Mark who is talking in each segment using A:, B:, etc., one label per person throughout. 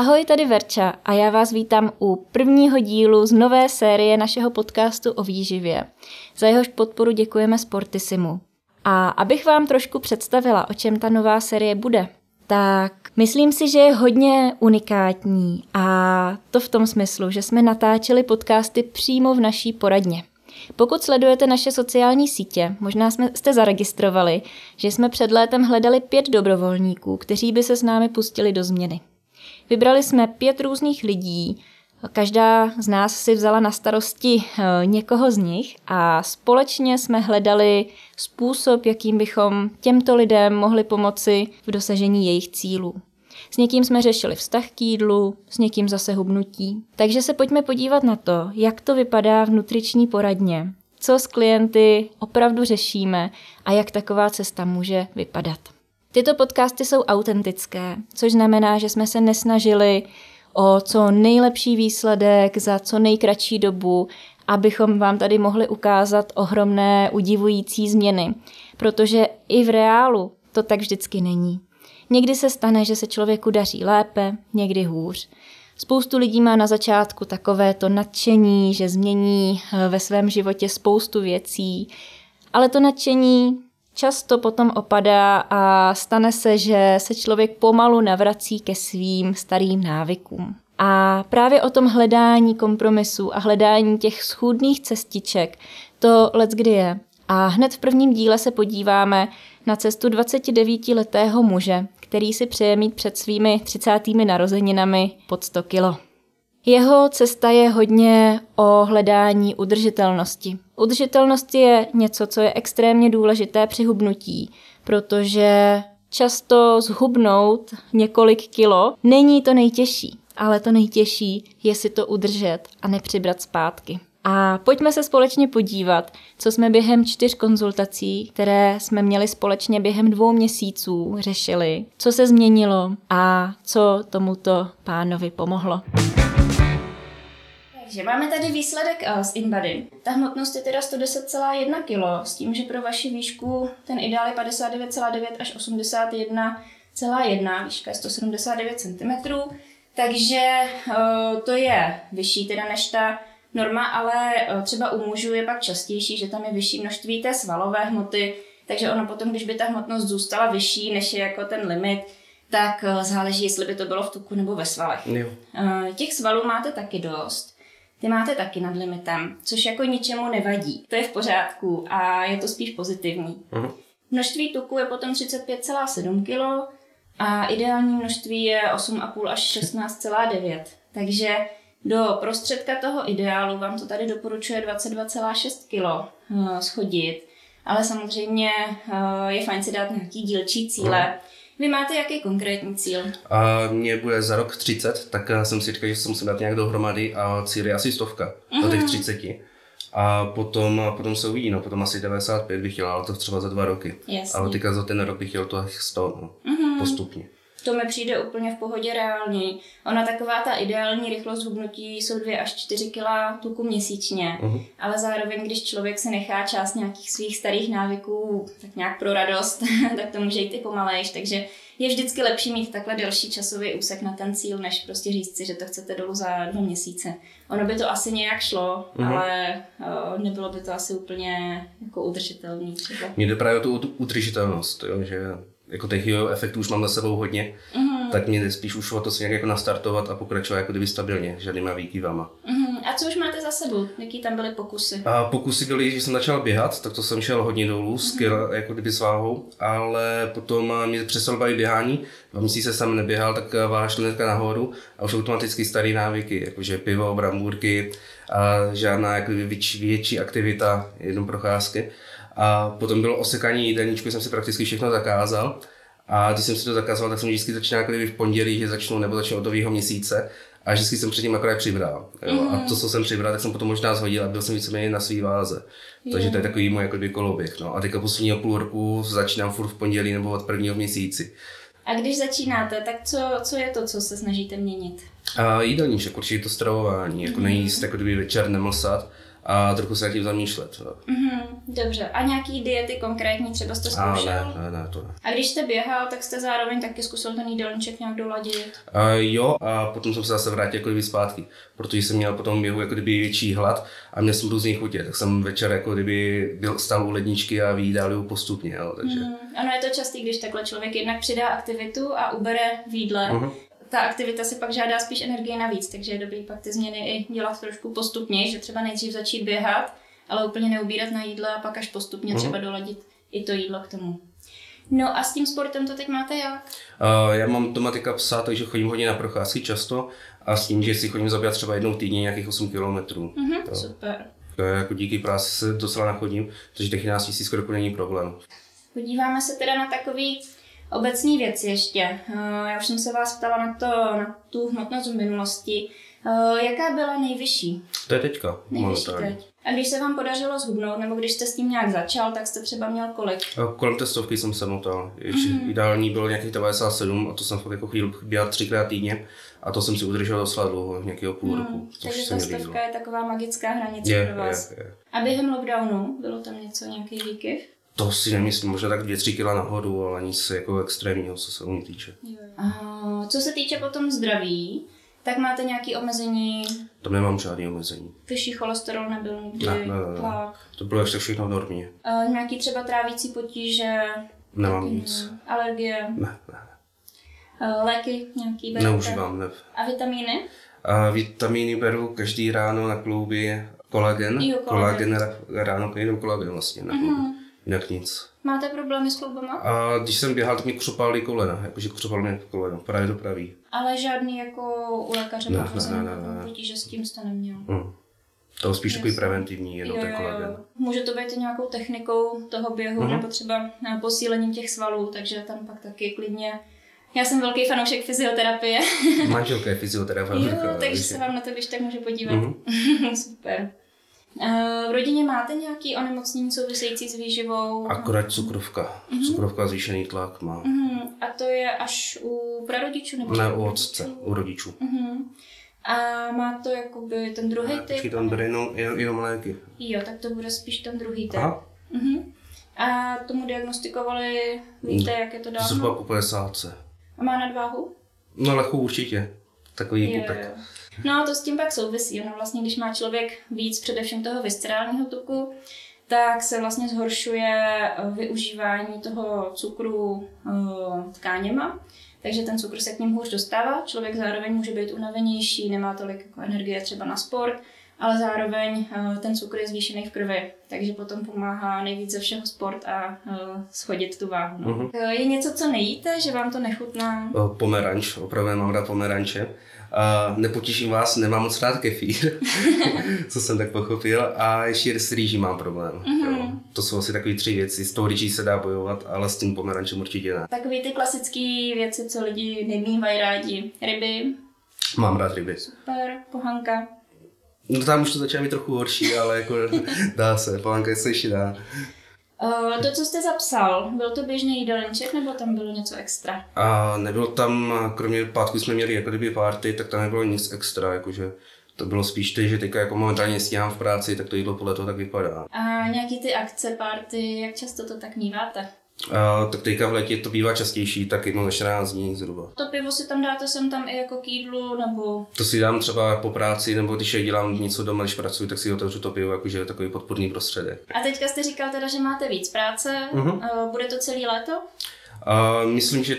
A: Ahoj, tady Verča a já vás vítám u prvního dílu z nové série našeho podcastu o výživě. Za jehož podporu děkujeme Sportisimu. A abych vám trošku představila, o čem ta nová série bude, tak myslím si, že je hodně unikátní a to v tom smyslu, že jsme natáčeli podcasty přímo v naší poradně. Pokud sledujete naše sociální sítě, možná jsme, jste zaregistrovali, že jsme před létem hledali pět dobrovolníků, kteří by se s námi pustili do změny. Vybrali jsme pět různých lidí, každá z nás si vzala na starosti eh, někoho z nich a společně jsme hledali způsob, jakým bychom těmto lidem mohli pomoci v dosažení jejich cílů. S někým jsme řešili vztah k jídlu, s někým zase hubnutí. Takže se pojďme podívat na to, jak to vypadá v nutriční poradně, co s klienty opravdu řešíme a jak taková cesta může vypadat. Tyto podcasty jsou autentické, což znamená, že jsme se nesnažili o co nejlepší výsledek za co nejkratší dobu, abychom vám tady mohli ukázat ohromné udivující změny, protože i v reálu to tak vždycky není. Někdy se stane, že se člověku daří lépe, někdy hůř. Spoustu lidí má na začátku takové to nadšení, že změní eh, ve svém životě spoustu věcí, ale to nadšení často potom opadá a stane se, že se člověk pomalu navrací ke svým starým návykům. A právě o tom hledání kompromisů a hledání těch schůdných cestiček to let kdy je. A hned v prvním díle se podíváme na cestu 29-letého muže, který si přeje mít před svými 30. narozeninami pod 100 kilo. Jeho cesta je hodně o hledání udržitelnosti. Udržitelnost je něco, co je extrémně důležité při hubnutí, protože často zhubnout několik kilo není to nejtěžší, ale to nejtěžší je si to udržet a nepřibrat zpátky. A pojďme se společně podívat, co jsme během čtyř konzultací, které jsme měli společně během dvou měsíců, řešili, co se změnilo a co tomuto pánovi pomohlo. Takže máme tady výsledek uh, z InBody. Ta hmotnost je teda 110,1 kg, s tím, že pro vaši výšku ten ideál je 59,9 až 81,1, výška je 179 cm, takže uh, to je vyšší teda než ta norma, ale uh, třeba u mužů je pak častější, že tam je vyšší množství té svalové hmoty, takže ono potom, když by ta hmotnost zůstala vyšší, než je jako ten limit, tak záleží, jestli by to bylo v tuku nebo ve svalech. Jo. Těch svalů máte taky dost ty máte taky nad limitem, což jako ničemu nevadí. To je v pořádku a je to spíš pozitivní. Uh-huh. Množství tuku je potom 35,7 kg a ideální množství je 8,5 až 16,9. Takže do prostředka toho ideálu vám to tady doporučuje 22,6 kg eh, schodit. Ale samozřejmě eh, je fajn si dát nějaký dílčí cíle. Uh-huh vy máte jaký konkrétní cíl?
B: A mě bude za rok 30, tak jsem si říkal, že se musím dát nějak dohromady a cíl je asi stovka mm-hmm. do těch 30. Mhm. A potom, potom se uvidí, no, potom asi 95 bych chtěl, ale to třeba za dva roky. Jasný. Ale teďka za ten rok bych chtěl to 100, no, mm-hmm. postupně.
A: To mi přijde úplně v pohodě reálně. Ona taková ta ideální rychlost hubnutí jsou 2 až 4 kg tuku měsíčně, uh-huh. ale zároveň, když člověk se nechá část nějakých svých starých návyků tak nějak pro radost, tak to může jít i pomalejš, takže je vždycky lepší mít takhle delší časový úsek na ten cíl, než prostě říct si, že to chcete dolů za dva měsíce. Ono by to asi nějak šlo, uh-huh. ale uh, nebylo by to asi úplně jako udržitelný třeba.
B: Mně jde právě o tu udržitelnost, jo, že jako těch efektů už mám za sebou hodně, mm. tak mě spíš už to si nějak jako nastartovat a pokračovat jako kdyby stabilně, žádnýma výkyvama.
A: Mm. A co už máte za sebou? Jaký tam byly pokusy?
B: A pokusy byly, že jsem začal běhat, tak to jsem šel hodně dolů, mm. skill, jako kdyby s váhou, ale potom mě přestal bavit běhání, dva měsíce jsem neběhal, tak váha šla nahoru a už automaticky staré návyky, jakože pivo, brambůrky a žádná jako větší, větší aktivita, jenom procházky. A potom bylo osekání jídelníčku, jsem si prakticky všechno zakázal. A když jsem si to zakázal, tak jsem vždycky začínal jako v pondělí, že začnu nebo začnu od nového měsíce. A vždycky jsem předtím akorát přibral. Jo? Mm. A to, co jsem přibral, tak jsem potom možná zhodil a byl jsem víceméně na svý váze. Yeah. Takže to je takový můj jako koloběh. No. A teďka posledního půl roku začínám furt v pondělí nebo od prvního měsíci.
A: A když začínáte, tak co, co je to, co se snažíte měnit?
B: A jídelníček, určitě to stravování, jako mm. nejíst, jako kdyby večer nemlsat a trochu se nad tím zamýšlet.
A: Mm-hmm, dobře. A nějaký diety konkrétní třeba jste
B: A
A: zkoušel?
B: ne, ne, ne, to ne.
A: A když jste běhal, tak jste zároveň taky zkusil ten jídelníček nějak doladit?
B: A jo, a potom jsem se zase vrátil jako kdyby zpátky, protože jsem měl potom běhu jako kdyby větší hlad a měl jsem různý chutě, tak jsem večer jako kdyby byl stál u ledničky a vyjídal ju postupně, jo, takže.
A: Mm, ano, je to častý, když takhle člověk jednak přidá aktivitu a ubere v jídle.
B: Mhm.
A: Ta aktivita si pak žádá spíš energie navíc, takže je dobrý pak ty změny i dělat trošku postupně, že třeba nejdřív začít běhat, ale úplně neubírat na jídle a pak až postupně
B: Mhm.
A: třeba doladit i to jídlo k tomu. No a s tím sportem to teď máte jak?
B: A já mám doma teďka psa, takže chodím hodně na procházky často a s tím, že si chodím zabíjat třeba jednou týdně nějakých 8 kilometrů.
A: Mhm,
B: To-
A: super.
B: To je jako díky práci se docela nachodím, takže těch 11 tisíc kroků není problém.
A: Podíváme se teda na takový obecný věci ještě. Eh, Já už jsem se vás ptala na, to, na tu hmotnost v minulosti. Eh, Jaká byla nejvyšší?
B: To je teďka,
A: Nejvyšší
B: momentálně.
A: teď. A když se vám podařilo zhubnout, nebo když jste s tím nějak začal, tak jste třeba měl kolik?
B: A Kolem té stovky jsem se motal.
A: Mhm.
B: Ideální bylo nějakých 97 a to jsem fakt jako chodil běhat třikrát týdně a to jsem si udržel docela dlouho, nějakého půl roku.
A: Hmm, takže ta
B: líbilo.
A: stovka je taková magická hranice
B: Je,
A: pro vás.
B: je, je.
A: A během lockdownu bylo tam něco, nějaký výkyv?
B: To si nemyslím, možná tak 2-3 kg nahoru, ale nic jako extrémního, co se u mě týče.
A: A co se týče potom zdraví, tak máte nějaké omezení,
B: Tam nemám žádný omezení.
A: vyšší cholesterol nebyl nikdy,
B: Ne, ne, ne, ne.
A: tlak,
B: To bylo ještě všechno v normě.
A: a nějaký třeba trávící potíže,
B: Nemám
A: taky
B: nic.
A: ne, alergie,
B: Ne, ne,
A: léky nějaký berete?
B: neužívám, ne.
A: A vitamíny?
B: A vitamíny beru každý ráno na kloubi kolagen.
A: Jo, kolagen.
B: kolagen ráno jenom kolagen vlastně na.
A: Mhm.
B: Jinak nic.
A: Máte problémy s kloubama?
B: A když jsem běhal, tak mi křupaly kolena, jakože křupal mě koleno, právě do pravý.
A: Ale žádný jako u lékaře
B: Ne, ne,
A: potvrzený
B: ne, ne, ne.
A: potíže s tím jste neměl.
B: Hm. To je spíš takový
A: Jasně.
B: preventivní, jenom
A: Jo,
B: ten
A: jo,
B: kolagen.
A: Může to být nějakou technikou toho běhu,
B: Mhm.
A: nebo třeba eh, posílením těch svalů, takže tam pak taky klidně. Já jsem velký fanoušek fyzioterapie,
B: Manželka je fyzioterapeutka.
A: jo, takže se vám na to když tak může podívat.
B: Mhm.
A: Super. Eh, V rodině máte nějaké onemocnění související s výživou?
B: Akorát cukrovka. Cukrovka, zvýšený tlak má.
A: Mhm. A to je až u prarodičů nebo
B: Ne,
A: u
B: otce, u rodičů.
A: Mhm. A má to jakoby ten druhý typ?
B: Počkej, tam bere jenom, jenom, jenom léky.
A: Jo, tak to bude spíš ten druhý typ.
B: Aha,
A: Mhm. A tomu diagnostikovali, víte, jak je to dávno?
B: zhruba po 50.
A: A má nadváhu?
B: No lehkou určitě. Takový
A: Jo,
B: pupek.
A: No to s tím pak souvisí. Ono vlastně, když má člověk víc především toho viscerálního tuku, tak se vlastně zhoršuje eh, využívání toho cukru eh, tkáněma. Takže ten cukr se k ním hůř dostává. Člověk zároveň může být unavenější, nemá tolik jako energie třeba na sport, ale zároveň eh, ten cukr je zvýšený v krvi, takže potom pomáhá nejvíc ze všeho sport a schodit tu váhu. No. Eh, Je něco, co nejíte, že vám to nechutná?
B: Pomeranč, opravdu mám rád pomeranče. A nepotěším vás, nemám moc rád kefír, co jsem tak pochopil. A ještě s rýží mám problém.
A: Mhm.
B: Jo. To jsou asi takové tři věci. S tou rýží se dá bojovat, ale s tím pomerančem určitě ne.
A: Takový ty klasické věci, co lidi nemývají rádi. Ryby,
B: Mám rád ryby.
A: super, pohanka.
B: No tam už to začíná být trochu horší, ale jako dá se, palanka se ještě dá.
A: Uh, to, co jste zapsal, byl to běžný jídelníček nebo tam bylo něco extra?
B: A nebylo tam, kromě pátku jsme měli jako kdyby party, tak tam nebylo nic extra, jakože to bylo spíš to, že teďka jako momentálně stíhám v práci, tak to jídlo podle toho tak vypadá.
A: A nějaký ty akce, party, jak často to tak míváte?
B: A, tak teďka v létě to bývá častější, tak jednou za 14 dní zhruba.
A: To pivo si tam dáte sem tam i jako k jídlu, nebo...
B: To si dám třeba po práci, nebo když dělám něco doma, když pracuji, tak si otevřu to pivo, jakože je takový podporný prostředek.
A: A teďka jste říkal teda, že máte víc práce,
B: Mhm.
A: uh, bude to celý léto?
B: A myslím, že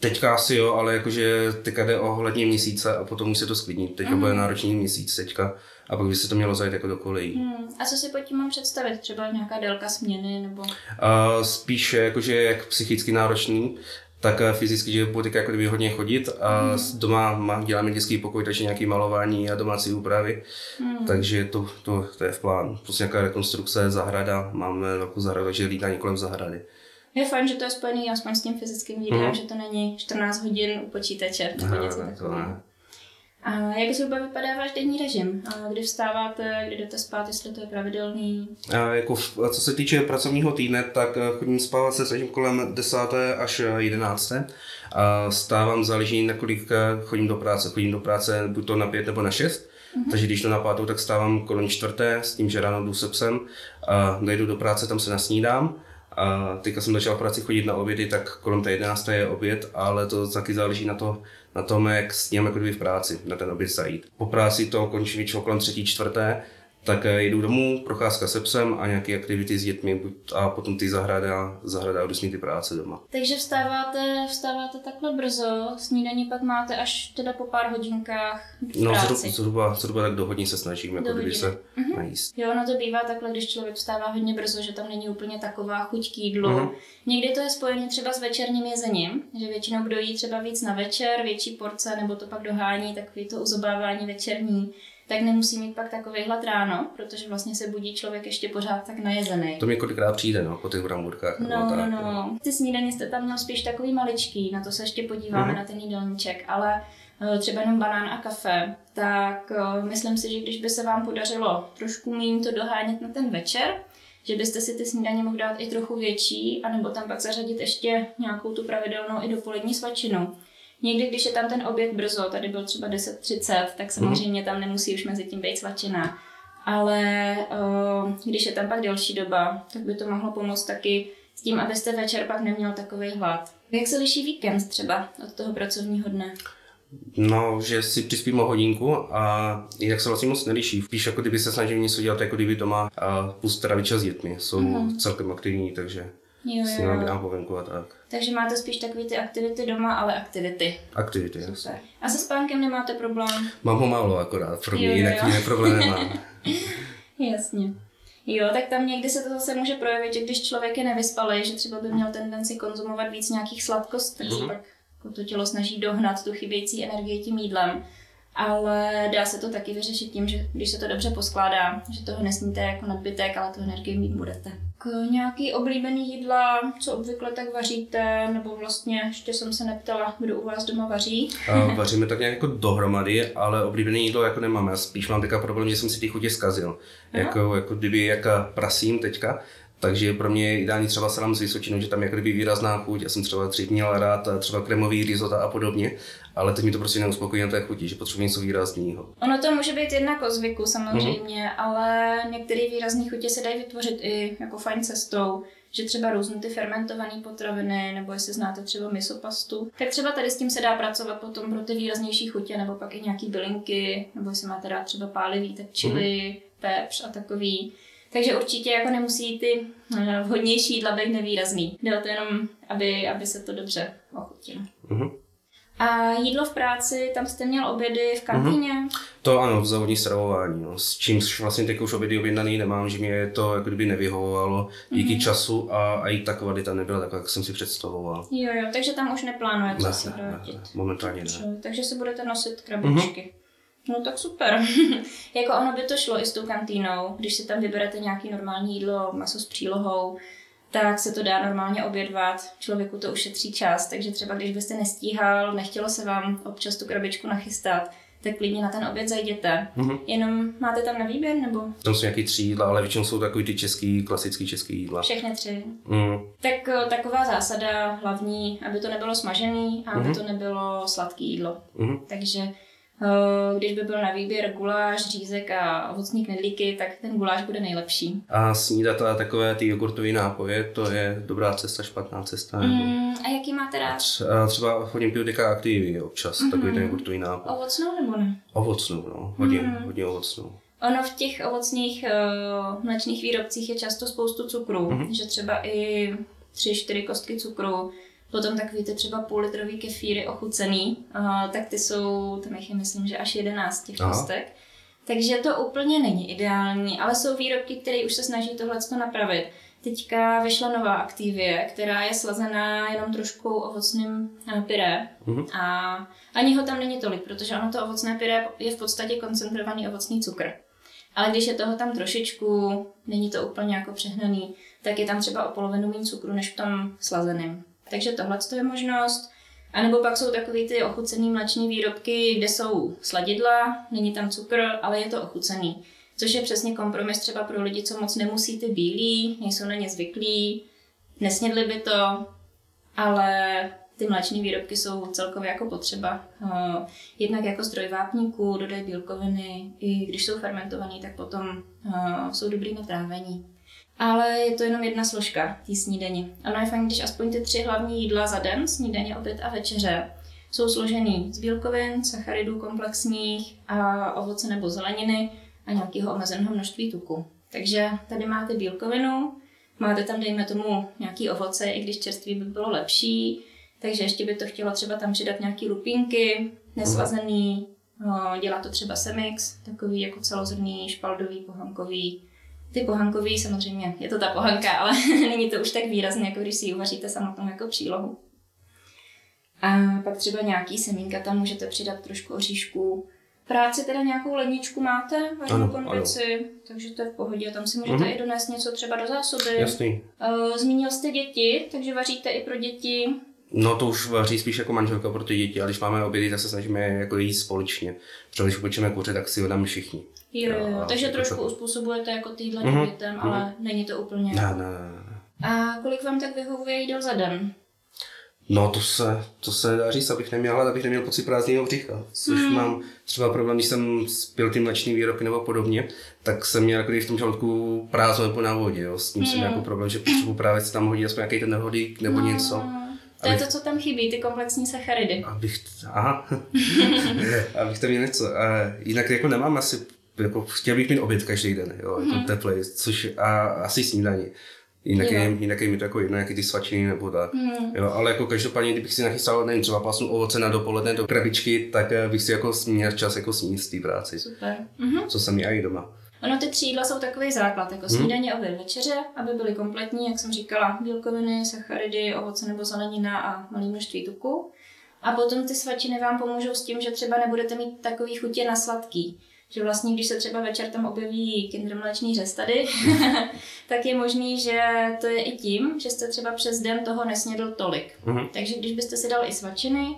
B: teďka asi jo, ale jakože teďka jde ohledně měsíce a potom už se to sklidní. Teďka bude náročný měsíc teďka a pak by se to mělo zajít jako do kolejí.
A: Hmm. A co si pod tím mám představit? Třeba nějaká délka směny, nebo...
B: A spíš jakože jak psychicky náročný, tak eh, fyzicky, že budu teďka jako kdyby hodně chodit a s doma má, děláme dětský pokoj, takže nějaký malování a domácí úpravy,
A: Hmm.
B: takže to, to, to, je v plánu. Prostě nějaká rekonstrukce, zahrada, máme velkou zahradu, takže lítání kolem zahrady.
A: Je fajn, že to je spojený aspoň s tím fyzickým jídlem,
B: Mhm.
A: že to není 14 hodin u počítače
B: Ne, ne, to ne.
A: A jak zhruba vypadá váš denní režim? A kdy vstáváte, kdy jdete spát, jestli to je pravidelný?
B: A jako, v- co se týče pracovního týdne, tak eh, chodím spávat se snažím kolem 10. až eh, 11. A stávám, záleží na kolik eh, chodím do práce. Chodím do práce buď to na 5 nebo na 6. Mm-hmm. Takže když to na pátou, tak stávám kolem čtvrté s tím, že ráno jdu se psem a dojdu do práce, tam se nasnídám. A teďka jsem začal v práci chodit na obědy, tak kolem té 11. je oběd, ale to taky záleží na, to, na tom, jak s ním jako v práci, na ten oběd zajít. Po práci to končí většinou kolem třetí, čtvrté, tak eh, jdu domů, procházka se psem a nějaké aktivity s dětmi a potom ty zahrada, zahrada a jdu ty práce doma.
A: Takže vstáváte, vstáváte takhle brzo, snídaní pak máte až teda po pár hodinkách v
B: No zhruba, zhruba tak do hodin se snažím, jako kdyby se mm-hmm. najíst.
A: Jo, no to bývá takhle, když člověk vstává hodně brzo, že tam není úplně taková chuť k jídlu. Mm-hmm. Někdy to je spojené třeba s večerním jezením, že většinou kdo jí třeba víc na večer, větší porce, nebo to pak dohání, takový to uzobávání večerní tak nemusí mít pak takový hlad ráno, protože vlastně se budí člověk ještě pořád tak najezený.
B: To mi kolikrát přijde, no, po těch bramburkách.
A: No, no, tak, no, no. Ty snídaně jste tam měl spíš takový maličký, na to se ještě podíváme, mm-hmm. na ten jídelníček, ale eh, třeba jenom banán a kafe, tak eh, myslím si, že když by se vám podařilo trošku méně to dohánět na ten večer, že byste si ty snídaně mohli dát i trochu větší, anebo tam pak zařadit ještě nějakou tu pravidelnou i dopolední svačinu. Někdy, když je tam ten oběd brzo, tady byl třeba 10.30, tak samozřejmě tam nemusí už mezi tím být svačina. Ale uh, když je tam pak delší doba, tak by to mohlo pomoct taky s tím, abyste večer pak neměl takový hlad. Jak se liší víkend třeba od toho pracovního dne?
B: No, že si přispím o hodinku a jinak se vlastně moc neliší. Píš, jako kdyby se snažil něco dělat, jako kdyby doma a plus trávit čas s dětmi. Jsou uh-huh. celkem aktivní, takže jo, jo. s nimi a tak.
A: Takže máte spíš takové ty aktivity doma, ale aktivity.
B: Aktivity, Super.
A: A se spánkem nemáte problém?
B: Mám ho málo akorát, pro mě, jo, jinak jiné problém nemám.
A: Jasně. Jo, tak tam někdy se to zase může projevit, že když člověk je nevyspalý, že třeba by měl tendenci konzumovat víc nějakých sladkostí, mm-hmm. pak jako to tělo snaží dohnat tu chybějící energii tím jídlem ale dá se to taky vyřešit tím, že když se to dobře poskládá, že toho nesníte jako nadbytek, ale tu energii mít budete. K nějaký oblíbený jídla, co obvykle tak vaříte, nebo vlastně ještě jsem se neptala, kdo u vás doma vaří?
B: A vaříme tak nějak jako dohromady, ale oblíbené jídlo jako nemám. Já spíš mám teďka problém, že jsem si ty chutě zkazil. Jako, jako kdyby jak prasím teďka, takže pro mě je ideální třeba salám s vysočinou, že tam je kdyby výrazná chuť. Já jsem třeba dřív měl rád třeba kremový risota a podobně, ale teď mi to prostě neuspokojí na té chuti, že potřebuji něco výrazného.
A: Ono to může být jednak o zvyku samozřejmě, mm-hmm. ale některé výrazné chutě se dají vytvořit i jako fajn cestou že třeba různé ty fermentované potraviny, nebo jestli znáte třeba misopastu, tak třeba tady s tím se dá pracovat potom pro ty výraznější chutě, nebo pak i nějaký bylinky, nebo jestli máte rád třeba pálivý, tak čili, mm-hmm. pepř a takový. Takže určitě jako nemusí ty eh, vhodnější jídla být nevýrazný. Jde o to jenom, aby, aby se to dobře ochutilo. Mm-hmm. A jídlo v práci, tam jste měl obědy v kantýně? Mm-hmm.
B: To ano, v závodní stravování. No. S čím vlastně teď už obědy objednaný nemám, že mě to jako kdyby nevyhovovalo díky mm-hmm. času a, a i ta kvalita nebyla tak, jak jsem si představoval.
A: Jo, jo, takže tam už neplánujete
B: ne, se ne, ne, momentálně ne.
A: Takže si budete nosit krabičky. Mm-hmm. No tak super. jako ono by to šlo i s tou kantýnou, když si tam vyberete nějaký normální jídlo, maso s přílohou, tak se to dá normálně obědvat. Člověku to ušetří čas, takže třeba když byste nestíhal, nechtělo se vám občas tu krabičku nachystat, tak klidně na ten oběd zajděte. Mm-hmm. Jenom máte tam na výběr, nebo?
B: Tam jsou nějaký tři jídla, ale většinou jsou takový ty český, klasický český jídla.
A: Všechny tři. Mm. Tak eh, taková zásada hlavní, aby to nebylo smažený a aby mm-hmm. to nebylo sladký jídlo. Mm-hmm. Takže když by byl na výběr guláš, řízek a ovocní knedlíky, tak ten guláš bude nejlepší.
B: A snídat a takové ty jogurtové nápoje, to je dobrá cesta, špatná cesta? Mm,
A: a jaký máte rád?
B: Třeba hodně piju Activy občas, mm-hmm. takový ten jogurtový nápoj.
A: Ovocnou nebo ne?
B: Ovocnou, no, hodně, mm. hodně ovocnou.
A: Ono v těch ovocných uh, mlečných výrobcích je často spoustu cukru, mm-hmm. že třeba i tři, čtyři kostky cukru Potom takový ty třeba půl litrový kefíry ochucený, uh, tak ty jsou, tam jich je myslím, že až 11 těch kostek. Takže to úplně není ideální, ale jsou výrobky, které už se snaží tohle napravit. Teďka vyšla nová Activie, která je slazená jenom trošku ovocným pyré. Mm-hmm. A ani ho tam není tolik, protože ono to ovocné pyré je v podstatě koncentrovaný ovocný cukr. Ale když je toho tam trošičku, není to úplně jako přehnaný, tak je tam třeba o polovinu méně cukru než v tom slazeném. Takže tohle je možnost. A nebo pak jsou takový ty ochucený mléční výrobky, kde jsou sladidla, není tam cukr, ale je to ochucený. Což je přesně kompromis třeba pro lidi, co moc nemusí ty bílí, nejsou na ně zvyklí, nesnědli by to, ale ty mléčné výrobky jsou celkově jako potřeba. Uh, jednak jako zdroj vápníků, dodají bílkoviny, i když jsou fermentovaný, tak potom uh, jsou dobrý na trávení. Ale je to jenom jedna složka té snídaně. Ono je fajn, když aspoň ty tři hlavní jídla za den, snídaně, oběd a večeře, jsou složený z bílkovin, sacharidů komplexních a ovoce nebo zeleniny a nějakého omezeného množství tuku. Takže tady máte bílkovinu, máte tam, dejme tomu, nějaký ovoce, i když čerství by bylo lepší, takže ještě by to chtělo třeba tam přidat nějaký lupínky, neslazený, no, dělá to třeba semix, takový jako celozrný, špaldový, pohankový. Ty pohankový samozřejmě, je to ta pohanka, ale není to už tak výrazně, jako když si ji uvaříte samotnou jako přílohu. A pak třeba nějaký semínka, tam můžete přidat trošku oříšku. Práci teda nějakou ledničku máte, vařenou konvici, takže to je v pohodě. Tam si můžete mm-hmm. i donést něco třeba do zásoby.
B: Jasný.
A: Uh, zmínil jste děti, takže vaříte i pro děti.
B: No to už vaří spíš jako manželka pro ty děti, a když máme obědy, tak se snažíme jako jíst společně. Třeba když upečeme kuře, tak si ho dáme všichni.
A: Jo, jo, jo. takže trošku to... uspůsobujete jako týhle mm-hmm. dětem, ale mm-hmm. není to úplně.
B: Ne, ne, ne.
A: A kolik vám tak vyhovuje jídel za den?
B: No to se, to se dá říct, abych neměl hlad, abych neměl pocit prázdného břicha. Což hmm. mám třeba problém, když jsem spil ty mlečný výrobky nebo podobně, tak jsem měl jako v tom žaludku prázdno nebo na vodě. Jo. S tím hmm. jsem nějaký problém, že potřebuji právě si tam hodit aspoň nějaký ten nehodík nebo no. něco.
A: To abych, je to, co tam chybí, ty komplexní sacharidy.
B: Abych, aha, abych to měl něco. A jinak jako nemám asi, jako chtěl bych mít oběd každý den, jo, jako hmm. teplej, což a asi snídaní. Jinak je, jinak je mi to jako jedno, jaký ty svačiny nebo tak. Hmm. Jo, ale jako každopádně, kdybych si nachystal, nevím, třeba pásnu ovoce na dopoledne do krabičky, tak eh, bych si jako měl čas jako sníst té práci.
A: Super. Mm-hmm.
B: Co jsem já i doma.
A: Ono ty tři jídla jsou takový základ, jako hmm. snídaně, oběd, večeře, aby byly kompletní, jak jsem říkala, bílkoviny, sacharidy, ovoce nebo zelenina a malý množství tuku. A potom ty svačiny vám pomůžou s tím, že třeba nebudete mít takový chutě na sladký že vlastně, když se třeba večer tam objeví kinder mléčný řez tady, tak je možný, že to je i tím, že jste třeba přes den toho nesnědl tolik. Mm-hmm. Takže když byste si dal i svačiny,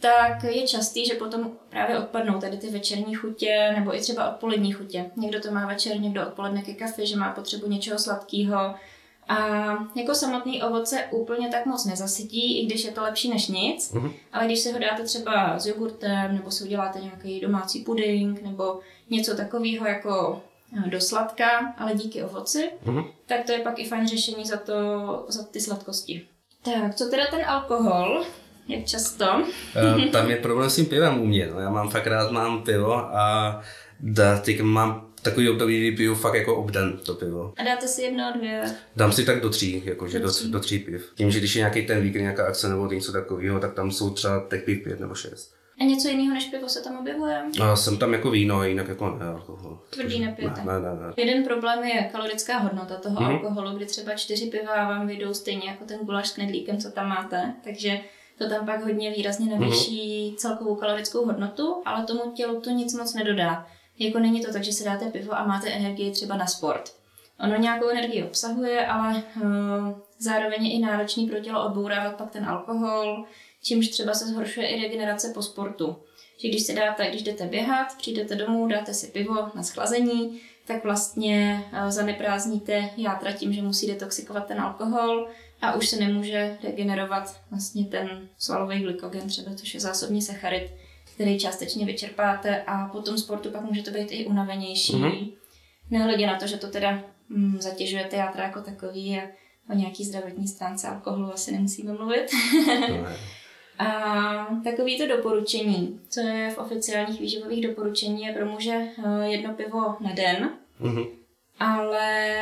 A: tak je častý, že potom právě odpadnou tady ty večerní chutě nebo i třeba odpolední chutě. Někdo to má večer, někdo odpoledne ke kafi, že má potřebu něčeho sladkého, a jako samotný ovoce úplně tak moc nezasytí, i když je to lepší než nic, mm-hmm. ale když si ho dáte třeba s jogurtem, nebo si uděláte nějaký domácí puding, nebo něco takového jako eh, do sladka, ale díky ovoci, mm-hmm. tak to je pak i fajn řešení za, to, za ty sladkosti. Tak, co teda ten alkohol? Jak často?
B: uh, tam je problém s tím pivem u mě. No. Já mám fakt rád mám pivo a da, teď mám takový období, kdy piju fakt jako obden to pivo.
A: A dáte si jedno, dvě?
B: Dám si tak do tří, jakože do, do, do tří piv. Tím, že když je nějaký ten víkend, nějaká akce nebo něco takového, tak tam jsou třeba těch piv pět nebo šest.
A: A něco jiného než pivo se tam objevuje?
B: A jsem tam jako víno, jinak jako ne, alkohol.
A: Tvrdý nepijete?
B: Ne, ne, ne.
A: Jeden problém je kalorická hodnota toho mm-hmm. alkoholu, kdy třeba čtyři piva vám vyjdou stejně jako ten guláš s knedlíkem, co tam máte. Takže to tam pak hodně výrazně navýší mm-hmm. celkovou kalorickou hodnotu, ale tomu tělu to nic moc nedodá. Jako není to tak, že si dáte pivo a máte energii třeba na sport. Ono nějakou energii obsahuje, ale uh, zároveň je i náročný pro tělo odbourávat pak ten alkohol, čímž třeba se zhoršuje i regenerace po sportu. Že když si dáte, když jdete běhat, přijdete domů, dáte si pivo na schlazení, tak vlastně uh, zaneprázdníte játra tím, že musí detoxikovat ten alkohol a už se nemůže regenerovat vlastně ten svalový glykogen, třeba což je zásobní sacharid, který částečně vyčerpáte a po tom sportu pak může to být i unavenější. Mm-hmm. Nehledě na to, že to teda mm, zatěžuje ty játra jako takový a o nějaký zdravotní stránce alkoholu asi nemusíme mluvit. a takový to doporučení, co je v oficiálních výživových doporučení, je pro muže eh, jedno pivo na den, mm-hmm. ale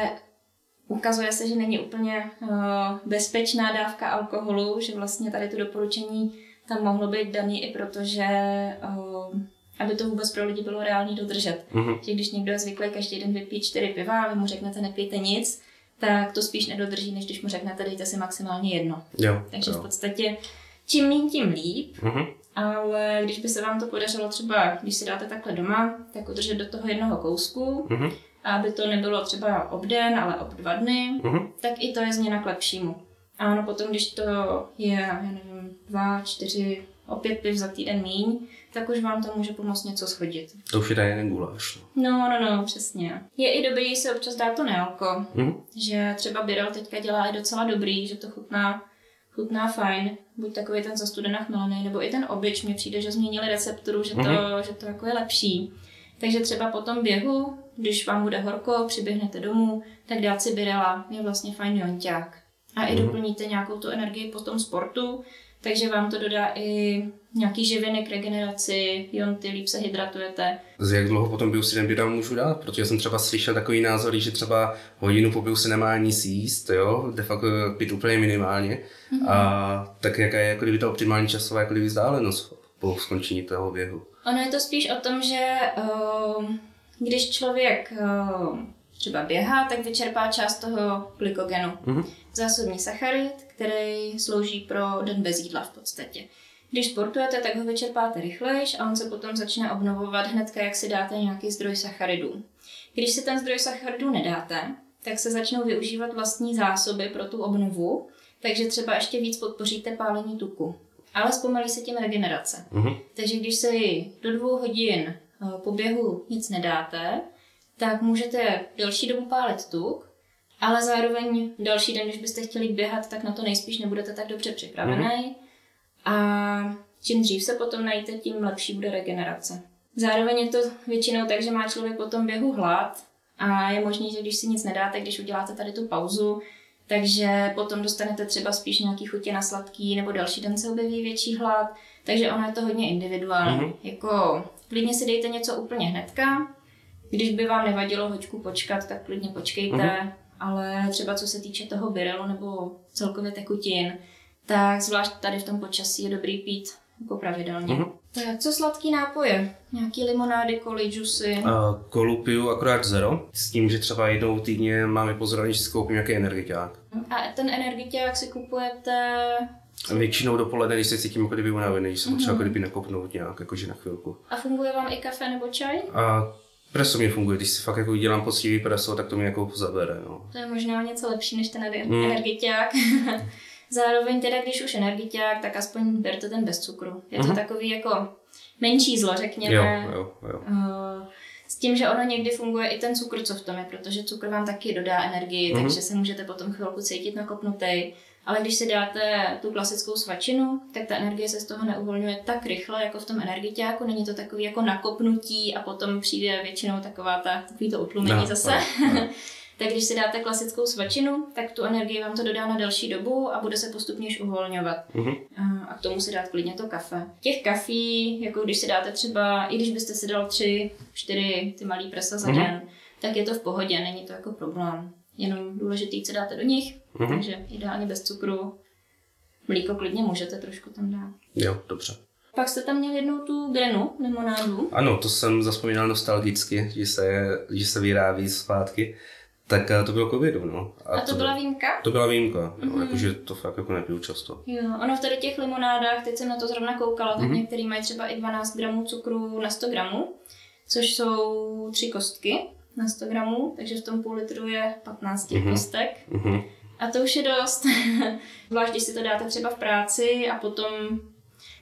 A: ukazuje se, že není úplně uh, bezpečná dávka alkoholu, že vlastně tady to doporučení tam mohlo být daný i proto, že uh, aby to vůbec pro lidi bylo reálný dodržet. Mm-hmm. Že když někdo je zvyklý každý den vypít čtyři piva a vy mu řeknete nepijte nic, tak to spíš nedodrží, než když mu řeknete dejte si maximálně jedno.
B: Jo,
A: Takže
B: jo.
A: v podstatě čím méně, tím líp. Mm-hmm. Ale když by se vám to podařilo třeba, když si dáte takhle doma, tak udržet do toho jednoho kousku, mm-hmm. aby to nebylo třeba obden, ale ob dva dny, mm-hmm. tak i to je změna k lepšímu. A ono potom, když to je, já nevím, dva, čtyři, opět piv za týden míň, tak už vám to může pomoct něco schodit.
B: To už je tady jeden guláš.
A: No. no, no, no, přesně. Je i dobrý se občas dát to nealko, mm. že třeba Birel teďka dělá i docela dobrý, že to chutná chutná fajn, buď takový ten za studenách milený, nebo i ten obyč, mně přijde, že změnili recepturu, že to, mm-hmm. že to jako je lepší. Takže třeba po tom běhu, když vám bude horko, přiběhnete domů, tak dát si birela je vlastně fajn jonťák. A i mhm. doplníte nějakou tu energii po tom sportu, takže vám to dodá i nějaký živiny k regeneraci, jonty, líp se hydratujete.
B: Z jak dlouho potom ten běda můžu dát? Protože jsem třeba slyšel takový názor, že třeba hodinu po se nemá nic jíst, jo, de facto pít úplně minimálně. Mm-hmm. A tak jaká je jako kdyby ta optimální časová jako kdyby vzdálenost po skončení toho běhu?
A: Ono je to spíš o tom, že uh, když člověk uh, třeba běhá, tak vyčerpá část toho glykogenu. Mm-hmm. Zásobní sacharid, který slouží pro den bez jídla v podstatě. Když sportujete, tak ho vyčerpáte rychlejš a on se potom začne obnovovat hnedka, jak si dáte nějaký zdroj sacharidů. Když si ten zdroj sacharidů nedáte, tak se začnou využívat vlastní zásoby pro tu obnovu, takže třeba ještě víc podpoříte pálení tuku. Ale zpomalí se tím regenerace. Mm-hmm. Takže když si do dvou hodin eh, po běhu nic nedáte, tak můžete delší dobu pálit tuk, ale zároveň další den, když byste chtěli běhat, tak na to nejspíš nebudete tak dobře připravený. Mm-hmm. A čím dřív se potom najíte, tím lepší bude regenerace. Zároveň je to většinou tak, že má člověk po tom běhu hlad a je možné, že když si nic nedáte, když uděláte tady tu pauzu, takže potom dostanete třeba spíš nějaký chutě na sladký, nebo další den se objeví větší hlad, takže ono je to hodně individuální. Mm-hmm. Jako klidně si dejte něco úplně hnedka, když by vám nevadilo hoďku počkat, tak klidně počkejte, mm-hmm. Ale třeba co se týče toho birelu nebo celkově tekutin, tak zvlášť tady v tom počasí je dobrý pít jako pravidelně. Mm-hmm. Tak co sladký nápoje? Nějaký limonády, koly, džusy?
B: Uh, kolu piju akorát zero, s tím, že třeba jednou týdně máme pozorovat, že si koupím nějaký energiťák.
A: A ten energiťák si kupujete
B: Většinou dopoledne, když se cítím jako kdyby unavený, když jsem potřeba mm-hmm. jako kdyby nakopnout nějak, jakože na chvilku.
A: A funguje vám i kafe nebo čaj?
B: A Preso mě funguje, když si fakt jako dělám poctivý preso, tak to mě jako zabere. No.
A: To je možná něco lepší než ten hmm. energiťák. Zároveň teda, když už energiťák, tak aspoň berte ten bez cukru. Je to mm-hmm. takový jako menší zlo, řekněme.
B: Jo, jo, jo. Uh,
A: s tím, že ono někdy funguje i ten cukr, co v tom je, protože cukr vám taky dodá energii, mm-hmm. takže se můžete potom chvilku cítit nakopnutý. Ale když si dáte tu klasickou svačinu, tak ta energie se z toho neuvolňuje tak rychle, jako v tom energiťáku. Není to takový jako nakopnutí a potom přijde většinou taková ta, takový to utlumení no, zase. No, no. tak když si dáte klasickou svačinu, tak tu energii vám to dodá na další dobu a bude se postupně uvolňovat. Mm-hmm. A k tomu si dát klidně to kafe. Těch kafí, jako když si dáte třeba, i když byste si dal tři, čtyři ty malý presa za mm-hmm. den, tak je to v pohodě, není to jako problém. Jenom důležitý, co dáte do nich, mm-hmm. takže ideálně bez cukru. Mlíko klidně můžete trošku tam dát.
B: Jo, dobře.
A: Pak jste tam měl jednou tu grenu, limonádu.
B: Ano, to jsem zaspomínal nostalgicky, že se, že se vyrábí zpátky. Tak eh, to bylo covidu, no.
A: A, a to, to byla výjimka?
B: To byla výjimka, mm-hmm. no, jakože to fakt jako nepiju často.
A: Jo, ono v tady těch limonádách, teď jsem na to zrovna koukala, tak mm-hmm. některý mají třeba i 12 gramů cukru na 100 gramů, což jsou tři kostky na 100 gramů, takže v tom půl litru je 15 mm-hmm. kostek. Mm-hmm. A to už je dost. Zvlášť, když si to dáte třeba v práci a potom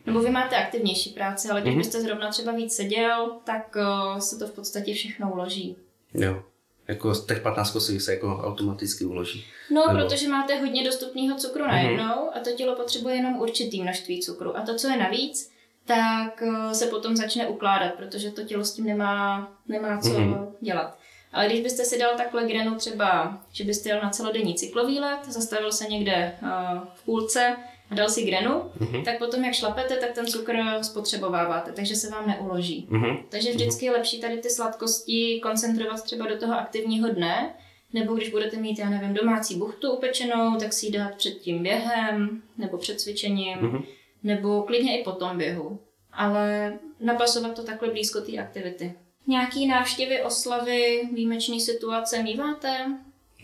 A: nebo vy máte aktivnější práci, ale když mm-hmm. byste zrovna třeba víc seděl, tak uh, se to v podstatě všechno uloží.
B: Jo. Jako těch 15 kosí se jako automaticky uloží.
A: No, Nebo... protože máte hodně dostupného cukru mm-hmm. najednou a to tělo potřebuje jenom určitý množství cukru. A to, co je navíc, tak uh, se potom začne ukládat, protože to tělo s tím nemá, nemá co mm-hmm. dělat. Ale když byste si dal takhle grenu třeba, že byste jel na celodenní cyklový let, zastavil se někde uh, v půlce a dal si grenu, mm-hmm. tak potom jak šlapete, tak ten cukr spotřebováváte, takže se vám neuloží. Mm-hmm. Takže vždycky je lepší tady ty sladkosti koncentrovat třeba do toho aktivního dne, nebo když budete mít, já nevím, domácí buchtu upečenou, tak si ji dát před tím během, nebo před cvičením, mm-hmm. nebo klidně i po tom běhu. Ale napasovat to takhle blízko té aktivity. Nějaký návštěvy, oslavy, výjimečné situace míváte?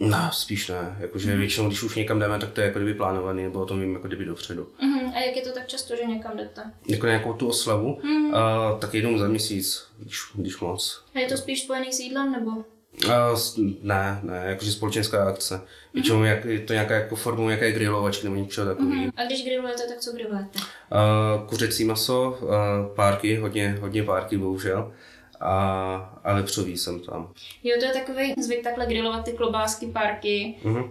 B: No, spíš ne. Jakože mm. většinou, když už někam jdeme, tak to je jako kdyby plánovaný, nebo o tom vím jako kdyby dopředu.
A: Mm. A jak je to tak často, že někam jdete?
B: Jako nějakou tu oslavu, mm. a, tak jednou za měsíc, když, když moc.
A: A je to spíš spojený s jídlem, nebo?
B: A, ne, ne, jakože společenská akce. Většinou mm. jak, je to nějaká jako formou nějaké grilovačky nebo něčeho takového. Mm.
A: A když grilujete, tak co grilujete?
B: Kuřecí maso, a, párky, hodně, hodně párky bohužel a, a vepřový jsem tam.
A: Jo, to je takový zvyk takhle grilovat ty klobásky, párky.
B: Mhm.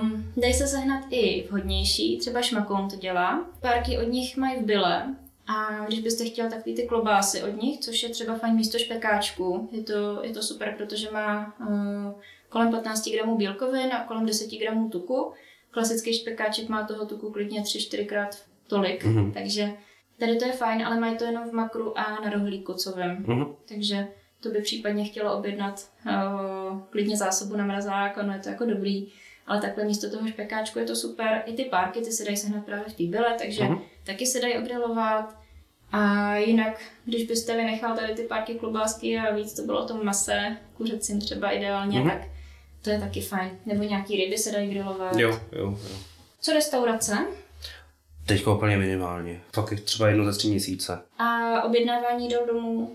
A: Um, dají se sehnat i vhodnější, třeba šmakoun to dělá. Párky od nich mají v byle, a když byste chtěl takový ty klobásy od nich, což je třeba fajn místo špekáčku, je to, je to super, protože má uh, kolem 15 gramů bílkovin a kolem 10 gramů tuku. Klasický špekáček má toho tuku klidně 3-4 krát tolik,
B: Mhm.
A: takže tady to je fajn, ale mají to jenom v makru a na rohlíku covém.
B: Mhm.
A: Takže to by případně chtělo objednat uh, klidně zásobu na mrazák, ono je to jako dobrý. Ale takhle místo toho špekáčku je to super. I ty párky, ty se dají sehnat právě v té byle, takže
B: Mhm.
A: taky se dají ogrilovat. A jinak, když byste vynechal tady ty párky klobásky a víc to bylo o tom mase, kuřecím třeba ideálně,
B: Mhm.
A: tak to je taky fajn. Nebo nějaký ryby se dají grilovat.
B: Jo, jo, jo.
A: Co restaurace?
B: Teďka úplně minimálně. Fakt je třeba jedno za tři měsíce.
A: A objednávání do domů.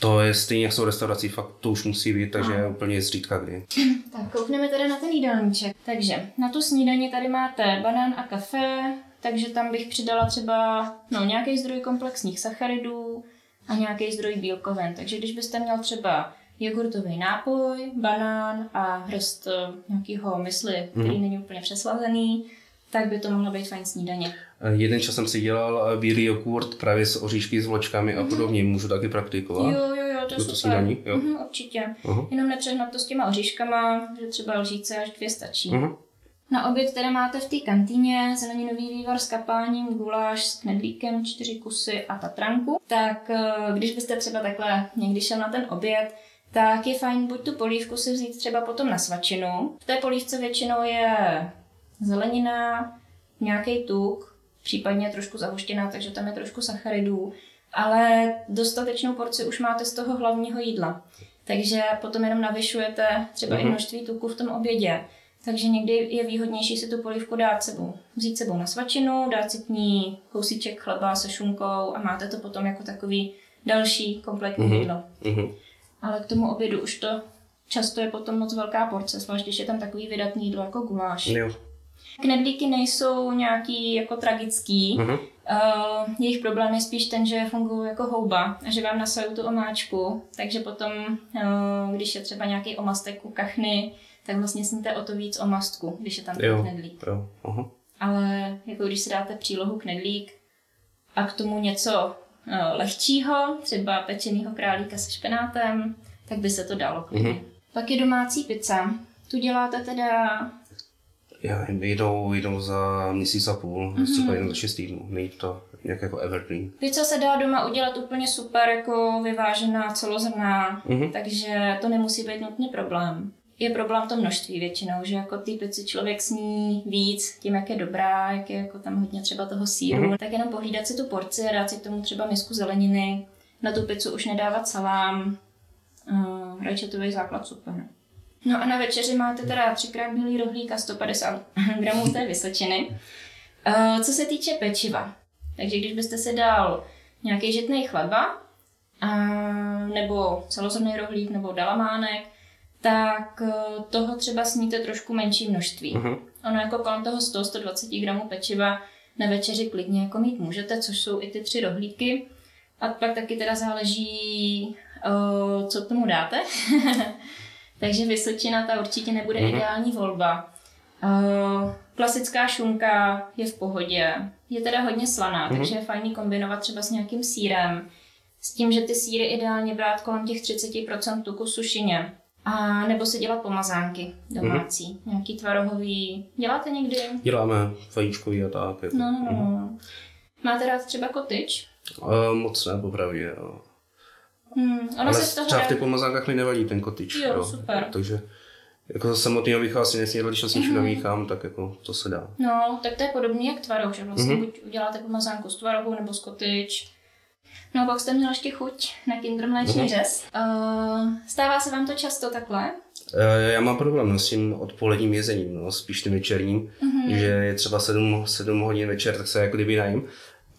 B: To je stejně, jak jsou restaurací, fakt to už musí být, takže je úplně zřídka kdy.
A: Tak koukneme teda na ten jídelníček. Takže na tu snídaně tady máte banán a kafe, takže tam bych přidala třeba no, nějaký zdroj komplexních sacharidů a nějaký zdroj bílkovin. Takže když byste měl třeba jogurtový nápoj, banán a hrst eh, nějakého mysli, který není úplně přeslazený, tak by to mohla být fajn snídaně.
B: Jeden čas jsem si dělal eh, bílý jogurt právě s oříšky, s vločkami a podobně. Můžu taky praktikovat?
A: Jo, jo, jo, to je
B: To
A: super.
B: snídaní, jo.
A: Mhm, určitě.
B: Aha.
A: Jenom nepřehnat to s těma oříškama, že třeba lžíce až dvě stačí.
B: Mhm.
A: Na oběd které máte v té kantýně zeleninový vývar s kapáním, guláš s knedlíkem, čtyři kusy a tatranku. Tak eh, když byste třeba takhle někdy šel na ten oběd, tak je fajn buď tu polívku si vzít třeba potom na svačinu. V té polívce většinou je zelenina, nějaký tuk, případně trošku zahuštěná, takže tam je trošku sacharidů, ale dostatečnou porci už máte z toho hlavního jídla. Takže potom jenom navyšujete třeba i
B: Mhm.
A: množství tuku v tom obědě. Takže někdy je výhodnější si tu polívku dát sebou, vzít sebou na svačinu, dát si k ní kousíček chleba se šunkou a máte to potom jako takový další kompletní
B: Mhm.
A: jídlo.
B: Mhm.
A: Ale k tomu obědu už to často je potom moc velká porce, zvlášť když je tam takový vydatný jídlo jako guláš.
B: Jo.
A: Knedlíky nejsou nějaký jako tragický.
B: Mhm.
A: Uh, jejich problém je spíš ten, že fungují jako houba a že vám nasajou tu omáčku, takže potom, uh, když je třeba nějaký omastek u kachny, tak vlastně sníte o to víc omastku, když je tam ten
B: Jo.
A: knedlík.
B: Jo. Aha.
A: Ale jako když si dáte přílohu knedlík a k tomu něco uh, lehčího, třeba pečenýho králíka se špenátem, tak by se to dalo.
B: Mhm.
A: Pak je domácí pizza. Tu děláte teda
B: Já nevím, jednou, jednou za měsíc a půl,
A: Mhm.
B: třeba jednou za šest týdnů. Není to nějak jako evergreen.
A: Pizza se dá doma udělat úplně super, jako vyvážená, celozrnná,
B: Mhm.
A: takže to nemusí být nutně problém. Je problém to množství většinou, že jako ty pici člověk sní víc tím, jak je dobrá, jak je jako tam hodně třeba toho síru,
B: Mhm.
A: tak jenom pohlídat si tu porci a dát si k tomu třeba misku zeleniny, na tu pizzu už nedávat salám, uh, rajčatový základ super. No a na večeři máte teda třikrát bílý rohlík a 150 gramů té vysočiny. Uh, co se týče pečiva, takže když byste si dal nějaký žitný chleba, nebo celozrnný rohlík, nebo dalamánek, tak eh, toho třeba sníte trošku menší množství.
B: Mhm.
A: Ono jako kolem toho 100-120 gramů pečiva na večeři klidně jako mít můžete, což jsou i ty tři rohlíky. A pak taky teda záleží, eh, co k tomu dáte. Takže Vysočina ta určitě nebude
B: Mhm.
A: ideální volba. Eh, klasická šunka je v pohodě. Je teda hodně slaná,
B: Mhm.
A: takže je fajný kombinovat třeba s nějakým sírem. S tím, že ty síry ideálně brát kolem těch 30% tuku sušině. A nebo si dělat pomazánky domácí.
B: Mhm.
A: Nějaký tvarohový. Děláte někdy?
B: Děláme vajíčkový a tak. Jako.
A: No, no, no, no. Máte rád třeba kotyč?
B: Uh, moc ne, popravdě. Jo.
A: Hmm, ono
B: Ale
A: se toho
B: třeba v těch pomazánkách mi nevadí ten kotyč.
A: Jo, super.
B: Takže jako samotného bych asi nesnědl, když to s
A: Mhm.
B: něčím namíchám, tak jako to se dá.
A: No, tak to je podobný jak tvaroh, že vlastně
B: Mhm.
A: buď uděláte pomazánku z tvarohu nebo z kotyč. No a pak jste měl ještě chuť na kinder mléčný
B: Mhm.
A: řez. Uh, stává se vám to často takhle?
B: Eh, Já mám problém no, s tím odpoledním jezením, no, spíš tím večerním,
A: Mhm.
B: že je třeba 7, 7 hodin večer, tak se jako kdyby najím.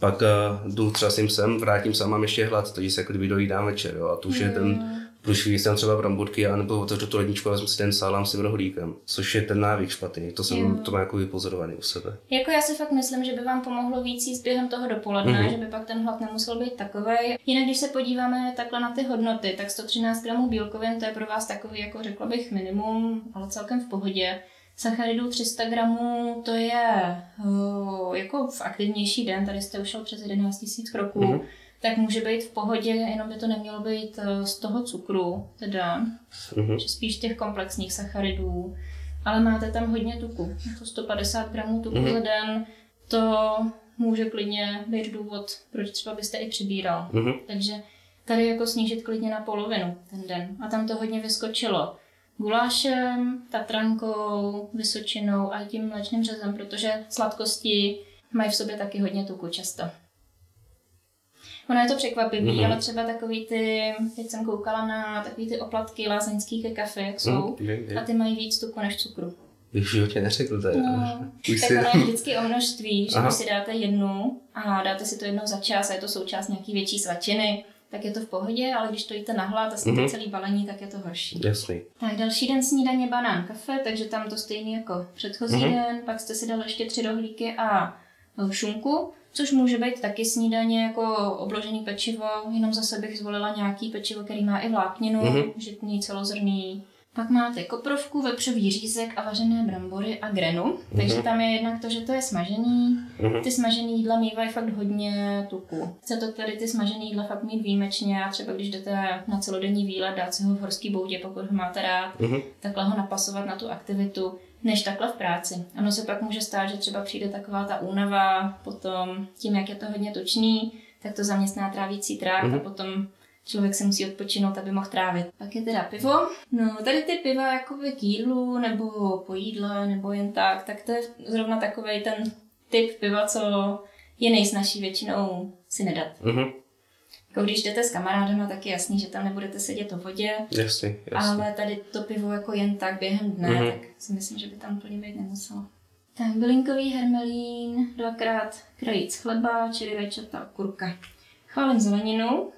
B: Pak uh, jdu třeba s tím sem, vrátím se a mám ještě hlad, takže se jako kdyby dojídám večer, jo, a to už je ten Průšvih jsem třeba bramburky, anebo otevřu tu ledničku a vezmu si ten salám s tím rohlíkem, což je ten návyk špatný, to jsem
A: Jo.
B: to má jako vypozorovaný u sebe.
A: Jako já si fakt myslím, že by vám pomohlo víc jíst během toho dopoledne,
B: Mhm.
A: že by pak ten hlad nemusel být takový. Jinak, když se podíváme takhle na ty hodnoty, tak 113 gramů bílkovin, to je pro vás takový, jako řekla bych, minimum, ale celkem v pohodě. Sacharidů 300 gramů, to je uh, jako v aktivnější den, tady jste ušel přes 11 000 kroků,
B: Mhm.
A: tak může být v pohodě, jenom by to nemělo být eh, z toho cukru, teda
B: Mhm.
A: že spíš těch komplexních sacharidů, ale máte tam hodně tuku. Jako 150 gramů tuku
B: Mhm.
A: za den, to může klidně být důvod, proč třeba byste i přibíral.
B: Mhm.
A: Takže tady jako snížit klidně na polovinu ten den. A tam to hodně vyskočilo gulášem, tatrankou, vysočinou a tím mléčným řezem, protože sladkosti mají v sobě taky hodně tuku často. Ono je to překvapivý,
B: Mhm.
A: ale třeba takový ty, teď jsem koukala na takový ty oplatky lázeňský ke kafe, jak jsou,
B: Mhm, vím.
A: a ty mají víc tuku než cukru.
B: Bych v životě neřekl, to je.
A: No,
B: Už
A: tak
B: si...
A: ono je vždycky o množství, že
B: Aha.
A: si dáte jednu a dáte si to jednou za čas a je to součást nějaký větší svačiny, tak je to v pohodě, ale když to jíte na hlad a sníte
B: Mhm.
A: celý balení, tak je to horší.
B: Jasný.
A: Tak další den snídaně banán kafe, takže tam to stejný jako předchozí
B: Mhm.
A: den, pak jste si dali ještě tři rohlíky a e, šunku, což může být taky snídaně jako obložený pečivo, jenom zase bych zvolila nějaký pečivo, který má i vlákninu,
B: Mhm.
A: žitný, celozrný. Pak máte koprovku, vepřový řízek a vařené brambory a grenu. Takže
B: Mhm.
A: tam je jednak to, že to je smažený.
B: Mhm.
A: Ty smažený jídla mývají fakt hodně tuku. Chce to tady ty smažený jídla fakt mít výjimečně a třeba když jdete na celodenní výlet, dát si ho v horský boudě, pokud ho máte rád,
B: Mhm.
A: takhle ho napasovat na tu aktivitu, než takhle v práci. Ono se pak může stát, že třeba přijde taková ta únava, potom tím, jak je to hodně tučný, tak to zaměstná trávící trakt
B: Mhm.
A: a potom člověk se musí odpočinout, aby mohl trávit. Pak je teda pivo. No, tady ty piva jakoby k jídlu, nebo po jídle, nebo jen tak, tak to je zrovna takový ten typ piva, co je nejsnažší většinou si nedat.
B: Mhm.
A: Jako když jdete s kamarádem, tak je jasný, že tam nebudete sedět o vodě,
B: jasný.
A: ale tady to pivo jako jen tak během dne,
B: Mhm.
A: tak si myslím, že by tam úplně být nemuselo. Tak bylinkový hermelín, dvakrát krajíc chleba, čili rajčata, kurka. Chválím zeleninu.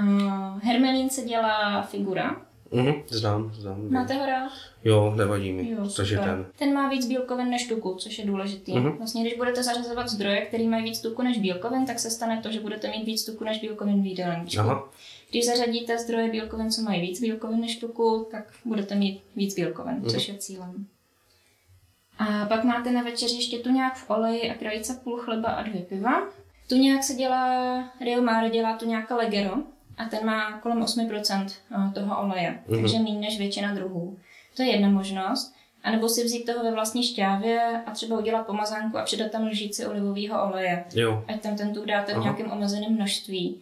A: Uh, hermelín se dělá figura.
B: Mhm. Znám, znám.
A: Máte ho rád?
B: Jo, nevadí mi.
A: Jo,
B: Takže ten.
A: ten má víc bílkovin než tuku, což je důležitý.
B: Mhm.
A: Vlastně, když budete zařazovat zdroje, který mají víc tuku než bílkovin, tak se stane to, že budete mít víc tuku než bílkovin v jídelníčku.
B: Aha.
A: Když zařadíte zdroje bílkovin, co mají víc bílkovin než tuku, tak budete mít víc bílkovin,
B: Mhm.
A: což je cílem. A pak máte na večeři ještě tuňák v oleji a krajice půl chleba a dvě piva. Tuňák se dělá, Rio Mare dělá tuňáka Legero a ten má kolem 8% toho oleje,
B: Mhm.
A: takže méně než většina druhů. To je jedna možnost. A nebo si vzít toho ve vlastní šťávě a třeba udělat pomazánku a přidat tam lžíci olivového oleje
B: Jo.
A: ať tam ten tuk dáte v
B: Aha.
A: nějakém omezeném množství.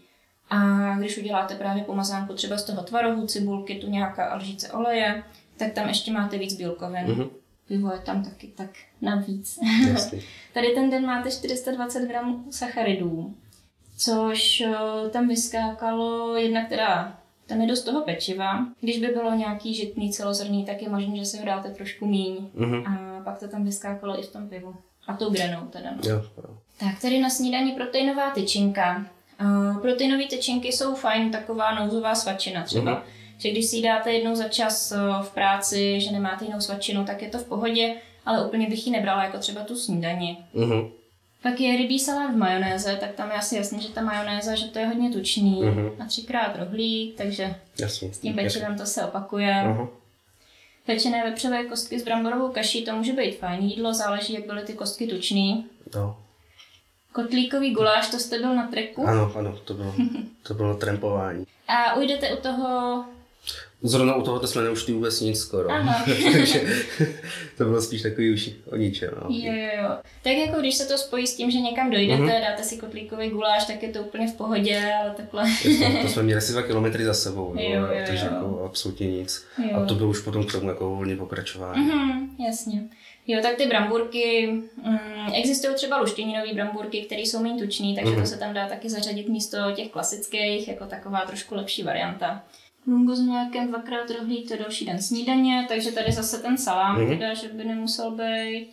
A: A když uděláte právě pomazánku třeba z toho tvarohu, cibulky, tu nějaká lžíce oleje, tak tam ještě máte víc bílkovin.
B: Mhm.
A: Pivo je tam taky tak navíc.
B: Jasný.
A: Tady ten den máte 420 gramů sacharidů, což eh, tam vyskákalo jednak teda tam je dost toho pečiva. Když by bylo nějaký žitný celozrný, tak je možné, že si ho dáte trošku míň.
B: Mhm.
A: A pak to tam vyskákalo i v tom pivu. A tou grenou teda. No.
B: Jo. jo.
A: Tak tady na snídani proteinová tyčinka. Uh, proteinové tyčinky jsou fajn, taková nouzová svačina třeba.
B: Mhm.
A: Že když si ji dáte jednou za čas uh, v práci, že nemáte jinou svačinu, tak je to v pohodě, ale úplně bych ji nebrala jako třeba tu snídani.
B: Mhm.
A: Pak je rybí salát v majonéze, tak tam je asi jasný, že ta majonéza, že to je hodně tučný.
B: Mhm.
A: A třikrát rohlík, takže
B: Jasný.
A: s tím pečivem to se opakuje.
B: Aha.
A: Pečené vepřové kostky s bramborovou kaší, to může být fajn jídlo, záleží, jak byly ty kostky tučný.
B: Jo.
A: Kotlíkový guláš, to jste byl na treku.
B: Ano, ano, to bylo, to bylo trampování.
A: A ujdete u toho...
B: Zrovna u tohoto jsme neušli vůbec nic skoro. Takže to bylo spíš takový už o ničem. No.
A: Jo, jo, jo. Tak jako když se to spojí s tím, že někam dojdete,
B: Mhm.
A: dáte si kotlíkový guláš, tak je to úplně v pohodě, ale takhle...
B: Jasně, to jsme měli asi dva kilometry za sebou, no,
A: Jo, jo,
B: takže
A: jo.
B: jako absolutně nic.
A: Jo.
B: A to bylo už potom k tomu jako volně pokračování.
A: Mhm, jasně. Jo, tak ty bramburky, mm, existují třeba luštěninové bramburky, které jsou méně tučný, takže
B: Mhm.
A: to se tam dá taky zařadit místo těch klasických, jako taková trošku lepší varianta. Lungo s mlékem, dvakrát rohlík, to je další den snídaně, takže tady zase ten salám,
B: Mhm.
A: teda, že by nemusel být.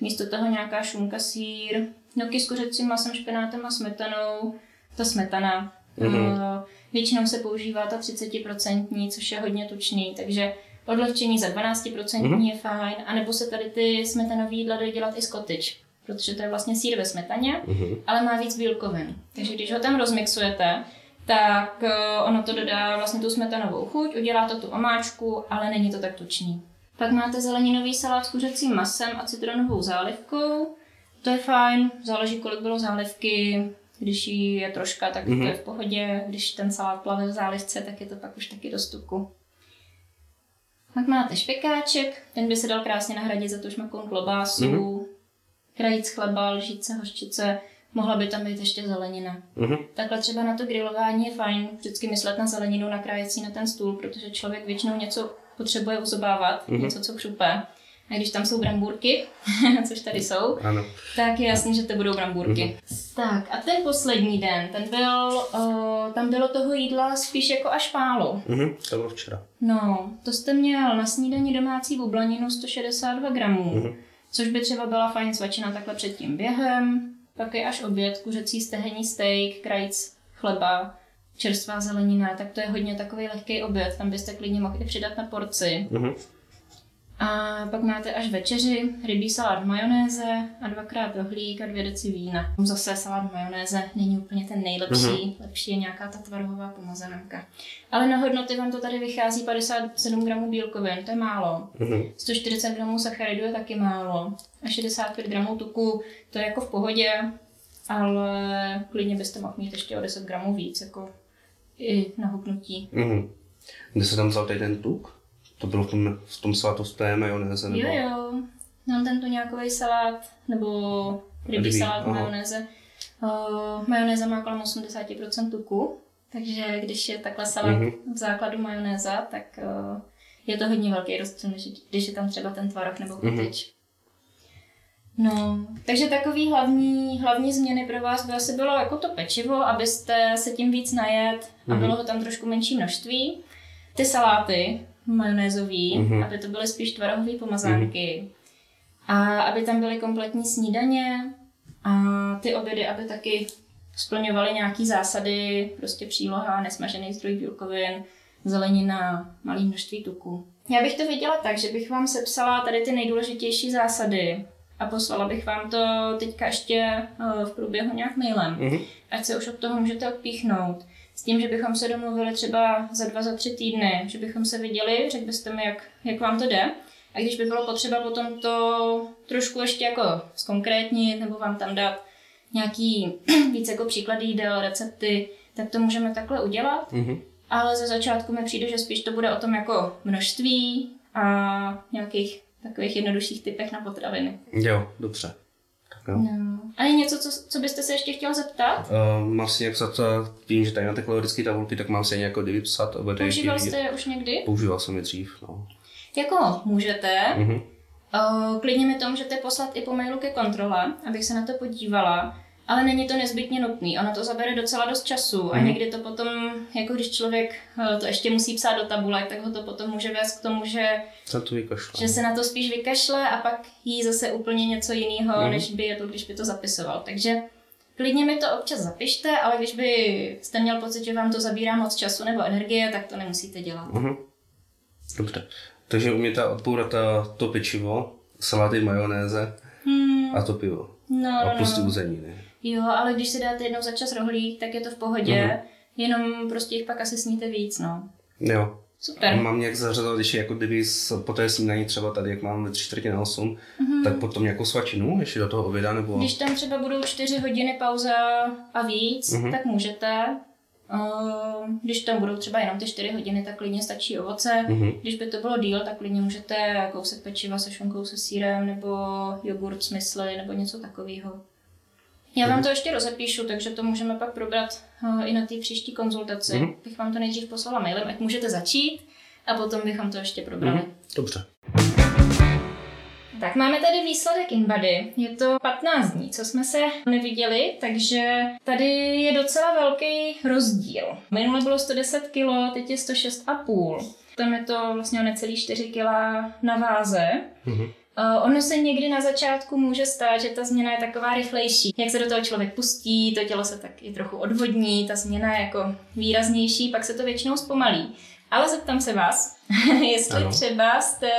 A: Místo toho nějaká šunka, sír, noky s kuřecím masem, špenátem a smetanou. Ta smetana, Mm-hmm. Většinou se používá ta 30%, což je hodně tučný, takže odlehčení za 12% mm-hmm. je fajn, anebo se tady ty smetanové jídla dají dělat i z cottage, protože to je vlastně sír ve smetaně, mm-hmm. ale má víc bílkovin. Takže když ho tam rozmixujete, tak uh, ono to dodá vlastně tu smetanovou chuť, udělá to tu omáčku, ale není to tak tučný. Pak máte zeleninový salát s kuřecím masem a citronovou zálivkou. To je fajn, záleží, kolik bylo zálivky. Když jí je troška, tak mm-hmm. to je mhm. v pohodě. Když ten salát plave v zálivce, tak je to pak už taky do stuku. Pak máte špekáček, ten by se dal krásně nahradit za tu šmakou klobásu, mm-hmm. krajíc chleba, lžíce, hořčice, mohla by tam být ještě zelenina. Mm-hmm. Takhle třeba na to grilování je fajn vždycky myslet na zeleninu nakrájecí na ten stůl, protože člověk většinou něco potřebuje uzobávat, mm-hmm. něco, co křupe. A když tam jsou brambůrky, což tady jsou,
B: ano.
A: tak je jasný, že to budou brambůrky. Mm-hmm. Tak a ten poslední den, ten byl, uh, tam bylo toho jídla spíš jako až málo.
B: Mm-hmm, to bylo včera.
A: No, to jste měl na snídani domácí bublaninu 162 gramů, mm-hmm. což by třeba byla fajn svačina takhle před tím během. Pak je až oběd, kuřecí stehenní steak, krajíc chleba, čerstvá zelenina, tak to je hodně takový lehký oběd, tam byste klidně mohli přidat na porci. Mm-hmm. A pak máte až večeři rybí salát v majonéze a dvakrát rohlík a dvě deci vína. Zase salát v majonéze není úplně ten nejlepší, mm-hmm. lepší je nějaká ta tvarohová pomazanka. Ale na hodnoty vám to tady vychází 57 gramů bílkovin, to je málo. Mm-hmm. 140 gramů sacharidu je taky málo. A 65 gramů tuku, to je jako v pohodě, ale klidně byste mohli mít ještě o 10 gramů víc, jako i na hubnutí.
B: Mm-hmm. Kde se tam vzal ten tuk? To bylo v tom, v tom svatosté majonéze?
A: Nebo... Jo, jo. Mám tento nějaký salát, nebo rybí salát v majonéze. Uh, majonéza má kolem 80% tuku, takže když je takhle salát mm-hmm. v základu majonéza, tak uh, je to hodně velký rozdíl, než když je tam třeba ten tvaroh nebo kutyč. Mm-hmm. No, takže takový hlavní, hlavní změny pro vás by asi bylo jako to pečivo, abyste se tím víc najet a mm-hmm. bylo ho tam trošku menší množství. Ty saláty majonézový, mm-hmm. aby to byly spíš tvarohové pomazánky. Mm-hmm. A aby tam byly kompletní snídaně a ty obědy, aby taky splňovaly nějaký zásady, prostě příloha, nesmažený zdroj bílkovin, zelenina, malé množství tuku. Já bych to viděla tak, že bych vám sepsala tady ty nejdůležitější zásady a poslala bych vám to teďka ještě eh, v průběhu nějak mailem, mm-hmm. ať se už od toho můžete odpíchnout. S tím, že bychom se domluvili třeba za dva, za tři týdny, že bychom se viděli, řekl byste mi, jak, jak vám to jde. A když by bylo potřeba potom to trošku ještě jako zkonkrétnit nebo vám tam dát nějaký víc jako příklady jídel, recepty, tak to můžeme takhle udělat. Mm-hmm. Ale ze začátku mi přijde, že spíš to bude o tom jako množství a nějakých takových jednodušších typech na potraviny.
B: Jo, dobře. Tak jo.
A: No. A je něco, co, co byste se ještě chtěl zeptat?
B: Uh, mám si nějak psat, vím, že tady na ty kalorické tabulky, tak mám si nějak kdyby psat.
A: Používal jste je už někdy?
B: Používal jsem je dřív, no.
A: Jako můžete. Uh-huh. Uh, klidně mi to můžete poslat i po mailu ke kontrole, abych se na to podívala ale není to nezbytně nutný. Ono to zabere docela dost času mm. a mhm. někdy to potom, jako když člověk eh, to ještě musí psát do tabulek, tak ho to potom může vést k tomu, že,
B: se, to
A: že se na to spíš vykašle a pak jí zase úplně něco jiného, mm. než by je to, když by to zapisoval. Takže klidně mi to občas zapište, ale když by jste měl pocit, že vám to zabírá moc času nebo energie, tak to nemusíte dělat.
B: Mm. Dobře. Takže umíte odpourat to pečivo, saláty majonéze hmm. a to pivo.
A: No, a
B: no, pustit no. uzeniny.
A: Jo, ale když si dáte jednou za čas rohlík, tak je to v pohodě. Mm-hmm. Jenom prostě jich pak asi sníte víc, no.
B: Jo.
A: Super.
B: A mám nějak zařadit, když jako kdyby po té snídaní třeba tady, jak mám ve tři čtvrtě na osm, mm-hmm. tak potom nějakou svačinu ještě do toho oběda nebo...
A: Když tam třeba budou čtyři hodiny pauza a víc, mm-hmm. tak můžete. Když tam budou třeba jenom ty 4 hodiny, tak klidně stačí ovoce. Mm-hmm. Když by to bylo díl, tak klidně můžete kousek pečiva se šunkou se sírem nebo jogurt s mysli nebo něco takového. Já vám to ještě rozepíšu, takže to můžeme pak probrat uh, i na té příští konzultaci. Mm-hmm. Bych vám to nejdřív poslala mailem, ať můžete začít a potom bychom to ještě probrali. Mm-hmm.
B: Dobře.
A: Tak máme tady výsledek InBody. Je to 15 dní, co jsme se neviděli, takže tady je docela velký rozdíl. Minule bylo 110 kg, teď je 106,5. Tam je to vlastně o necelý 4 kg na váze. Mm-hmm. Uh, ono se někdy na začátku může stát, že ta změna je taková rychlejší. Jak se do toho člověk pustí, to tělo se tak i trochu odvodní, ta změna je jako výraznější, pak se to většinou zpomalí. Ale zeptám se vás, jestli ano. třeba jste,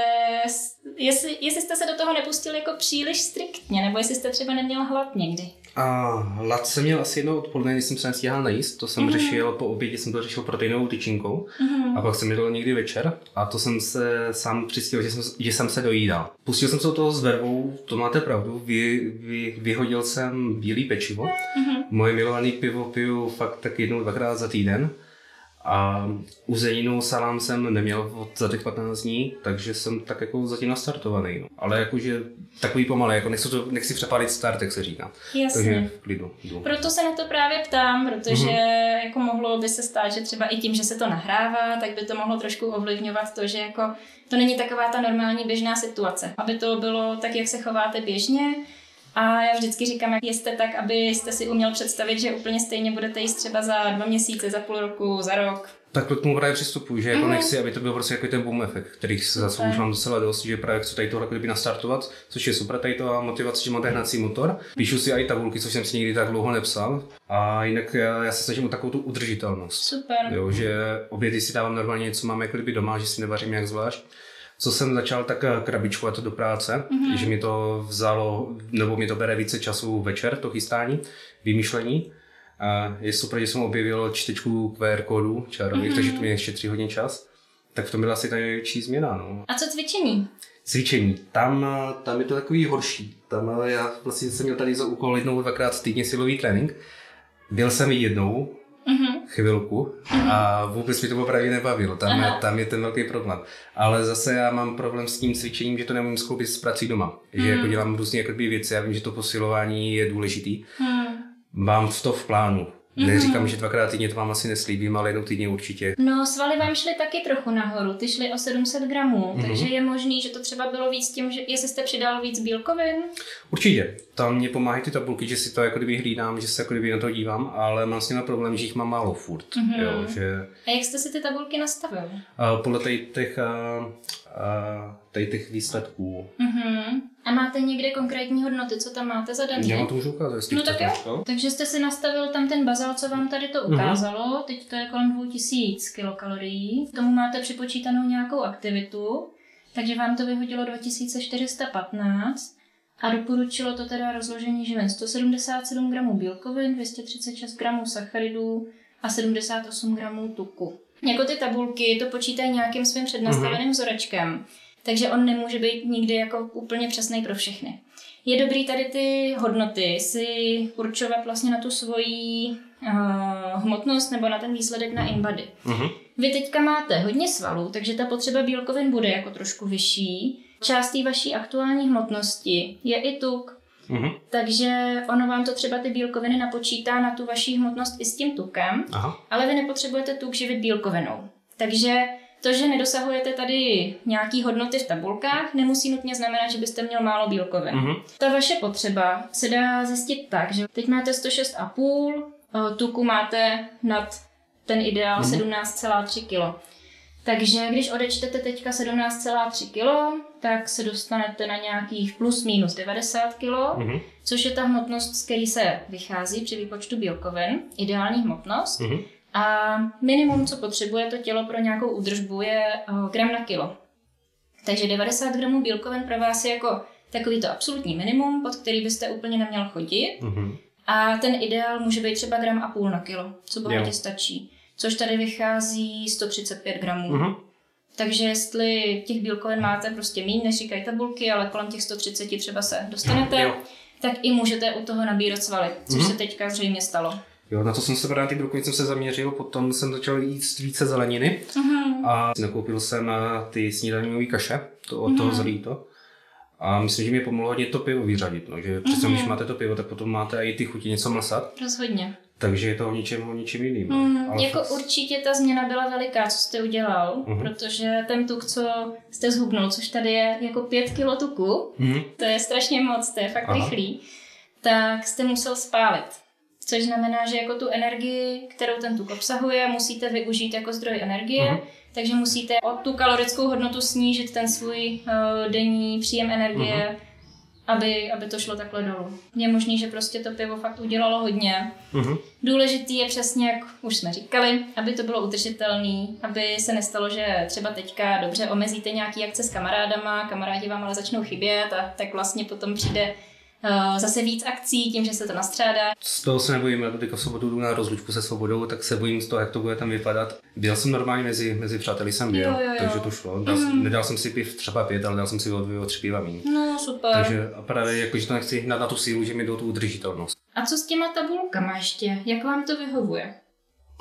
A: jestli, jestli jste se do toho nepustili jako příliš striktně, nebo jestli jste třeba neměl hlad někdy.
B: A hlad jsem měl asi jednou odpoledne, když jsem se nestíhal najíst, to jsem mm-hmm. řešil po obědě, jsem to řešil proteinovou tyčinkou mm-hmm. a pak jsem jedl někdy večer a to jsem se sám přistil, že jsem, že jsem se dojídal. Pustil jsem se do toho s vervou, to máte pravdu, vy, vy, vyhodil jsem bílý pečivo, mm-hmm. moje milované pivo piju fakt tak jednou, dvakrát za týden a uzeninu salám jsem neměl od za těch 15 dní, takže jsem tak jako zatím nastartovaný. No. Ale jakože takový pomalý, jako nechci, to, nechci přepálit start, jak se říká.
A: Jasně.
B: Takže v klidu.
A: Jdu. Proto se na to právě ptám, protože mm-hmm. jako mohlo by se stát, že třeba i tím, že se to nahrává, tak by to mohlo trošku ovlivňovat to, že jako to není taková ta normální běžná situace. Aby to bylo tak, jak se chováte běžně, a já vždycky říkám, jak jste tak, abyste si uměl představit, že úplně stejně budete jíst třeba za dva měsíce, za půl roku, za rok.
B: Tak k tomu právě přistupuji, že jako mm-hmm. nechci, aby to byl prostě jako ten boom efekt, který se zase už mám docela dost, že právě chci tady tohle kdyby nastartovat, což je super, tady to motivace, že máte hnací motor. Píšu si i tabulky, což jsem si nikdy tak dlouho nepsal. A jinak já, já se snažím o takovou tu udržitelnost.
A: Super.
B: Jo, že obědy si dávám normálně něco mám jako kdyby doma, že si nevařím nějak zvlášť co jsem začal tak eh, krabičkovat do práce, mm-hmm. že mi to vzalo, nebo mi to bere více času večer, to chystání, vymýšlení. A je super, že jsem objevil čtečku QR kódu čarových, mm-hmm. takže to mě ještě tři hodin čas. Tak v tom byla asi ta největší změna. No.
A: A co cvičení?
B: Cvičení. Tam, eh, tam je to takový horší. Tam eh, já vlastně jsem měl tady za úkol jednou, dvakrát týdně silový trénink. Byl jsem jednou, mm-hmm. chvilku mm-hmm. a vůbec mi to opravdu nebavilo. Tam, je, tam je ten velký problém. Ale zase já mám problém s tím cvičením, že to nemůžu skloubit s prací doma. Mm-hmm. Že jako dělám různě věci, já vím, že to posilování je důležitý. Mm. Mám to v plánu. Mm-hmm. Neříkám, že dvakrát týdně to vám asi neslíbím, ale jednou týdně určitě.
A: No, svaly vám šly taky trochu nahoru, ty šly o 700 gramů, mm-hmm. takže je možný, že to třeba bylo víc tím, že jestli jste přidal víc bílkovin?
B: Určitě. Tam mě pomáhají ty tabulky, že si to jako kdyby hlídám, že se jako kdyby na to dívám, ale mám s nimi problém, že jich mám málo furt. Mm-hmm. Jo, že...
A: A jak jste si ty tabulky nastavil?
B: Uh, podle těch, těch, uh, uh, těch výsledků.
A: Mm-hmm. A máte někde konkrétní hodnoty, co tam máte zadané?
B: Já vám to můžu ukázat.
A: No tak jo. Takže jste si nastavil tam ten bazál, co vám tady to mhm. ukázalo. Mm-hmm. Teď to je kolem 2000 kilokalorií. K tomu máte připočítanou nějakou aktivitu. Takže vám to vyhodilo 2415 a doporučilo to teda rozložení živin 177 gramů bílkovin, 236 gramů sacharidů a 78 gramů tuku. Jako ty tabulky to počítají nějakým svým přednastaveným mm-hmm. vzorečkem. Takže on nemůže být nikdy jako úplně přesný pro všechny. Je dobrý tady ty hodnoty si určovat vlastně na tu svoji uh, hmotnost nebo na ten výsledek na InBody. Uh-huh. Vy teďka máte hodně svalů, takže ta potřeba bílkovin bude jako trošku vyšší. Část té vaší aktuální hmotnosti je i tuk, uh-huh. takže ono vám to třeba ty bílkoviny napočítá na tu vaší hmotnost i s tím tukem, Aha. ale vy nepotřebujete tuk živit bílkovinou. Takže to, že nedosahujete tady nějaký hodnoty v tabulkách, nemusí nutně znamenat, že byste měl málo bílkovin. Mm-hmm. Ta vaše potřeba se dá zjistit tak, že teď máte 106,5, eh, tuku máte nad ten ideál mm-hmm. 17,3 kg. Takže když odečtete teďka 17,3 kg, tak se dostanete na nějakých plus minus 90 kg, mm-hmm. což je ta hmotnost, z který se vychází při výpočtu bílkovin, ideální hmotnost. Mm-hmm. A minimum, co potřebuje to tělo pro nějakou údržbu, je uh, gram na kilo. Takže 90 gramů bílkovin pro vás je jako takový to absolutní minimum, pod který byste úplně neměl chodit. Mm-hmm. A ten ideál může být třeba gram a půl na kilo, co bohatě stačí. Což tady vychází 135 gramů. Mm-hmm. Takže jestli těch bílkovin máte prostě méně, než říkají tabulky, ale kolem těch 130 třeba se dostanete, jo. tak i můžete u toho nabírat svaly, což mm-hmm. se teďka zřejmě stalo.
B: Jo, na to jsem se právě ty brokolice jsem se zaměřil, potom jsem začal jíst více zeleniny uh-huh. a nakoupil jsem ty snídaňové kaše, to od uh-huh. toho zlí to. A myslím, že mi pomohlo hodně to pivo vyřadit, no, že přece uh-huh. když máte to pivo, tak potom máte i ty chuti něco mlsat.
A: Rozhodně.
B: Takže je to o ničem, o ničem jiným.
A: Mm, Ale jako fakt... určitě ta změna byla veliká, co jste udělal, uh-huh. protože ten tuk, co jste zhubnul, což tady je jako pět kilo tuku, uh-huh. to je strašně moc, to je fakt Aha. rychlý, tak jste musel spálit. Což znamená, že jako tu energii, kterou ten tuk obsahuje, musíte využít jako zdroj energie,
B: Mhm.
A: takže musíte o tu kalorickou hodnotu snížit ten svůj uh, denní příjem energie,
B: Mhm.
A: Aby, aby to šlo takhle dolů. Je možný, že prostě to pivo fakt udělalo hodně.
B: Mhm.
A: Důležitý je přesně, jak už jsme říkali, aby to bylo udržitelné, aby se nestalo, že třeba teďka dobře omezíte nějaký akce s kamarádama, kamarádi vám ale začnou chybět a tak vlastně potom přijde zase víc akcí tím, že se to nastřádá.
B: Z toho se nebojím, já teďka v sobotu jdu na rozlučku se svobodou, tak se bojím z toho, jak to bude tam vypadat. Byl jsem normálně mezi, mezi přáteli, jsem byl,
A: Jo, jo, jo.
B: takže to šlo. Dal,
A: Mhm.
B: Nedal jsem si piv třeba pět, ale dal jsem si o dvě, o tři piva méně.
A: No super.
B: Takže a právě jakože to nechci hnát na tu sílu, že mi jdou tu udržitelnost.
A: A co s těma tabulkama ještě? Jak vám to vyhovuje?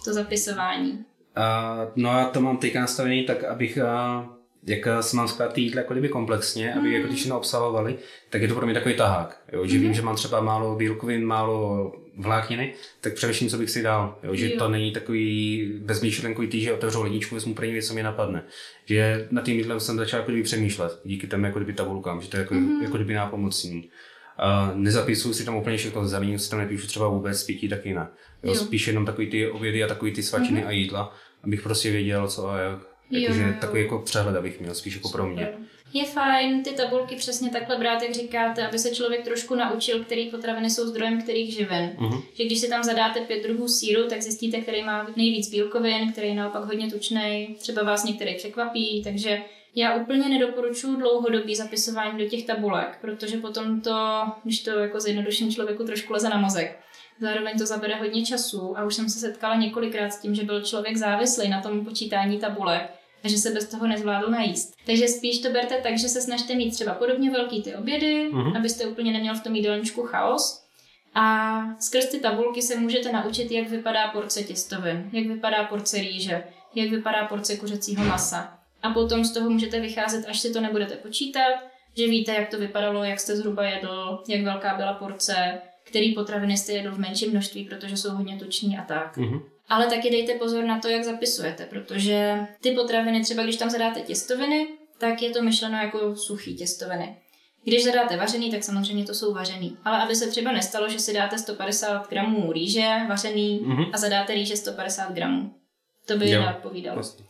A: To zapisování.
B: A, no a to mám teďka nastavený tak, abych a, jak si mám skládat ty jídla jako kdyby komplexně, aby jako když obsahovali, tak je to pro mě takový tahák. Jo? Že vím, že mám třeba málo bílkovin, málo vlákniny, tak přemýšlím, co bych si dal. Jo? Že
A: Jo.
B: to není takový bezmýšlenkový tý, že otevřu ledničku, vezmu první věc, co mi napadne. Že na tím jídlem jsem začal jako kdyby přemýšlet, díky těm jako kdyby tabulkám, že to je jako, mm-hmm. jako kdyby nápomocný. A nezapisuju si tam úplně všechno, zelení si tam nepíšu třeba vůbec, pití taky ne. Jo,
A: Jo.
B: spíš jenom takový ty obědy a takový ty svačiny mm-hmm. a jídla, abych prostě věděl, co a jak.
A: Jo.
B: takový jako přehled abych měl, spíš jako pro mě.
A: Je fajn ty tabulky přesně takhle brát, jak říkáte, aby se člověk trošku naučil, který potraviny jsou zdrojem kterých živin.
B: Mhm.
A: Že když si tam zadáte pět druhů síru, tak zjistíte, který má nejvíc bílkovin, který je naopak hodně tučný, třeba vás některý překvapí, takže já úplně nedoporučuji dlouhodobý zapisování do těch tabulek, protože potom to, když to jako zjednoduším člověku trošku leze na mozek. Zároveň to zabere hodně času a už jsem se setkala několikrát s tím, že byl člověk závislý na tom počítání tabulek a že se bez toho nezvládl najíst. Takže spíš to berte tak, že se snažte mít třeba podobně velký ty obědy,
B: Mhm.
A: abyste úplně neměl v tom jídelníčku chaos. A skrz ty tabulky se můžete naučit, jak vypadá porce těstovin, jak vypadá porce rýže, jak vypadá porce kuřecího masa. A potom z toho můžete vycházet, až si to nebudete počítat, že víte, jak to vypadalo, jak jste zhruba jedl, jak velká byla porce, který potraviny jste jedl v menším množství, protože jsou hodně tuční a tak.
B: Mhm.
A: Ale taky dejte pozor na to, jak zapisujete, protože ty potraviny, třeba když tam zadáte těstoviny, tak je to myšleno jako suchý těstoviny. Když zadáte vařený, tak samozřejmě to jsou vařený. Ale aby se třeba nestalo, že si dáte 150 gramů rýže vařený
B: Mhm.
A: a zadáte rýže 150 gramů. To by
B: Jo.
A: neodpovídalo.
B: Vlastně.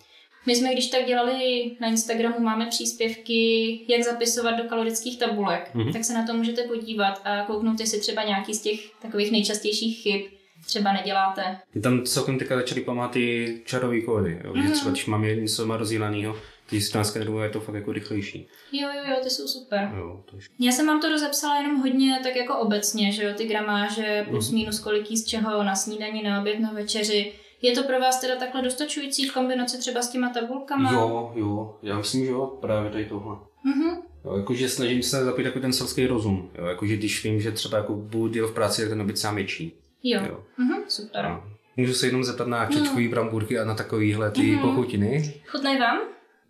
A: My jsme když tak dělali na Instagramu, máme příspěvky, jak zapisovat do kalorických tabulek,
B: Mhm.
A: tak se na to můžete podívat a kouknout, jestli třeba nějaký z těch takových nejčastějších chyb třeba neděláte.
B: Mě tam celkem teďka začaly pomáhat ty čarové kódy. Jo?
A: Mhm.
B: Že třeba když mám něco má rozdílenýho, když si to naskenuju, je to fakt jako rychlejší.
A: Jo, jo, jo, ty jsou super.
B: Jo, to je...
A: Já jsem vám to rozepsala jenom hodně tak jako obecně, že jo, ty gramáže plus
B: Mhm.
A: minus kolik jíst čeho na snídani, na oběd, na večeři. Je to pro vás teda takhle dostačující v kombinaci třeba s těma tabulkama?
B: Jo, jo, já myslím, že jo, právě tady tohle.
A: Mhm.
B: Jo, jakože snažím se zapít jako ten selský rozum. Jo, jakože když vím, že třeba jako budu dělat v práci, tak ten oběd sám větší.
A: Jo.
B: Jo.
A: Mhm, super.
B: A můžu se jenom zeptat na
A: No.
B: čečkový bramburky a na takovýhle ty
A: Mhm.
B: pochutiny.
A: Chutnají vám?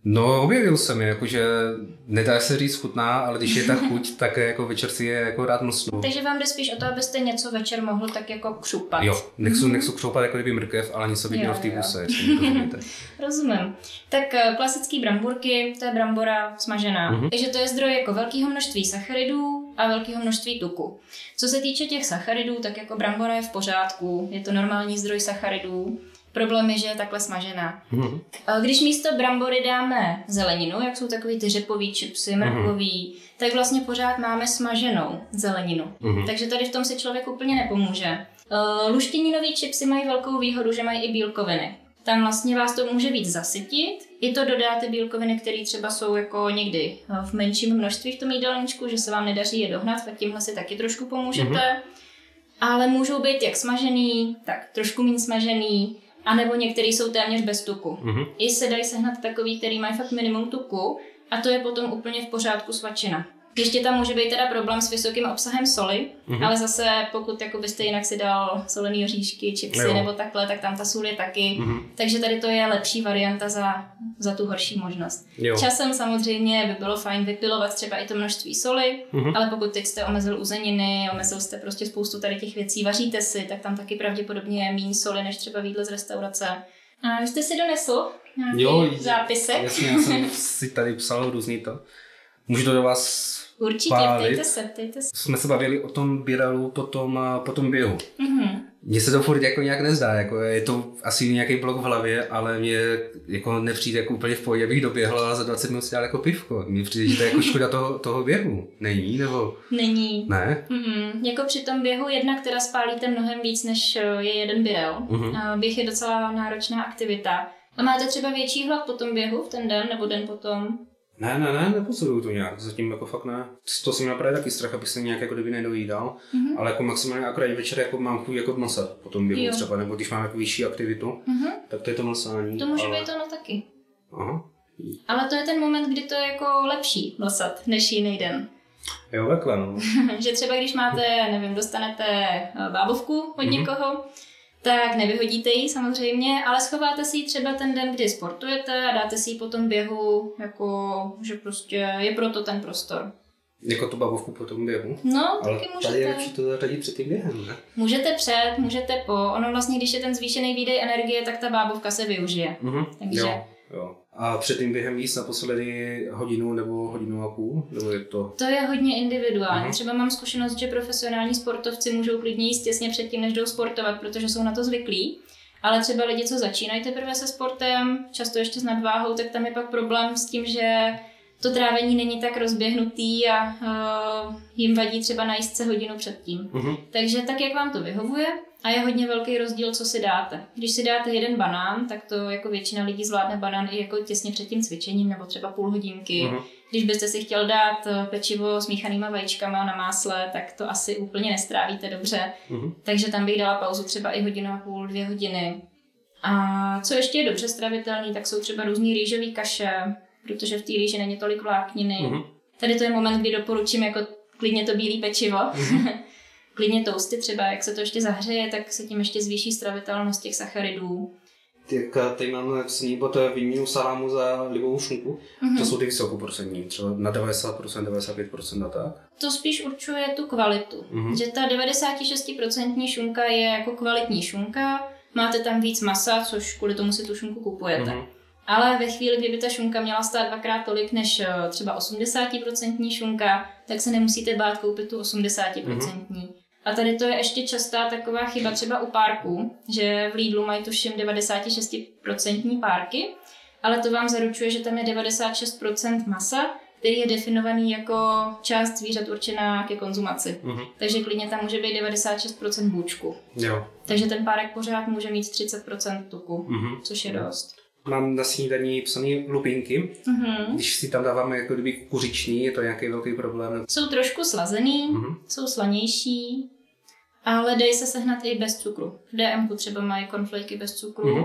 B: No, objevil jsem je, jakože nedá se říct chutná, ale když je ta chuť, tak jako večer si je jako rád mlsnu.
A: Takže vám jde spíš o to, abyste něco večer mohl tak jako křupat.
B: Jo, nechci, nechci křoupat jako kdyby mrkev, ale něco by v té puse.
A: Rozumím. Tak eh, klasický bramburky, to je brambora smažená.
B: Mhm.
A: Takže to je zdroj jako velkého množství sacharidů a velkého množství tuku. Co se týče těch sacharidů, tak jako brambora je v pořádku, je to normální zdroj sacharidů. Problém je, že je takhle smažená.
B: Mhm.
A: Eh, Když místo brambory dáme zeleninu, jak jsou takový ty řepový čipsy, mrkový, tak vlastně pořád máme smaženou zeleninu.
B: Mhm.
A: Takže tady v tom si člověk úplně nepomůže. Uh, luštěninový čipsy mají velkou výhodu, že mají i bílkoviny. Tam vlastně vás to může víc zasytit. I to dodá ty bílkoviny, které třeba jsou jako někdy eh, v menším množství v tom jídelníčku, že se vám nedaří je dohnat, tak tímhle si taky trošku pomůžete.
B: Mhm.
A: Ale můžou být jak smažený, tak trošku méně smažený, anebo některý jsou téměř bez tuku.
B: Mhm.
A: I se dají sehnat takový, který mají fakt minimum tuku a to je potom úplně v pořádku svačina. Ještě tam může být teda problém s vysokým obsahem soli,
B: Mhm.
A: ale zase pokud jako byste jinak si dal solený oříšky, chipsy
B: Jo.
A: nebo takhle, tak tam ta sůl je taky.
B: Mhm.
A: Takže tady to je lepší varianta za, za tu horší možnost.
B: Jo.
A: Časem samozřejmě by bylo fajn vypilovat třeba i to množství soli,
B: Mhm.
A: ale pokud teď jste omezil uzeniny, omezil jste prostě spoustu tady těch věcí, vaříte si, tak tam taky pravděpodobně je méně soli než třeba v jídle z restaurace. A vy jste si donesl nějaký
B: Jo,
A: zápisek?
B: Jasně, já jsem si tady psal různý to. Můžu to do vás
A: Určitě,
B: pálit?
A: ptejte se, ptejte se.
B: Jsme se bavili o tom běralu po tom, po tom běhu.
A: Mhm.
B: Mně se to furt jako nějak nezdá, jako je to asi nějaký blok v hlavě, ale mě jako nepřijde jako úplně v pohodě, abych doběhl a za 20 minut si dal jako pivko. Mně přijde, že to je jako škoda toho, toho běhu. Není, nebo?
A: Není.
B: Ne?
A: Mm-mm. Jako při tom běhu jedna, která spálíte mnohem víc, než eh, je jeden birel.
B: Mhm.
A: Běh je docela náročná aktivita. A máte třeba větší hlad po tom běhu v ten den nebo den potom?
B: Ne, ne, ne, nepociluju to nějak, zatím jako fakt ne. To jsem měl právě taky strach, abych se nějak jako kdyby nedojídal,
A: Mhm.
B: ale jako maximálně akorát večer jako mám chuť jako mlsat po tom běhu
A: Jo.
B: třeba, nebo když mám jako vyšší aktivitu,
A: Mhm.
B: tak to je to mlsání.
A: To může
B: ale...
A: být ono taky.
B: Aha.
A: Ale to je ten moment, kdy to je jako lepší vlsat než jiný den.
B: Jo, takhle no.
A: že třeba když máte, nevím, dostanete eh, bábovku od
B: Mhm.
A: někoho, tak nevyhodíte ji samozřejmě, ale schováte si ji třeba ten den, kdy sportujete a dáte si ji po tom běhu, jako, že prostě je proto ten prostor.
B: jako tu babovku po tom běhu.
A: No,
B: Ale
A: taky
B: tady je
A: můžete.
B: lepší to zařadit před tím během, ne?
A: Můžete před, můžete po. Ono vlastně, když je ten zvýšený výdej energie, tak ta bábovka se využije.
B: Mhm.
A: Takže-
B: Jo, jo. A před tím během jíst naposledy hodinu nebo hodinu a půl? Nebo je to...
A: To je hodně individuální.
B: Mhm.
A: Třeba mám zkušenost, že profesionální sportovci můžou klidně jíst těsně předtím, než jdou sportovat, protože jsou na to zvyklí. Ale třeba lidi, co začínají teprve se sportem, často ještě s nadváhou, tak tam je pak problém s tím, že to trávení není tak rozběhnutý a uh, jim vadí třeba najíst se hodinu předtím.
B: Mhm.
A: Takže tak, jak vám to vyhovuje, a je hodně velký rozdíl, co si dáte. Když si dáte jeden banán, tak to jako většina lidí zvládne banán i jako těsně před tím cvičením, nebo třeba půl hodinky.
B: Mhm.
A: Když byste si chtěl dát eh, pečivo s míchanýma vajíčkama na másle, tak to asi úplně nestrávíte dobře.
B: Mhm.
A: Takže tam bych dala pauzu třeba i hodinu a půl, dvě hodiny. A co ještě je dobře stravitelný, tak jsou třeba různý rýžový kaše, protože v té rýži není tolik vlákniny.
B: Mhm.
A: Tady to je moment, kdy doporučím jako klidně to bílé pečivo.
B: Mhm.
A: klidně toasty třeba, jak se to ještě zahřeje, tak se tím ještě zvýší stravitelnost těch sacharidů.
B: Tak tady mám sní pod výměnu salámu za libovou šunku.
A: Mhm.
B: To jsou ty vysokoprocentní, třeba na 90%, 95% a tak.
A: To spíš určuje tu kvalitu.
B: Mhm.
A: Že ta 96% šunka je jako kvalitní šunka, máte tam víc masa, což kvůli tomu si tu šunku kupujete.
B: Mhm.
A: Ale ve chvíli, kdyby ta šunka měla stát dvakrát tolik než eh, třeba 80% šunka, tak se nemusíte bát koupit tu 80%. A tady to je ještě častá taková chyba třeba u párků, že v Lidlu mají tuším 96% párky, ale to vám zaručuje, že tam je 96% masa, který je definovaný jako část zvířat určená ke konzumaci.
B: Mhm.
A: Takže klidně tam může být 96% bůčku.
B: Jo.
A: Takže ten párek pořád může mít 30% tuku,
B: Mhm.
A: což je dost.
B: Mám na snídaní psaný lupinky.
A: Mhm.
B: Když si tam dáváme jako kdyby kukuřiční, je to nějaký velký problém.
A: Jsou trošku slazený,
B: Mhm.
A: jsou slanější, ale dají se sehnat i bez cukru. V DMku třeba mají konfliky bez cukru,
B: Mhm.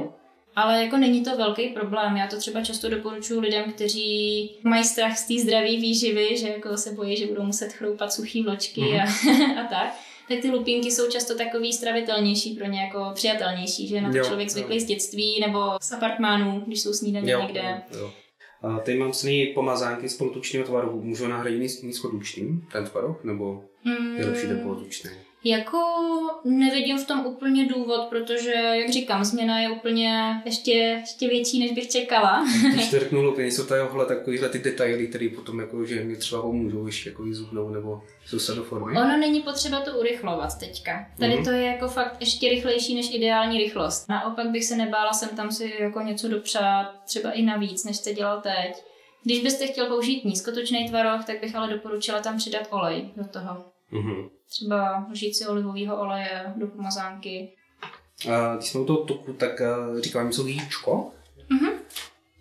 A: ale jako není to velký problém. Já to třeba často doporučuji lidem, kteří mají strach z té zdravé výživy, že jako se bojí, že budou muset chroupat suchý vločky
B: Mhm.
A: a, a tak. Tak ty lupinky jsou často takový stravitelnější pro ně, jako přijatelnější, že na to
B: Jo,
A: člověk
B: jo.
A: zvyklý z dětství nebo z apartmánů, když jsou snídaně někde.
B: jo. A tady mám sný pomazánky z polotučného tvarohu. Můžu nahradit nízkotučným ten tvaroh, nebo je lepší ten polotučný?
A: Jako nevidím v tom úplně důvod, protože, jak říkám, změna je úplně ještě, ještě větší, než bych čekala.
B: Když to řeknu lupiny, jsou tady ohle takovýhle ty detaily, které potom jako, že mě třeba pomůžou ještě jako zubnou nebo se do formy.
A: Ono není potřeba to urychlovat teďka. Tady
B: Mhm.
A: to je jako fakt ještě rychlejší než ideální rychlost. Naopak bych se nebála sem tam si jako něco dopřát, třeba i navíc, než jste dělal teď. Když byste chtěl použít nízkotočný tvaroh, tak bych ale doporučila tam přidat olej do toho.
B: Mhm.
A: Třeba žít olivového oleje do pomazánky.
B: A když jsme u toho tuku, tak uh, říkám něco jíčko.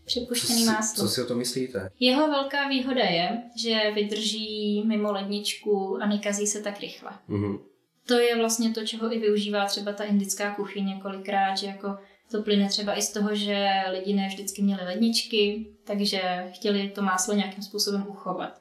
A: Připuštěný
B: co, si-
A: máslo.
B: co si o to myslíte?
A: Jeho velká výhoda je, že vydrží mimo ledničku a nekazí se tak rychle.
B: Mhm.
A: To je vlastně to, čeho i využívá třeba ta indická kuchyň několikrát, že jako to plyne třeba i z toho, že lidi ne vždycky měli ledničky, takže chtěli to máslo nějakým způsobem uchovat.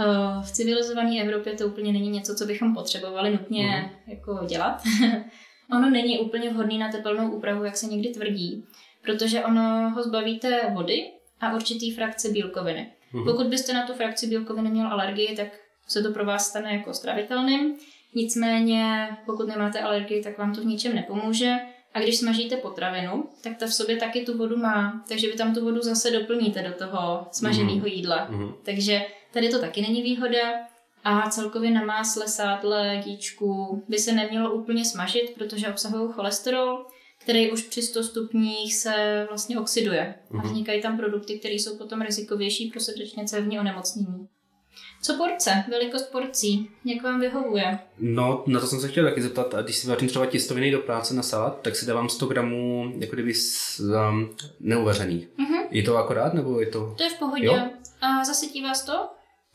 A: Eh, V civilizované Evropě to úplně není něco, co bychom potřebovali nutně jako dělat. ono není úplně vhodný na tepelnou úpravu, jak se někdy tvrdí, protože ono ho zbavíte vody a určitý frakce bílkoviny.
B: Mhm.
A: Pokud byste na tu frakci bílkoviny měl alergii, tak se to pro vás stane jako stravitelným. Nicméně, pokud nemáte alergii, tak vám to v ničem nepomůže. A když smažíte potravinu, tak ta v sobě taky tu vodu má, takže vy tam tu vodu zase doplníte do toho smaženého jídla.
B: Mhm.
A: Takže tady to taky není výhoda. a celkově na másle, sádle, gíčku by se nemělo úplně smažit, protože obsahují cholesterol, který už při 100 stupních se vlastně oxiduje. A
B: Mhm.
A: vznikají tam produkty, které jsou potom rizikovější pro srdečně cévní onemocnění. Co porce? Velikost porcí? Jak vám vyhovuje?
B: No, na to jsem se chtěl taky zeptat. A když si vařím třeba těstoviny do práce na salát, tak si dávám 100 gramů jako kdyby s, um, neuvařený.
A: Mhm.
B: Je to akorát, nebo je to...
A: To je v pohodě.
B: Jo.
A: A zasytí vás to?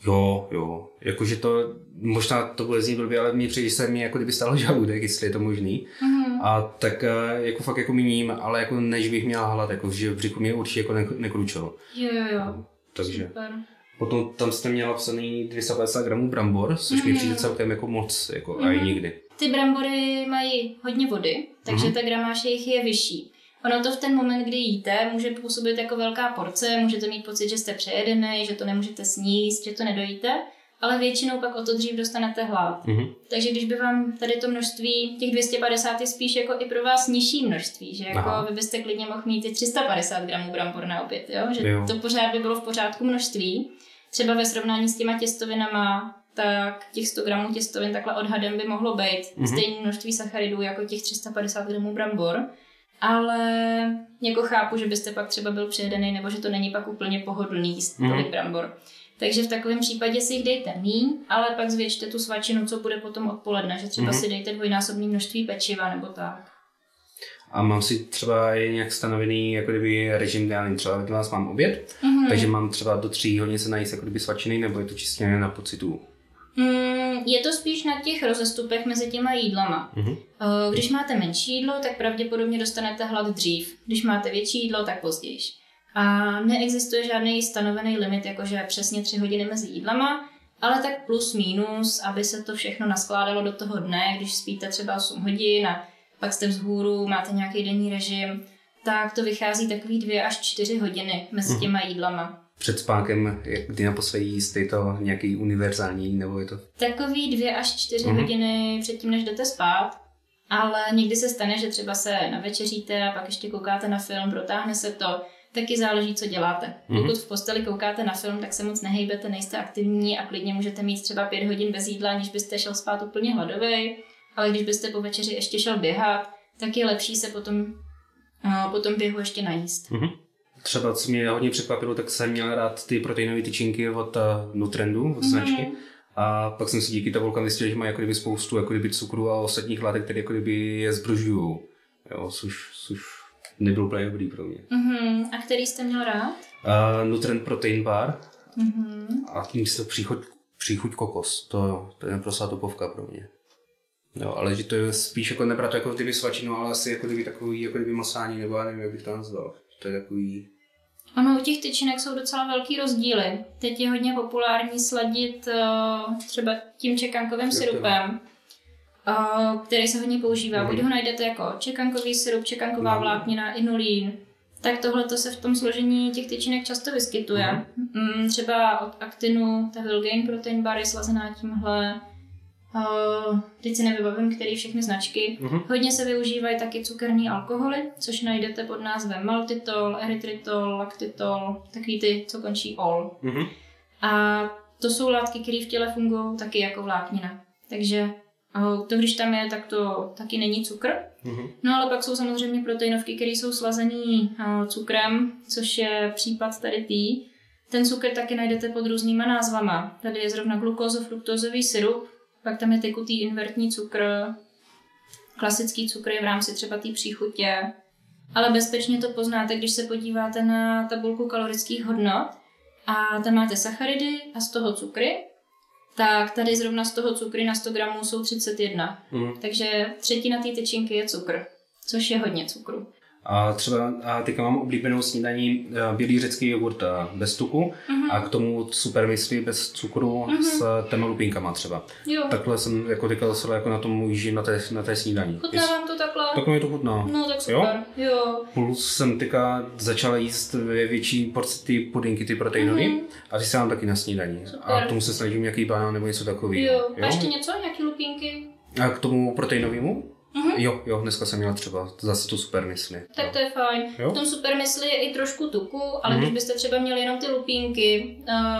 B: Jo, jo. Jakože to, možná to bude znít blbě, ale mě přijde, že se mi jako kdyby stalo žaludek, jestli je to možný.
A: Mhm.
B: A tak eh, jako fakt jako míním, ale jako než bych měla hlad, jako že v břichu mě určitě jako ne- nekručelo.
A: Jo, jo, jo.
B: Takže
A: Super.
B: potom tam jste měla psaný 250 gramů brambor, což mi
A: Mhm.
B: přijde celkem jako moc, jako a i
A: Mhm.
B: nikdy.
A: Ty brambory mají hodně vody, takže
B: Mhm.
A: ta gramáž jejich je vyšší. Ono to v ten moment, kdy jíte, může působit jako velká porce, můžete mít pocit, že jste přejedený, že to nemůžete sníst, že to nedojíte, ale většinou pak o to dřív dostanete hlad.
B: Mhm.
A: Takže když by vám tady to množství, těch 250 je spíš jako i pro vás nižší množství, že jako
B: Aha.
A: vy byste klidně mohl mít i 350 gramů brambor na oběd, jo? že
B: Jo.
A: to pořád by bylo v pořádku množství. Třeba ve srovnání s těma těstovinama, tak těch 100 gramů těstovin takhle odhadem by mohlo být
B: Mhm.
A: stejné množství sacharidů jako těch 350 gramů brambor. Ale jako chápu, že byste pak třeba byl přejedený, nebo že to není pak úplně pohodlný jíst
B: Mhm.
A: tolik brambor. Takže v takovém případě si jich dejte míň, ale pak zvětšte tu svačinu, co bude potom odpoledne, že třeba
B: Mhm.
A: si dejte dvojnásobné množství pečiva nebo tak.
B: A mám si třeba i nějak stanovený jako kdyby režim, já nevím, třeba vás mám oběd,
A: Mhm.
B: takže mám třeba do tří hodin se najíst jako kdyby svačiny, nebo je to čistě na pocitu.
A: Mm, je to spíš na těch rozestupech mezi těma jídlama.
B: Mhm.
A: Eh, Když máte menší jídlo, tak pravděpodobně dostanete hlad dřív. Když máte větší jídlo, tak později. A neexistuje žádný stanovený limit, jakože přesně tři hodiny mezi jídlama, ale tak plus minus, aby se to všechno naskládalo do toho dne, když spíte třeba 8 hodin a pak jste vzhůru, máte nějaký denní režim, tak to vychází takový dvě až čtyři hodiny mezi
B: Mhm.
A: těma jídlama.
B: Před spánkem, kdy naposledy jíst, je to nějaký univerzální, nebo je to...
A: Takový dvě až čtyři
B: Mhm.
A: hodiny předtím, než jdete spát. Ale někdy se stane, že třeba se navečeříte a pak ještě koukáte na film, protáhne se to. Taky záleží, co děláte.
B: Mhm.
A: Pokud v posteli koukáte na film, tak se moc nehejbete, nejste aktivní a klidně můžete mít třeba pět hodin bez jídla, aniž byste šel spát úplně hladový. Ale když byste po večeři ještě šel běhat, tak je lepší se potom, eh, po tom běhu ještě najíst.
B: Mhm. Třeba, co mě hodně překvapilo, tak jsem měl rád ty proteinové tyčinky od uh, Nutrendu, od značky.
A: Mhm.
B: A pak jsem si díky tabulkám zjistil, že mají jako kdyby spoustu jako kdyby cukru a ostatních látek, které jako kdyby je zbržují. Jo, což, což nebyl úplně dobrý pro mě.
A: Mhm. A který jste měl rád?
B: Uh, Nutrend Protein Bar
A: Mhm.
B: a tím se příchuť, příchuť kokos. To, to je naprostá topovka pro mě. Jo, ale že to je spíš jako nebrat jako kdyby svačinu, ale asi jako kdyby takový jako kdyby masání, nebo já nevím, jak bych to nazval. To je takový...
A: Ono u těch tyčinek jsou docela velký rozdíly. Teď je hodně populární sladit uh, třeba tím čekankovým
B: je.
A: syrupem, uh, který se hodně používá.
B: Mhm.
A: Buď ho najdete jako čekankový syrup, čekanková
B: No.
A: vláknina, inulín. Tak tohle to se v tom složení těch tyčinek často vyskytuje. Mm, třeba od Actinu, ta Vilgain Protein Bar je slazená tímhle. Uh, teď si nevybavím, který všechny značky.
B: Mhm.
A: Hodně se využívají taky cukerní alkoholy, což najdete pod názvem maltitol, erytritol, laktitol, takový ty, co končí ol.
B: Mhm.
A: A to jsou látky, které v těle fungují taky jako vláknina. Takže eh, to, když tam je, tak to taky není cukr.
B: Mhm.
A: No ale pak jsou samozřejmě proteinovky, které jsou slazený eh, cukrem, což je případ tady tý. Ten cukr taky najdete pod různýma názvama. Tady je zrovna glukózo-fruktózový syrup, pak tam je tekutý invertní cukr, klasický cukr je v rámci třeba té příchutě. Ale bezpečně to poznáte, když se podíváte na tabulku kalorických hodnot a tam máte sacharidy a z toho cukry, tak tady zrovna z toho cukry na 100 gramů jsou 31.
B: Mhm.
A: Takže třetina té tyčinky je cukr, což je hodně cukru.
B: A třeba a teďka mám oblíbenou snídaní eh, bílý řecký jogurt eh, bez tuku
A: Mhm.
B: a k tomu super mysli bez cukru
A: Mhm.
B: s těma lupinkama třeba.
A: Jo,
B: Takhle jsem jako teďka dostal jako na tom jíži na té, na té snídaní.
A: chutná vám to takhle?
B: Takhle mi to chutná.
A: No tak super, jo. jo.
B: Plus jsem teďka začala jíst ve větší porci ty pudinky, ty proteinové,
A: Mhm.
B: a ty se dám taky na snídaní.
A: Super.
B: A k tomu se snažím nějaký banán nebo něco takového.
A: Jo. A ještě něco? Nějaký lupínky?
B: A k tomu proteinovému?
A: Mhm.
B: Jo, jo, dneska jsem měla třeba zase tu super mysli.
A: Tak to je fajn.
B: Jo.
A: V tom super mysli je i trošku tuku, ale
B: Mhm.
A: když byste třeba měli jenom ty lupínky,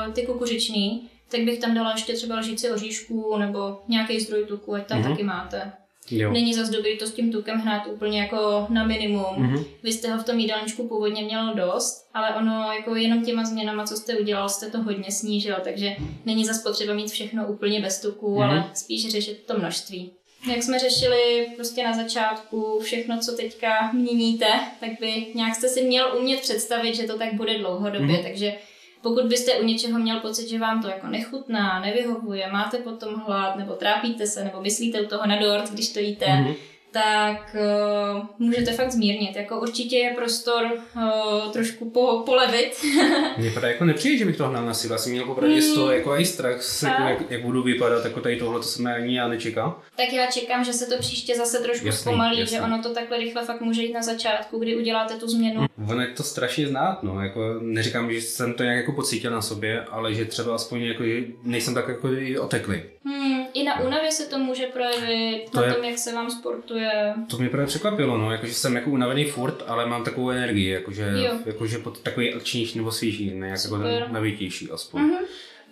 A: uh, ty kukuřiční, tak bych tam dala ještě třeba lžíci oříšků nebo nějaký zdroj tuku, ať tam
B: Mhm.
A: taky máte.
B: Jo.
A: Není zas dobrý to s tím tukem hnát úplně jako na minimum.
B: Mhm.
A: Vy jste ho v tom jídelníčku původně měl dost, ale ono jako jenom těma změnama, co jste udělal, jste to hodně snížil, takže není zas potřeba mít všechno úplně bez tuku,
B: Mhm.
A: ale spíš řešit to množství. Jak jsme řešili prostě na začátku všechno, co teďka měníte, tak by nějak jste si měl umět představit, že to tak bude dlouhodobě,
B: Mhm.
A: takže pokud byste u něčeho měl pocit, že vám to jako nechutná, nevyhovuje, máte potom hlad, nebo trápíte se, nebo myslíte u toho na dort, když to jíte,
B: Mhm.
A: Tak uh, můžete fakt zmírnit. Jako určitě je prostor uh, trošku po, polevit.
B: Mně právě jako nepřijde, že bych to hnal na sílu. Jsem měl opravdu z toho jako i strach, s- jako,
A: A?
B: jak, jak, budu vypadat, jako tady tohle, to jsem ani já nečekal.
A: tak já čekám, že se to příště zase trošku
B: Jasný,
A: zpomalí,
B: jasný.
A: že ono to takhle rychle fakt může jít na začátku, kdy uděláte tu změnu.
B: Ono je to strašně znát, no, jako neříkám, že jsem to nějak jako pocítil na sobě, ale že třeba aspoň jako, že nejsem tak jako oteklý.
A: Hmm, I na únavě se to může projevit,
B: To
A: na
B: je-
A: tom, jak se vám sportuje.
B: To mě právě překvapilo, no, jakože jsem jako unavený furt, ale mám takovou energii, jakože,
A: Jo.
B: jakože pod takový akčnější nebo svěží, ne jak jako
A: Super.
B: navitější aspoň.
A: Mhm.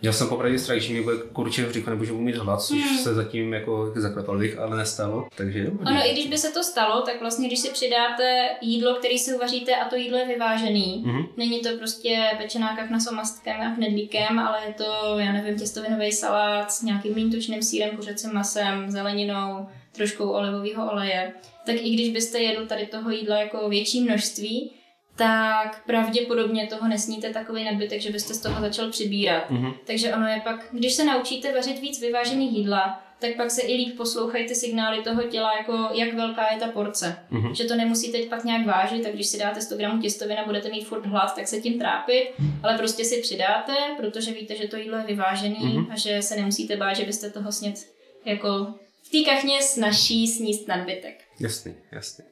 B: Měl jsem popravdě strach, že mi bude kurče v nebo že budu mít hlad, což
A: Hmm.
B: se zatím jako zaklepal bych, ale nestalo, takže dobrý.
A: Ono, i když by se to stalo, tak vlastně, když si přidáte jídlo, který si uvaříte a to jídlo je vyvážený,
B: Mhm.
A: Není to prostě pečená kachna s omastkem a knedlíkem, ale je to, já nevím, těstovinový salát s nějakým mým tučným sírem, kuřecím masem, zeleninou, troškou olivového oleje. Tak i když byste jedl tady toho jídla jako větší množství, tak pravděpodobně toho nesníte takový nadbytek, že byste z toho začal přibírat.
B: Mhm.
A: Takže ono je pak, když se naučíte vařit víc vyvážených jídla, tak pak se i líp poslouchají ty signály toho těla, jako jak velká je ta porce.
B: Mhm.
A: Že to nemusíte pak nějak vážit, tak když si dáte 100 gramů těstovin a budete mít furt hlad, tak se tím trápit, ale prostě si přidáte, protože víte, že to jídlo je vyvážený
B: Mhm.
A: a že se nemusíte bát, že byste toho snět jako v té kachně snaží sníst nadbytek.
B: Jasný, jasný.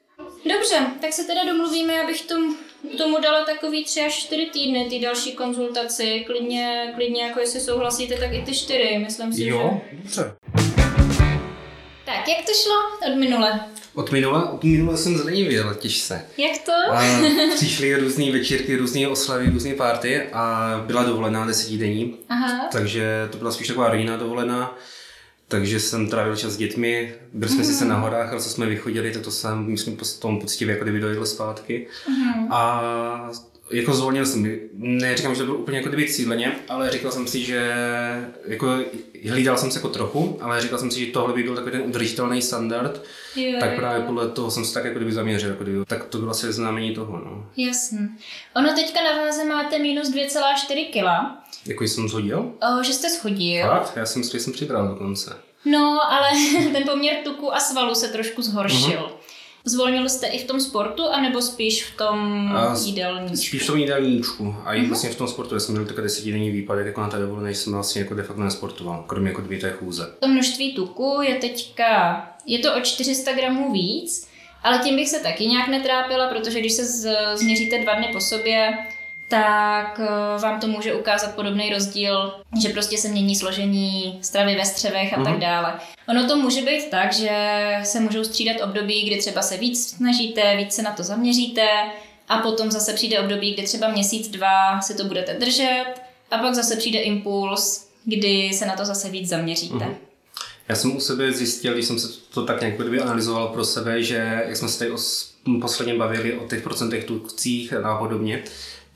A: Dobře, tak se teda domluvíme, abych tomu, tomu dala takový tři až čtyři týdny, ty další konzultaci. Klidně, klidně jako jestli souhlasíte, tak i ty čtyři, myslím si,
B: Jo,
A: že...
B: dobře.
A: Tak, jak to šlo od minule?
B: Od minula, od minula jsem zlenivěl, těž se.
A: Jak to?
B: A přišly různé večírky, různé oslavy, různé párty a byla dovolená desetidenní,
A: Aha.
B: takže to byla spíš taková rodinná dovolená. Takže jsem trávil čas s dětmi, byli jsme sice na horách, ale co jsme vychodili, tak to jsem, myslím, po tom poctivě jako kdyby dojel zpátky.
A: Mhm.
B: A jako zvolnil jsem, neříkám, že to bylo úplně jako kdyby cíleně, ale říkal jsem si, že jako hlídal jsem se jako trochu, ale říkal jsem si, že tohle by byl takový ten udržitelný standard,
A: Jo,
B: tak
A: jo,
B: právě
A: jo.
B: podle toho jsem se tak jako kdyby zaměřil, jako kdyby, tak to bylo asi znamení toho, no.
A: Jasný. Ono teďka na váze máte minus 2,4 kg,
B: Jako jsem zhodil?
A: o, že jste schodil.
B: Fakt? Já jsem si jsem přibral dokonce.
A: No, ale ten poměr tuku a svalu se trošku zhoršil. Zvolnil jste i v tom sportu, anebo spíš v tom
B: A
A: jídelníčku?
B: Spíš v tom jídelníčku a
A: Mhm.
B: i vlastně v tom sportu, já jsem měl takový desetidenní výpadek, jako na té dovolené jsem vlastně jako de facto nesportoval, kromě jako dvě té chůze.
A: To množství tuku je teďka, je to o 400 gramů víc, ale tím bych se taky nějak netrápila, protože když se z, změříte dva dny po sobě, tak eh, vám to může ukázat podobný rozdíl, že prostě se mění složení stravy ve střevech a tak
B: Mhm.
A: dále. Ono to může být tak, že se můžou střídat období, kdy třeba se víc snažíte, víc se na to zaměříte a potom zase přijde období, kdy třeba měsíc, dva si to budete držet a pak zase přijde impuls, kdy se na to zase víc zaměříte.
B: Mhm. Já jsem u sebe zjistil, když jsem se to tak nějak kdyby analyzoval pro sebe, že jak jsme se tady os, posledně bavili o těch procentech tukcích a podobně,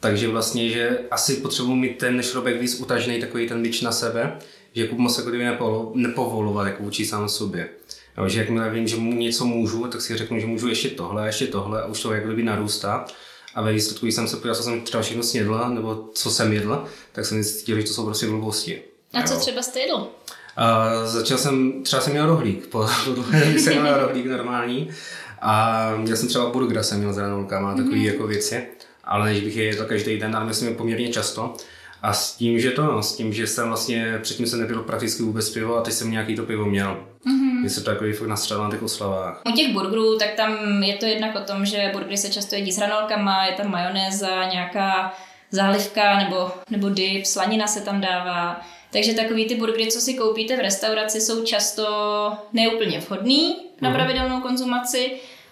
B: takže vlastně, že asi potřebuji mít ten šrobek víc utažený, takový ten bič na sebe, že jako moc jako kdyby nepolo, nepovolovat jako vůči sám sobě. Jo, že jakmile vím, že mu něco můžu, tak si řeknu, že můžu ještě tohle, ještě tohle a už to jako kdyby narůstá. A ve výsledku, když jsem se podíval, co jsem třeba všechno snědla, nebo co jsem jedla, tak jsem zjistil, že to jsou prostě blbosti.
A: A co
B: Jo.
A: třeba jste jedl?
B: A začal jsem, třeba jsem měl rohlík, po jsem měl rohlík normální a měl jsem třeba burgera, jsem měl s hranolkama, takové mm-hmm. jako věci, ale než bych je jedl každý den, ale myslím poměrně často. A s tím, že to, no, s tím, že jsem vlastně, předtím jsem nepil prakticky vůbec pivo a teď jsem nějaký to pivo měl. Mm-hmm. Se to takový fakt nastřelil na těch oslavách.
A: U těch burgerů, tak tam je to jednak o tom, že burgery se často jedí s hranolkama, je tam majonéza, nějaká zálivka nebo, nebo dip, slanina se tam dává. Takže takový ty burgery, co si koupíte v restauraci, jsou často neúplně vhodný na
B: Mhm.
A: pravidelnou konzumaci,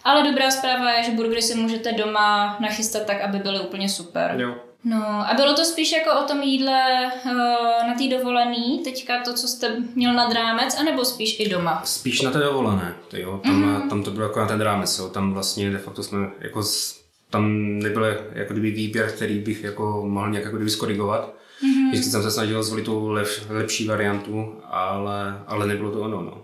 A: ale dobrá zpráva je, že burgery si můžete doma nachystat tak, aby byly úplně super.
B: Jo.
A: No a bylo to spíš jako o tom jídle uh, na té dovolený, teďka to, co jste měl nad rámec, anebo spíš i doma?
B: Spíš na té dovolené, jo. Tam, mm-hmm. tam to bylo jako na ten rámec, jo. tam vlastně de facto jsme jako z, tam nebyl jako kdyby výběr, který bych jako mohl nějak jako kdyby skorigovat. Mm-hmm. Vždycky jsem se snažil zvolit tu lep, lepší variantu, ale, ale nebylo to ono. No.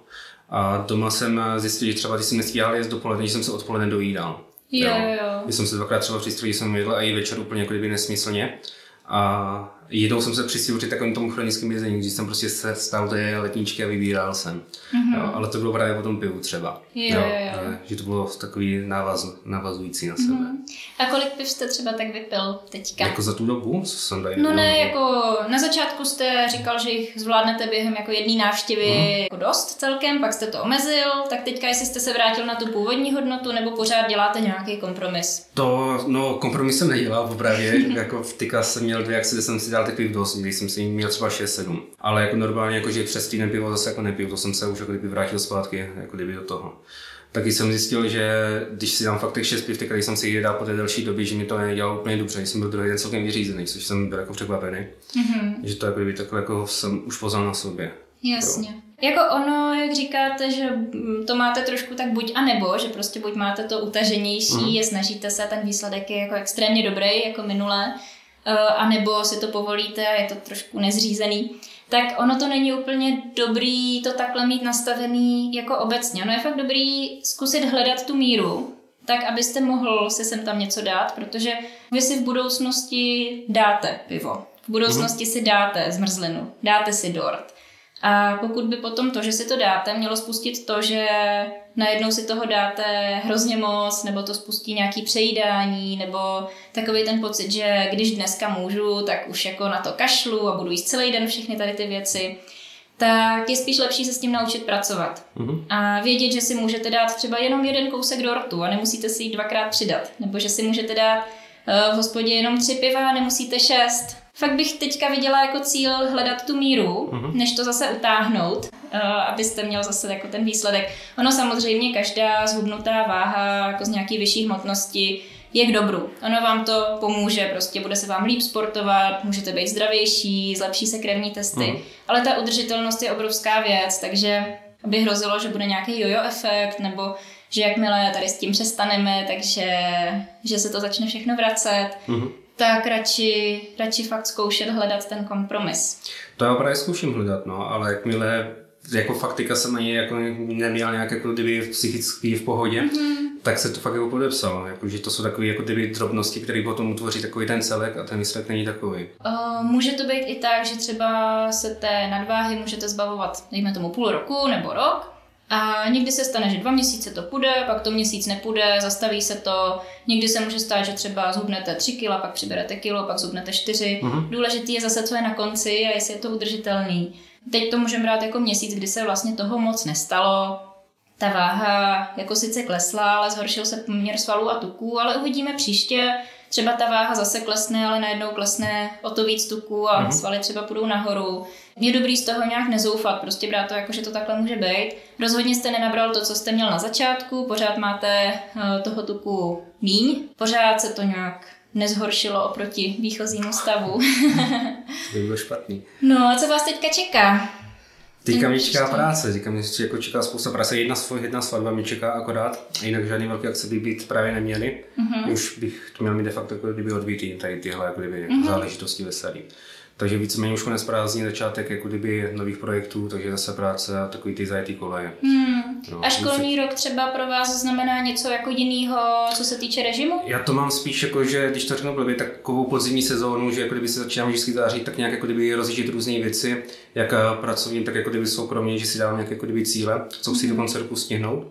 B: A doma jsem zjistil, že třeba když jsem nestíhal jíst dopoledne, že jsem se odpoledne dojídal.
A: Jo, jo. jo.
B: Když jsem se dvakrát třeba přistil, že jsem jedl a i večer úplně jako kdyby nesmyslně. A jednou jsem se přistil při takovém tomu chronickém jezení, když jsem prostě se stal té letníčky a vybíral jsem. Mm-hmm. Jo, ale to bylo právě o tom pivu třeba.
A: Jo, jo, jo.
B: Že to bylo takový návaz, navazující na sebe. Mm-hmm.
A: A kolik piv jste třeba tak vypil teďka?
B: Jako za tu dobu, co jsem tady
A: No ne, jako na začátku jste říkal, že jich zvládnete během jako jedné návštěvy mm. jako dost celkem, pak jste to omezil, tak teďka jestli jste se vrátil na tu původní hodnotu, nebo pořád děláte nějaký kompromis?
B: To, no kompromis jsem nedělal popravě, jako v tyka jsem měl dvě akce, kde jsem si dal takový dost, když jsem si měl třeba 6-7. Ale jako normálně, jako že přes týden pivo zase jako nepiju, to jsem se už jako kdyby vrátil zpátky, jako kdyby do toho. Taky jsem zjistil, že když si dám fakt těch 6 piv, když jsem si je dal po té delší době, že mi to nedělalo úplně dobře, že jsem byl druhý den celkem vyřízený, což jsem byl jako překvapený. Mm-hmm. Že to jako kdyby takhle jako jsem už poznal na sobě.
A: Jasně. Jo. Jako ono, jak říkáte, že to máte trošku tak buď a nebo, že prostě buď máte to utaženější, mm. je snažíte se, ten výsledek je jako extrémně dobrý, jako minule, Eh, a nebo si to povolíte a je to trošku nezřízený, tak ono to není úplně dobrý to takhle mít nastavený jako obecně. Ono je fakt dobrý zkusit hledat tu míru, tak abyste mohl si sem tam něco dát, protože vy si v budoucnosti dáte pivo. V budoucnosti si dáte zmrzlinu, dáte si dort. A pokud by potom to, že si to dáte, mělo spustit to, že najednou si toho dáte hrozně moc, nebo to spustí nějaký přejídání, nebo takový ten pocit, že když dneska můžu, tak už jako na to kašlu a budu jíst celý den všechny tady ty věci, tak je spíš lepší se s tím naučit pracovat. Mm-hmm. A vědět, že si můžete dát třeba jenom jeden kousek dortu a nemusíte si ji dvakrát přidat. Nebo že si můžete dát uh, v hospodě jenom tři piva a nemusíte šest fakt bych teďka viděla jako cíl hledat tu míru, uh-huh. než to zase utáhnout, uh, abyste měl zase jako ten výsledek. Ono samozřejmě každá zhubnutá váha jako z nějaký vyšší hmotnosti je k dobru. Ono vám to pomůže, prostě bude se vám líp sportovat, můžete být zdravější, zlepší se krevní testy, uh-huh. ale ta udržitelnost je obrovská věc, takže by hrozilo, že bude nějaký jojo efekt, nebo že jakmile tady s tím přestaneme, takže že se to začne všechno vracet. Uh-huh tak radši, radši fakt zkoušet hledat ten kompromis.
B: To já právě zkouším hledat, no, ale jakmile jako faktika jsem ani jako neměl nějak jako kdyby psychicky v pohodě, mm-hmm. tak se to fakt jako podepsalo. Jako, že to jsou takové jako kdyby drobnosti, které potom utvoří takový ten celek a ten výsledek není takový.
A: Uh, může to být i tak, že třeba se té nadváhy můžete zbavovat, dejme tomu půl roku nebo rok, a někdy se stane, že dva měsíce to půjde, pak to měsíc nepůjde, zastaví se to. Někdy se může stát, že třeba zhubnete 3 kg, pak přiberete kilo, pak zhubnete 4. Uh-huh. Důležitý je zase, co je na konci a jestli je to udržitelný. Teď to můžeme brát jako měsíc, kdy se vlastně toho moc nestalo. Ta váha jako sice klesla, ale zhoršil se poměr svalů a tuků, ale uvidíme příště. Třeba ta váha zase klesne, ale najednou klesne o to víc tuků a uh-huh. svaly třeba půjdou nahoru. Je dobrý z toho nějak nezoufat, prostě brát to jako, že to takhle může být. Rozhodně jste nenabral to, co jste měl na začátku, pořád máte eh, toho tuku míň, pořád se to nějak nezhoršilo oproti výchozímu stavu.
B: to by bylo špatný.
A: No a co vás teďka čeká?
B: Teďka mě čeká práce, teďka mě jako čeká spousta práce. Jedna, svoj, jedna svatba mě čeká akorát, jinak žádný velký akce by být právě neměli. Uh-huh. Už bych to měl mít de facto jako kdyby odbítý, tady tyhle jako kdyby uh-huh. záležitosti veselý. Takže víceméně už konec prázdní, začátek jako kdyby nových projektů, takže zase práce a takový ty zajetý koleje. Hmm.
A: No, a školní rok třeba pro vás znamená něco jako jiného, co se týče režimu?
B: Já to mám spíš jako, že když to řeknu blbě, takovou podzimní sezónu, že jako kdyby se začínám vždycky září, tak nějak jako kdyby rozjíždět různé věci, jak pracovní, tak jako kdyby soukromně, že si dávám nějaké jako kdyby cíle, co chci hmm. do konce roku stihnout.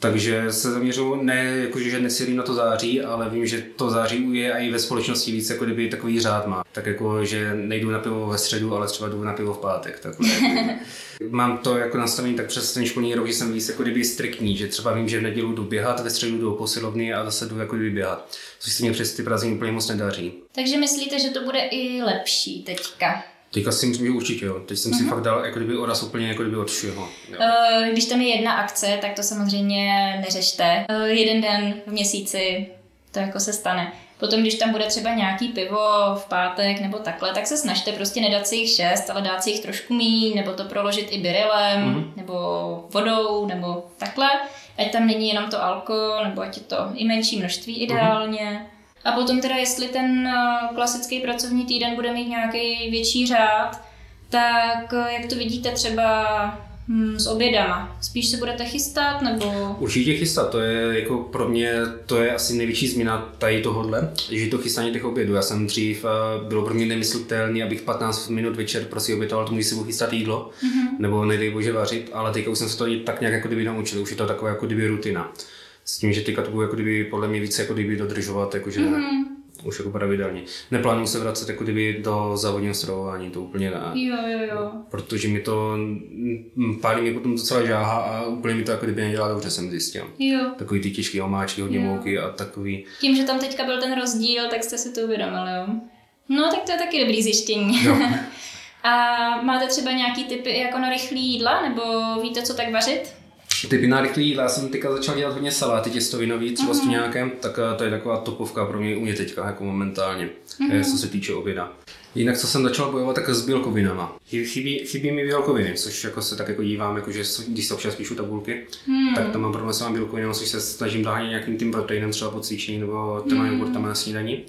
B: Takže se zaměřuju ne, jakože že necílím na to září, ale vím, že to září je i ve společnosti víc jako kdyby takový řád má. Tak jako, že nejdu na pivo ve středu, ale třeba jdu na pivo v pátek. Takhle, jako. Mám to jako nastavený tak přes ten školní rok, že jsem víc jako kdyby striktní, že třeba vím, že v neděli jdu běhat, ve středu jdu posilovny a zase jdu jako kdyby běhat. Což se mě přes ty prázdniny úplně moc nedaří.
A: Takže myslíte, že to bude i lepší teďka?
B: Teďka si myslím, že určitě jo. Teď jsem uh-huh. si mhm. fakt dal jako kdyby oraz úplně jako kdyby od všeho.
A: Jo. Uh, když tam je jedna akce, tak to samozřejmě neřešte. Uh, jeden den v měsíci to jako se stane. Potom, když tam bude třeba nějaký pivo v pátek nebo takhle, tak se snažte prostě nedat si jich šest, ale dát si jich trošku míň, nebo to proložit i birelem, mm-hmm. nebo vodou, nebo takhle. Ať tam není jenom to alko, nebo ať je to i menší množství ideálně. Mm-hmm. A potom teda, jestli ten eh, klasický pracovní týden bude mít nějaký větší řád, tak eh, jak to vidíte třeba Hmm, s obědama. Spíš se budete chystat, nebo...
B: Určitě chystat, to je jako pro mě, to je asi největší změna tady tohohle, že to chystání těch obědů. Já jsem dřív, eh, bylo pro mě nemyslitelné, abych 15 minut večer prostě obětoval tomu, že si budu chystat jídlo, mm-hmm. nebo nedej bože vařit, ale teďka už jsem se to tak nějak jako kdyby naučil, už je to taková jako kdyby rutina. S tím, že teďka to jako kdyby podle mě více jako kdyby dodržovat, jakože mm-hmm už jako pravidelně. Neplánuju se vracet jako kdyby do závodního stravování, to úplně ne.
A: Jo, jo, jo.
B: Protože mi to, pálí mi potom docela žáha a úplně mi to jako kdyby nedělá dobře, jsem zjistil.
A: Jo.
B: Takový ty těžké omáčky, hodně mouky a takový.
A: Tím, že tam teďka byl ten rozdíl, tak jste si to uvědomili, jo? No, tak to je taky dobrý zjištění. Jo. a máte třeba nějaký typy jako na rychlý jídla, nebo víte, co tak vařit?
B: Typy na rychlý jídla, já jsem teďka začal dělat hodně saláty těstovinový, třeba mm-hmm. s nějakém, tak eh, to je taková topovka pro mě u mě teďka jako momentálně, mm-hmm. co se týče oběda. Jinak co jsem začal bojovat, tak s bílkovinama. Chybí, chybí mi bílkoviny, což jako se tak jako dívám, jako že když se občas píšu tabulky, hmm. tak tam mám problém s bílkovinama, což se snažím dohánět nějakým tím proteinem, třeba po cvičení nebo těma hmm. jogurtama na snídaní.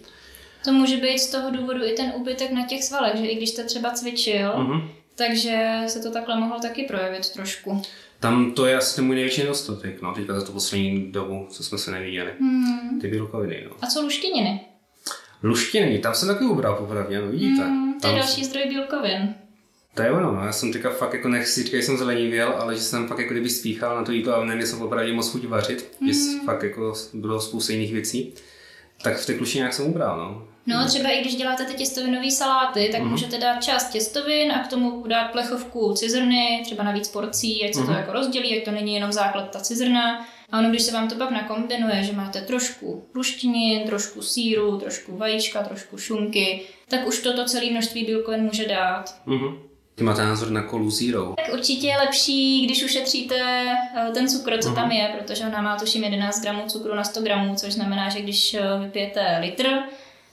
A: To může být z toho důvodu i ten úbytek na těch svalech, že i když jste třeba cvičil, mm-hmm. takže se to takhle mohlo taky projevit trošku.
B: Tam to je asi ten můj největší nedostatek, no, teďka za to poslední dobu, co jsme se neviděli. Hmm. Ty bílkoviny, no.
A: A co luštěniny?
B: Luštěniny, tam jsem taky ubral popravdě, no vidíte. Hmm,
A: to je další zdroj bílkovin.
B: To je ono, no. já jsem teďka fakt jako nechci říkat, že jsem zlenivěl, ale že jsem fakt jako kdyby spíchal na to jídlo a neměl jsem opravdu moc chuť vařit, mm. že hmm. fakt jako bylo spousta jiných věcí. Tak v těch luštěninách jsem ubral, no.
A: No, třeba i když děláte ty těstovinové saláty, tak mm. můžete dát část těstovin a k tomu dát plechovku cizrny, třeba na víc porcí, ať se mm. to mhm. jako rozdělí, ať to není jenom základ ta cizrna. A ono, když se vám to pak nakombinuje, že máte trošku ruštinin, trošku síru, trošku vajíčka, trošku šunky, tak už toto celé množství bílkovin může dát.
B: Mm-hmm. Ty máte názor na kolu zero?
A: Tak určitě je lepší, když ušetříte eh, ten cukr, co uh-huh. tam je, protože ona má tuším 11 gramů cukru na 100 gramů, což znamená, že když eh, vypijete litr,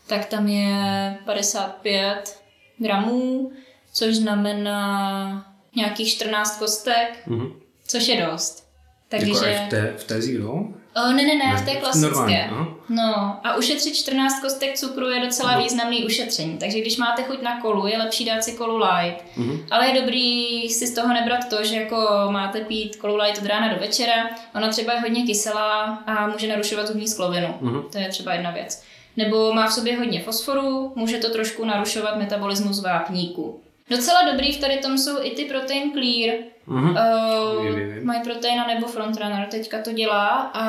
A: tak tam je 55 gramů, což znamená nějakých 14 kostek, uh-huh. což je dost.
B: Takže... Jako v té, v té zero?
A: O, ne, ne, ne, v té klasické. No a ušetřit 14 kostek cukru je docela no. významný ušetření. Takže když máte chuť na kolu, je lepší dát si kolu light. Uh-huh. Ale je dobrý si z toho nebrat to, že jako máte pít kolu light od rána do večera. Ona třeba je hodně kyselá a může narušovat zubní sklovinu. Uh-huh. To je třeba jedna věc nebo má v sobě hodně fosforu, může to trošku narušovat metabolismus vápníku. Docela dobrý v tady tom jsou i ty protein clear. Uh-huh. Uh, mají proteina nebo frontrunner teďka to dělá a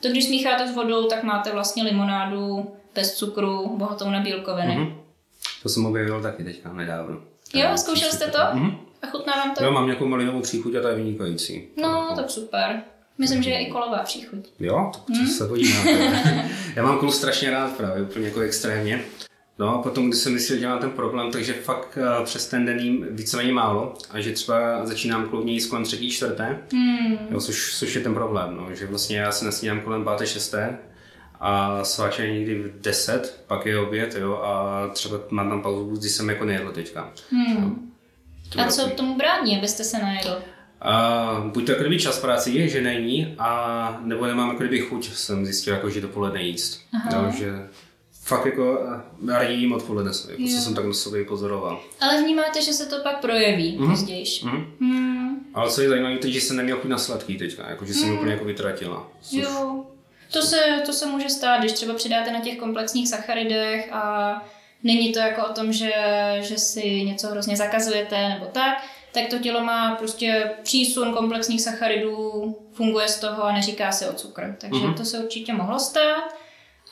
A: to když smícháte s vodou, tak máte vlastně limonádu bez cukru, bohatou na bílkoviny. Uh-huh.
B: To jsem objevil taky teďka nedávno.
A: Jo, zkoušel jste to? Uh-huh. A chutná vám to?
B: Jo, mám nějakou malinovou příchuť a ta je vynikající.
A: No, tak super. Myslím, že je i kolová příchuť.
B: Jo, to hmm? se hodí Já mám kolu strašně rád právě, úplně jako extrémně. No a potom, když jsem myslel, že mám ten problém, takže fakt uh, přes ten den jím víceméně málo a že třeba začínám kloudně jíst kolem třetí, čtvrté, hmm. jo, což, což, je ten problém, no, že vlastně já se nesnídám kolem páté, šesté a sváče někdy v deset, pak je oběd, jo, a třeba mám tam pauzu, když jsem jako nejedl teďka. Hmm.
A: No, a co tomu brání, abyste se najedl?
B: A buď to jako kdyby čas práce je, že není, a nebo nemám jako kdyby chuť, jsem zjistil, jako, že dopoledne jíst. Jo, že fakt jako raději jim odpoledne, jako, co jsem tak na sobě pozoroval.
A: Ale vnímáte, že se to pak projeví mm-hmm. později. Mm-hmm.
B: Mm. Ale co je zajímavé, teď, že jsem neměl chuť na sladký teďka, jako, že jsem mm. úplně jako vytratila.
A: Což... Jo. To se, to se může stát, když třeba přidáte na těch komplexních sacharidech a není to jako o tom, že, že si něco hrozně zakazujete nebo tak, tak to tělo má prostě přísun komplexních sacharidů, funguje z toho a neříká se o cukr. Takže mm-hmm. to se určitě mohlo stát.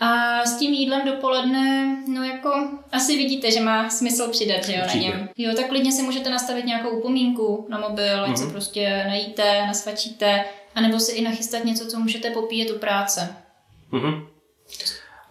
A: A s tím jídlem dopoledne, no jako asi vidíte, že má smysl přidat, že jo, na něm. Jo, tak klidně si můžete nastavit nějakou upomínku na mobil, ať mm-hmm. se mhm. prostě najíte, nasvačíte, anebo si i nachystat něco, co můžete popíjet u práce. Mm-hmm.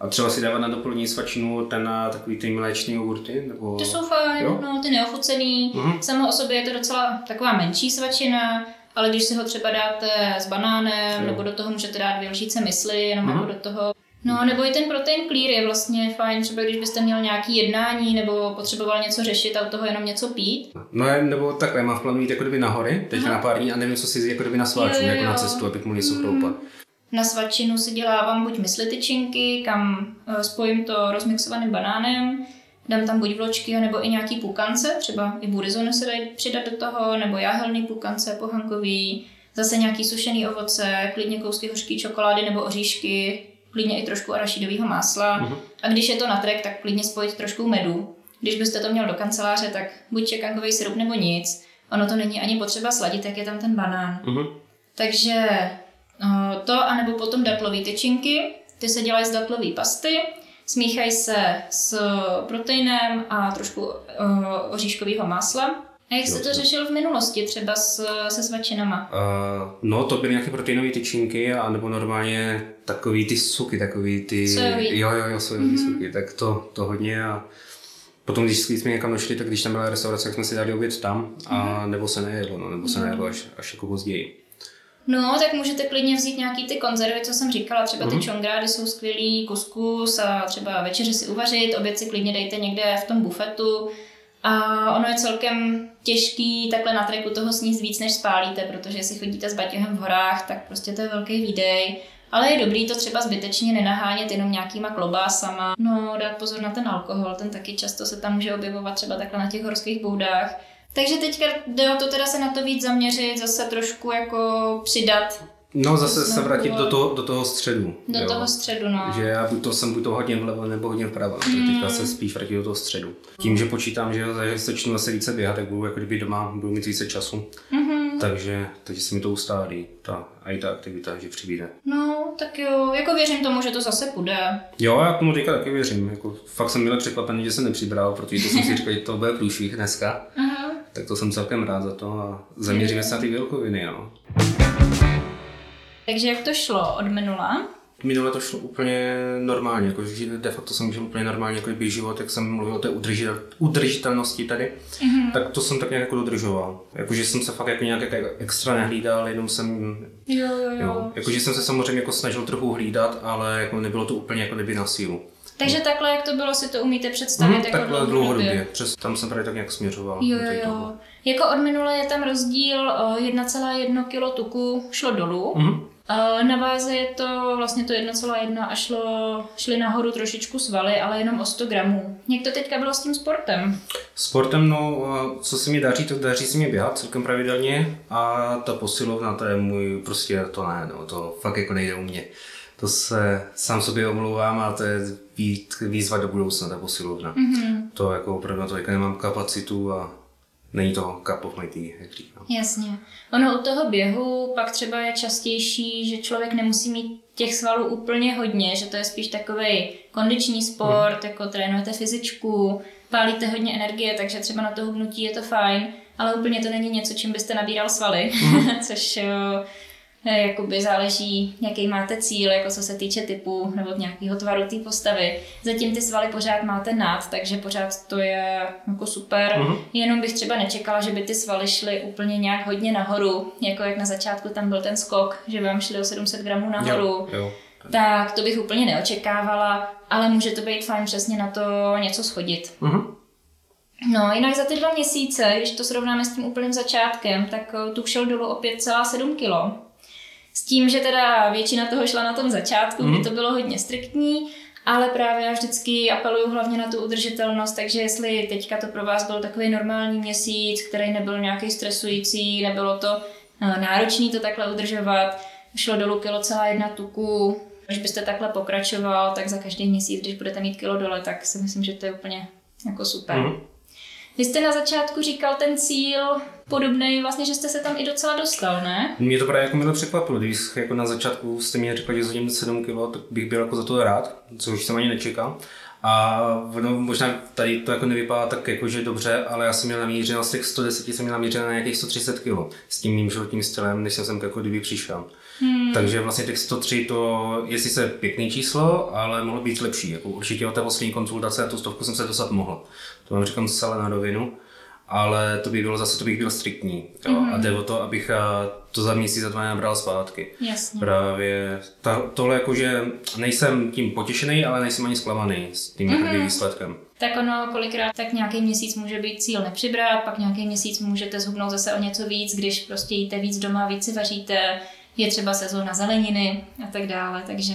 B: A třeba si dávat na dopolední svačinu ten takový ty mléčný jogurty? Nebo...
A: Ty jsou fajn, jo? no, ty neochucený. Mm-hmm. Samo o sobě je to docela taková menší svačina, ale když si ho třeba dáte s banánem, jo. nebo do toho můžete dát dvě lžíce mysli, jenom mm-hmm. jako do toho, No, nebo i ten protein clear je vlastně fajn, třeba když byste měl nějaký jednání nebo potřeboval něco řešit a u toho jenom něco pít.
B: No, nebo takhle, mám v plánu jít jako kdyby na hory, teďka na pár dní a nevím, co si jako kdyby na sváču, jako na cestu, abych mohl něco kroupat.
A: Na svačinu si dělávám buď mysli tyčinky, kam eh, spojím to rozmixovaným banánem, dám tam buď vločky, nebo i nějaký pukance, třeba i burizony se dají přidat do toho, nebo jáhelný pukance, pohankový, zase nějaký sušený ovoce, klidně kousky hořký čokolády nebo oříšky, klidně i trošku arašidového másla. Uh-huh. A když je to na trek, tak klidně spojit trošku medu. Když byste to měl do kanceláře, tak buď čekankový syrup nebo nic. Ono to není ani potřeba sladit, jak je tam ten banán. Uh-huh. Takže to, anebo potom datlový tyčinky. Ty se dělají z datlové pasty, smíchají se s proteinem a trošku uh, oříškového másla. A jak jste to řešil v minulosti, třeba s, se svačinama?
B: Uh, no, to byly nějaké proteinové tyčinky, anebo normálně takový ty suky, takový ty...
A: Sojový.
B: Jo, jo, jo, sojový mm-hmm. suky, tak to, to hodně a potom, když jsme někam došli, tak když tam byla restaurace, tak jsme si dali oběd tam, a mm-hmm. nebo se nejedlo, no, nebo se mm-hmm. nejedlo až, až jako později.
A: No, tak můžete klidně vzít nějaký ty konzervy, co jsem říkala, třeba ty mm-hmm. čongrády jsou skvělý, kuskus a třeba večeři si uvařit, oběd si klidně dejte někde v tom bufetu, a ono je celkem těžký takhle na treku toho sníst víc, než spálíte, protože jestli chodíte s batěhem v horách, tak prostě to je velký výdej. Ale je dobrý to třeba zbytečně nenahánět jenom nějakýma klobásama. No, dát pozor na ten alkohol, ten taky často se tam může objevovat třeba takhle na těch horských boudách. Takže teďka jde o to teda se na to víc zaměřit, zase trošku jako přidat
B: No zase se vrátit do toho, do toho středu.
A: Do jo. toho středu, no.
B: Že já buď to jsem buď to hodně vlevo nebo hodně vpravo. Mm. Teďka se spíš vrátit do toho středu. Tím, že počítám, že začnu zase více běhat, tak budu jako kdyby doma budu mít více času. Mm-hmm. Takže, takže se mi to ustálí. Ta, a i ta aktivita, že přibýde.
A: No, tak jo, jako věřím tomu, že to zase půjde.
B: Jo, já tomu teďka taky věřím. Jako, fakt jsem byl překvapený, že jsem nepřibral, protože to jsem si říkal, že to bude průšvih dneska. Uh-huh. Tak to jsem celkem rád za to a zaměříme se na ty bílkoviny, no.
A: Takže jak to šlo od minula?
B: Minule to šlo úplně normálně, jako, že de facto jsem žil úplně normálně jako život, jak jsem mluvil o té udržitel, udržitelnosti tady, mm-hmm. tak to jsem tak nějak jako dodržoval. Jakože jsem se fakt jako nějak jako extra nehlídal, jenom jsem...
A: Jo, jo, jo. jo
B: jakože jsem se samozřejmě jako snažil trochu hlídat, ale jako nebylo to úplně jako kdyby na sílu.
A: Takže takhle, jak to bylo, si to umíte představit mm, jako
B: takhle dlouhodobě. Přes, tam jsem právě tak nějak směřoval.
A: Jo, jo, jo. Jako od minule je tam rozdíl 1,1 kg tuku šlo dolů. Mm. Na váze je to vlastně to 1,1 a šlo, šli nahoru trošičku svaly, ale jenom o 100 gramů. Jak to teďka bylo s tím sportem?
B: Sportem, no, co se mi daří, to daří se mi běhat celkem pravidelně a ta posilovna, to je můj, prostě to ne, no, to fakt jako nejde u mě. To se sám sobě omlouvám a to je výzva do budoucna, ta posilovna. Mm-hmm. To jako opravdu to jako nemám kapacitu a není to cup of my tea, jak říkám.
A: Jasně. Ono u toho běhu pak třeba je častější, že člověk nemusí mít těch svalů úplně hodně, že to je spíš takový kondiční sport, hmm. jako trénujete fyzičku, pálíte hodně energie, takže třeba na to hubnutí je to fajn, ale úplně to není něco, čím byste nabíral svaly, hmm. což Eh, jakoby záleží, jaký máte cíl, jako co se týče typu nebo nějakého tvaru té postavy. Zatím ty svaly pořád máte nad, takže pořád to je jako super. Uh-huh. Jenom bych třeba nečekala, že by ty svaly šly úplně nějak hodně nahoru, jako jak na začátku tam byl ten skok, že vám šli o 700 gramů nahoru. Jo, jo. Tak to bych úplně neočekávala, ale může to být fajn přesně na to něco schodit. Uh-huh. No, jinak za ty dva měsíce, když to srovnáme s tím úplným začátkem, tak eh, tu šel dolů o 5,7 kg. S tím, že teda většina toho šla na tom začátku, mm. kdy mhm. to bylo hodně striktní, ale právě já vždycky apeluju hlavně na tu udržitelnost, takže jestli teďka to pro vás byl takový normální měsíc, který nebyl nějaký stresující, nebylo to no, náročný to takhle udržovat, šlo dolů kilo celá jedna tuku, když byste takhle pokračoval, tak za každý měsíc, když budete mít kilo dole, tak si myslím, že to je úplně jako super. Mm. Vy jste na začátku říkal ten cíl podobný, vlastně, že jste se tam i docela dostal, ne?
B: Mě to právě jako milo překvapilo, když jako na začátku jste mi řekl, že zhodím 7 kg, tak bych byl jako za to rád, což jsem ani nečekal. A no, možná tady to jako nevypadá tak jakože dobře, ale já jsem měl namířeno z těch 110 jsem měl namířeno na nějakých 130 kg s tím mým životním stylem, než jsem sem jako kdyby přišel. Hmm. Takže vlastně těch 103 to je sice pěkný číslo, ale mohlo být lepší. Jako určitě od té poslední konzultace a tu stovku jsem se dostat mohl. To vám říkám zcela na rovinu. Ale to by bylo zase, to bych byl striktní. Jo? Mm-hmm. A jde o to, abych to za měsíc za dva nabral zpátky.
A: Jasně.
B: Právě ta, tohle jakože nejsem tím potěšený, ale nejsem ani zklamaný s tím mm-hmm. výsledkem.
A: Tak ono kolikrát tak nějaký měsíc může být cíl nepřibrat, pak nějaký měsíc můžete zhubnout zase o něco víc, když prostě jíte víc doma, víc si vaříte, je třeba sezóna zeleniny a tak dále, takže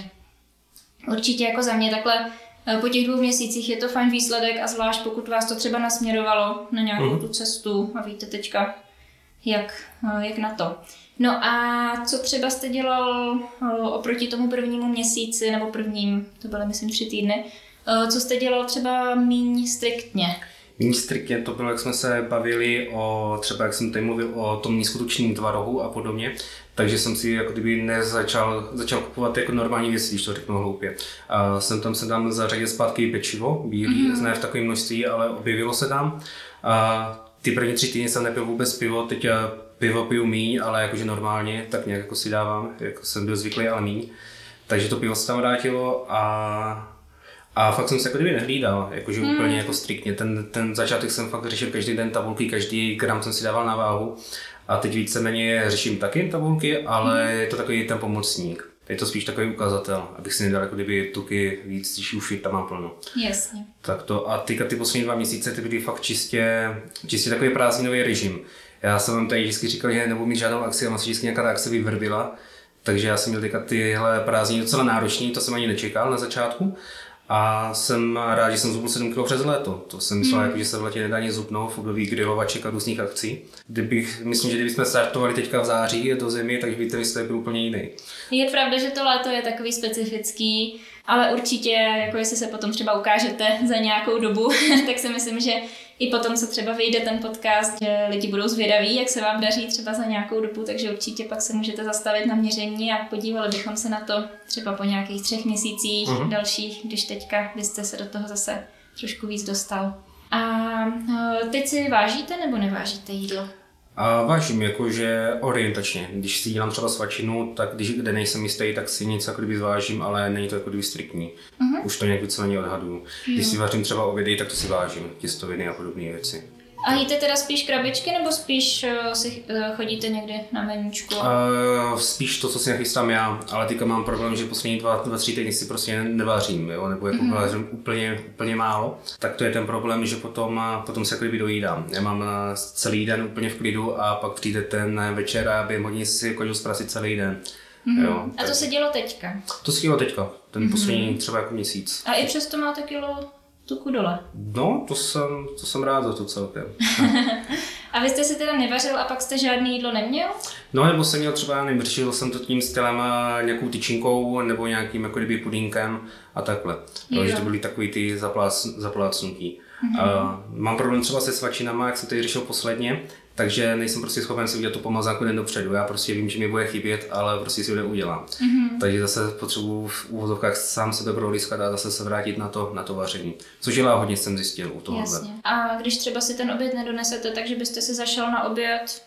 A: určitě jako za mě takhle eh, po těch dvou měsících je to fajn výsledek a zvlášť pokud vás to třeba nasměrovalo na nějakou mm. tu cestu a víte teďka, jak, eh, jak na to. No a co třeba jste dělal eh, oproti tomu prvnímu měsíci, nebo prvním, to byly myslím tři týdny, co jste dělal třeba méně striktně?
B: Méně striktně to bylo, jak jsme se bavili o, třeba jak jsem tady mluvil o tom nízkotučným tvarohu a podobně, takže jsem si jako kdyby nezačal začal kupovat jako normální věci, když to řeknu hloupě. A jsem tam se tam zařadil zpátky pečivo, bílý, mm-hmm. ne v takovém množství, ale objevilo se tam. A ty první tři týdny jsem nepil vůbec pivo, teď pivo piju míň, ale jakože normálně, tak nějak jako si dávám, jako jsem byl zvyklý, ale míň. Takže to pivo se tam vrátilo a a fakt jsem se jako kdyby nehlídal, jakože hmm. úplně jako striktně. Ten, ten začátek jsem fakt řešil každý den tabulky, každý gram jsem si dával na váhu. A teď víceméně řeším taky tabulky, ale hmm. je to takový ten pomocník. Je to spíš takový ukazatel, abych si nedal jako kdyby tuky víc, když už tam mám plno.
A: Jasně.
B: Tak to a teďka ty poslední dva měsíce ty byly fakt čistě, čistě takový prázdninový režim. Já jsem vám tady vždycky říkal, že nebudu mít žádnou akci, ale se vždycky nějaká akce vyvrbila. Takže já jsem měl teďka tyhle prázdniny docela náročný, to jsem ani nečekal na začátku. A jsem rád, že jsem zubnul 7 kg přes léto. To jsem myslel, mm. jako, že se v letě nedá nic zubnout v období grilovaček a různých akcí. Kdybych, myslím, že kdybychom startovali teďka v září do zimy, tak by ten výsledek byl úplně jiný.
A: Je pravda, že to léto je takový specifický, ale určitě, jako jestli se potom třeba ukážete za nějakou dobu, tak si myslím, že i potom, co třeba vyjde ten podcast, že lidi budou zvědaví, jak se vám daří třeba za nějakou dobu, takže určitě pak se můžete zastavit na měření a podívali bychom se na to třeba po nějakých třech měsících uh-huh. dalších, když teďka byste se do toho zase trošku víc dostal. A e, teď si vážíte nebo nevážíte jídlo?
B: A vážím, jakože orientačně. Když si dělám třeba svačinu, tak když kde nejsem jistý, tak si něco jako kdyby zvážím, ale není to jako kdyby striktní. Uh-huh. Už to nějak víceméně odhaduju. Když si vařím třeba obědy, tak to si vážím, těstoviny a podobné věci.
A: A jíte teda spíš krabičky nebo spíš uh, si uh, chodíte někdy na meníčku?
B: Uh, spíš to, co si nachystám já, ale teďka mám problém, že poslední dva, dva tři týdny si prostě nevařím, jo? nebo jako mm-hmm. vařím úplně, úplně málo. Tak to je ten problém, že potom, potom se klidu dojídám. Já mám celý den úplně v klidu a pak přijde ten večer a během hodin si kožu zprasit celý den.
A: Mm-hmm. Jo, a to se dělo teďka?
B: To se dělo teďka, ten mm-hmm. poslední třeba jako měsíc.
A: A i přesto máte kilo tuku dole.
B: No, to jsem, to jsem rád za to celkem.
A: a vy jste si teda nevařil a pak jste žádný jídlo neměl?
B: No, nebo jsem měl třeba, nevím, řešil jsem to tím stylem nějakou tyčinkou nebo nějakým jako kdyby pudínkem a takhle. Takže to byly takový ty zaplác, zaplácnutí. Mm-hmm. Uh, mám problém třeba se svačinama, jak jsem tady řešil posledně, takže nejsem prostě schopen si udělat tu pomazánku den dopředu. Já prostě vím, že mi bude chybět, ale prostě si ho neudělám. Mm-hmm. Takže zase potřebuji v úvodovkách sám sebe prolískat a zase se vrátit na to, na to vaření. Což dělá hodně, jsem zjistil u toho.
A: A když třeba si ten oběd nedonesete, takže byste si zašel na oběd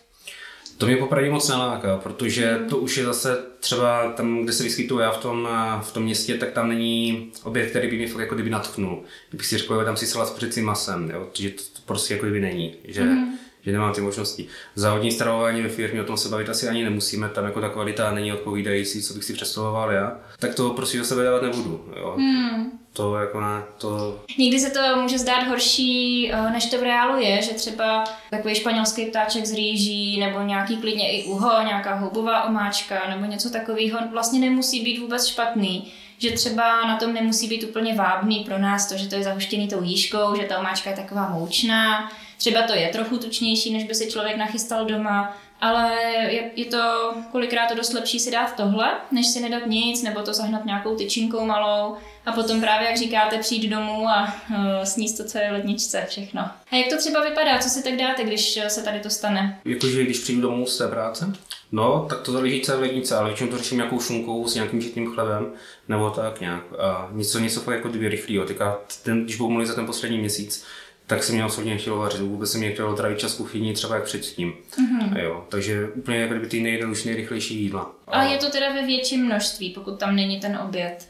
B: to mě popravdě moc neláká, protože to už je zase třeba tam, kde se vyskytuju já v tom, v tom městě, tak tam není oběd, který by mě fakt jako kdyby natchnul. Kdybych si řekl, tam si salát s masem, jo, že to, prostě jako kdyby není. Že, mm že nemám ty možnosti. Závodní stravování ve firmě, o tom se bavit asi ani nemusíme, tam jako ta kvalita není odpovídající, co bych si představoval já, tak to prostě do sebe dávat nebudu. Jo. Hmm. To jako ne, to...
A: Někdy se to může zdát horší, eh, než to v reálu je, že třeba takový španělský ptáček z rýží, nebo nějaký klidně i uho, nějaká houbová omáčka, nebo něco takového vlastně nemusí být vůbec špatný že třeba na tom nemusí být úplně vábný pro nás to, že to je zahuštěný tou jížkou, že ta omáčka je taková moučná, Třeba to je trochu tučnější, než by si člověk nachystal doma, ale je, je to kolikrát to dost lepší si dát tohle, než si nedat nic, nebo to zahnat nějakou tyčinkou malou a potom právě, jak říkáte, přijít domů a uh, sníst to, co je v ledničce, všechno. A jak to třeba vypadá, co si tak dáte, když se tady to stane?
B: Jakože když přijdu domů z té práce? No, tak to záleží celé lednice, ale většinou to řeším nějakou šunkou s nějakým žitným chlebem, nebo tak nějak. A něco, něco fakt jako dvě rychlého. Teďka, ten, když budu mluvit za ten poslední měsíc, tak se mě absolutně nechtělo vařit. Vůbec se mě chtělo trávit čas kuchyní třeba jak předtím. Mm-hmm. Jo, takže úplně jako kdyby ty nejjednodušší, nejrychlejší jídla.
A: A je to teda ve větším množství, pokud tam není ten oběd?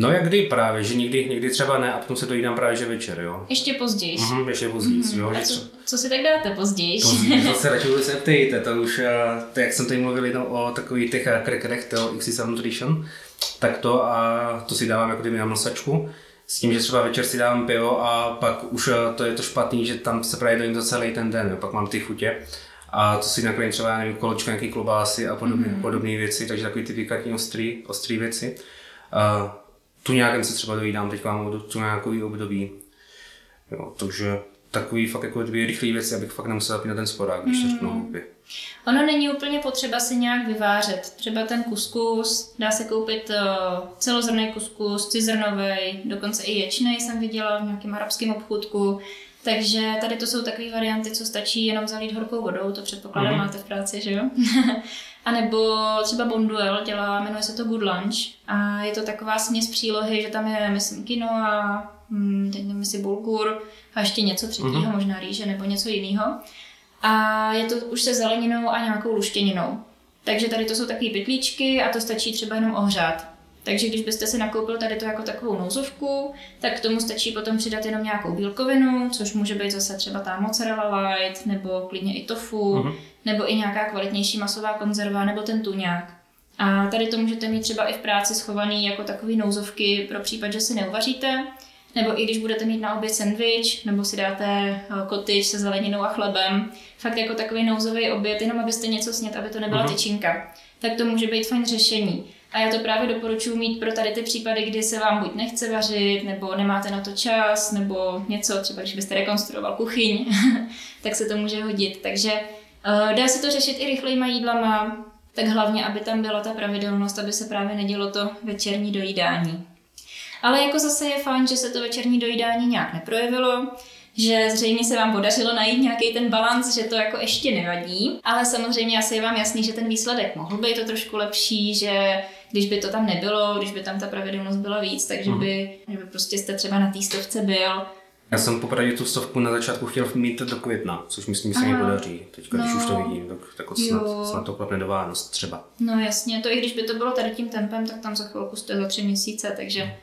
B: No jak kdy právě, že někdy, někdy třeba ne a potom se to jídám právě že večer, jo.
A: Ještě později.
B: Mhm, ještě později, mm, jo.
A: A co,
B: co-
A: si tak dáte později?
B: Později, zase radši vůbec neptejte, to už, eh, to jak jsem tady mluvil jenom o takových těch eh, krekerech, to XXL Nutrition, tak to a to si dávám jako kdyby na mlsačku, s tím, že třeba večer si dávám pivo a pak už eh, to je to špatný, že tam se právě dojím to celý ten den, jo. pak mám ty chutě. A to si nakrojím třeba, nevím, kolečko, nějaký klobásy a podobné, mm. podobné věci, takže takový ty pikantní ostrý, ostrý věci. Uh, tu nějakém se třeba dojídám, teď mám tu nějaký období. Jo, takže takový fakt jako dvě rychlé věci, abych fakt nemusel zapínat ten sporák, když to řeknu hloupě.
A: Ono není úplně potřeba si nějak vyvářet. Třeba ten kuskus, dá se koupit uh, celozrnný kuskus, cizrnový, dokonce i ječnej jsem viděla v nějakém arabském obchůdku. Takže tady to jsou takové varianty, co stačí jenom zalít horkou vodou, to předpokládám
B: Mhm.
A: máte v práci, že jo? a nebo třeba Bonduel dělá, jmenuje se to Good Lunch a je to taková směs přílohy, že tam je, myslím, quinoa, hm, teď nevím, jestli bulgur a ještě něco třetího,
B: Mhm.
A: možná rýže nebo něco jiného. A je to už se zeleninou a nějakou luštěninou. Takže tady to jsou takové pytlíčky a to stačí třeba jenom ohřát. Takže když byste si nakoupil tady to jako takovou nouzovku, tak k tomu stačí potom přidat jenom nějakou bílkovinu, což může být zase třeba ta mozzarella light, nebo klidně i tofu,
B: Mhm.
A: nebo i nějaká kvalitnější masová konzerva, nebo ten tuňák. A tady to můžete mít třeba i v práci schovaný jako takový nouzovky pro případ, že si neuvaříte, nebo i když budete mít na oběd sendvič, nebo si dáte eh, kotyč se zeleninou a chlebem, fakt jako takový nouzový oběd, jenom abyste něco snět, aby to nebyla
B: Mhm.
A: tyčinka. Tak to může být fajn řešení. A já to právě doporučuji mít pro tady ty případy, kdy se vám buď nechce vařit, nebo nemáte na to čas, nebo něco, třeba když byste rekonstruoval kuchyň, tak se to může hodit. Takže uh, dá se to řešit i rychlejma jídlama, tak hlavně, aby tam byla ta pravidelnost, aby se právě nedělo to večerní dojídání. Ale jako zase je fajn, že se to večerní dojídání nějak neprojevilo, že zřejmě se vám podařilo najít nějaký ten balans, že to jako ještě nevadí, ale samozřejmě asi je vám jasný, že ten výsledek mohl být to trošku lepší, že když by to tam nebylo, když by tam ta pravidelnost byla víc, takže by, že by prostě jste třeba na té stovce byl.
B: Já jsem popravdě tu stovku na začátku chtěl mít do května, což myslím, že se mi podaří. Teďka, když
A: No.
B: už to vidím, tak, tak
A: Jo.
B: snad, snad to klapne do Vánoc třeba.
A: No jasně, to i když by to bylo tady tím tempem, tak tam za chvilku jste za tři měsíce, takže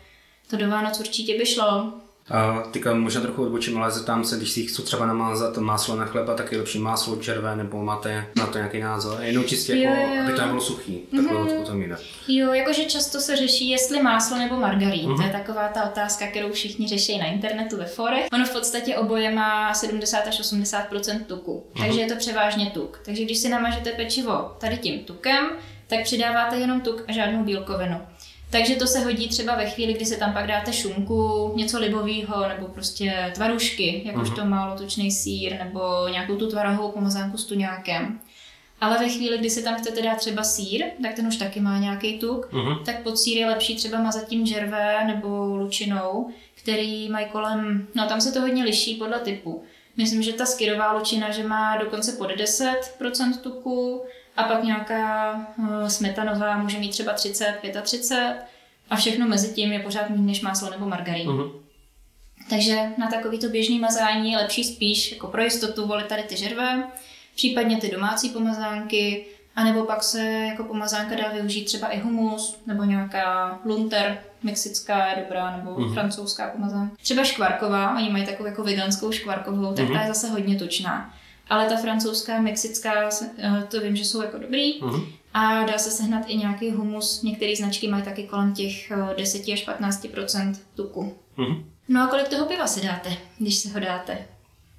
A: to do Vánoc určitě by šlo.
B: A teďka možná trochu odbočím, ale zeptám se, když si chci třeba namázat máslo na chleba, tak je lepší máslo červé, nebo máte na to nějaký názor? Jenom čistě jako,
A: Jo, jo, jo.
B: aby to nebylo suchý, takhle mm-hmm. o tom jde.
A: Jo, jakože často se řeší, jestli máslo nebo margarín.
B: Mhm.
A: To je taková ta otázka, kterou všichni řeší na internetu ve forech. Ono v podstatě oboje má 70 až 80 tuku,
B: Mhm.
A: takže je to převážně tuk. Takže když si namažete pečivo tady tím tukem, tak přidáváte jenom tuk a žádnou bílkovinu. Takže to se hodí třeba ve chvíli, kdy se tam pak dáte šunku, něco libového, nebo prostě tvarušky, jakožto
B: Mhm.
A: málo tučný sír, nebo nějakou tu tvarohovou pomazánku s tuňákem. Ale ve chvíli, kdy si tam chcete dát třeba sír, tak ten už taky má nějaký tuk,
B: Mhm.
A: tak pod sír je lepší třeba mazat tím žervé nebo lučinou, který mají kolem, no tam se to hodně liší podle typu. Myslím, že ta skyrová lučina, že má dokonce pod 10% tuku a pak nějaká uh, smetanová může mít třeba 30, 35 a všechno mezi tím je pořád méně než máslo nebo margarín.
B: Mhm.
A: Takže na takovýto běžný mazání je lepší spíš jako pro jistotu volit tady ty žervé, případně ty domácí pomazánky, anebo pak se jako pomazánka dá využít třeba i humus, nebo nějaká lunter, mexická je dobrá, nebo
B: Mhm.
A: mm. francouzská pomazánka. Třeba škvarková, oni mají takovou jako veganskou škvarkovou, tak
B: Mhm.
A: ta je zase hodně tučná. Ale ta francouzská, mexická, se- eh, to vím, že jsou jako dobrý.
B: Mhm.
A: A dá se sehnat i nějaký humus. Některé značky mají taky kolem těch eh, 10 až 15% tuku.
B: Mhm.
A: No a kolik toho piva si dáte, když si ho dáte?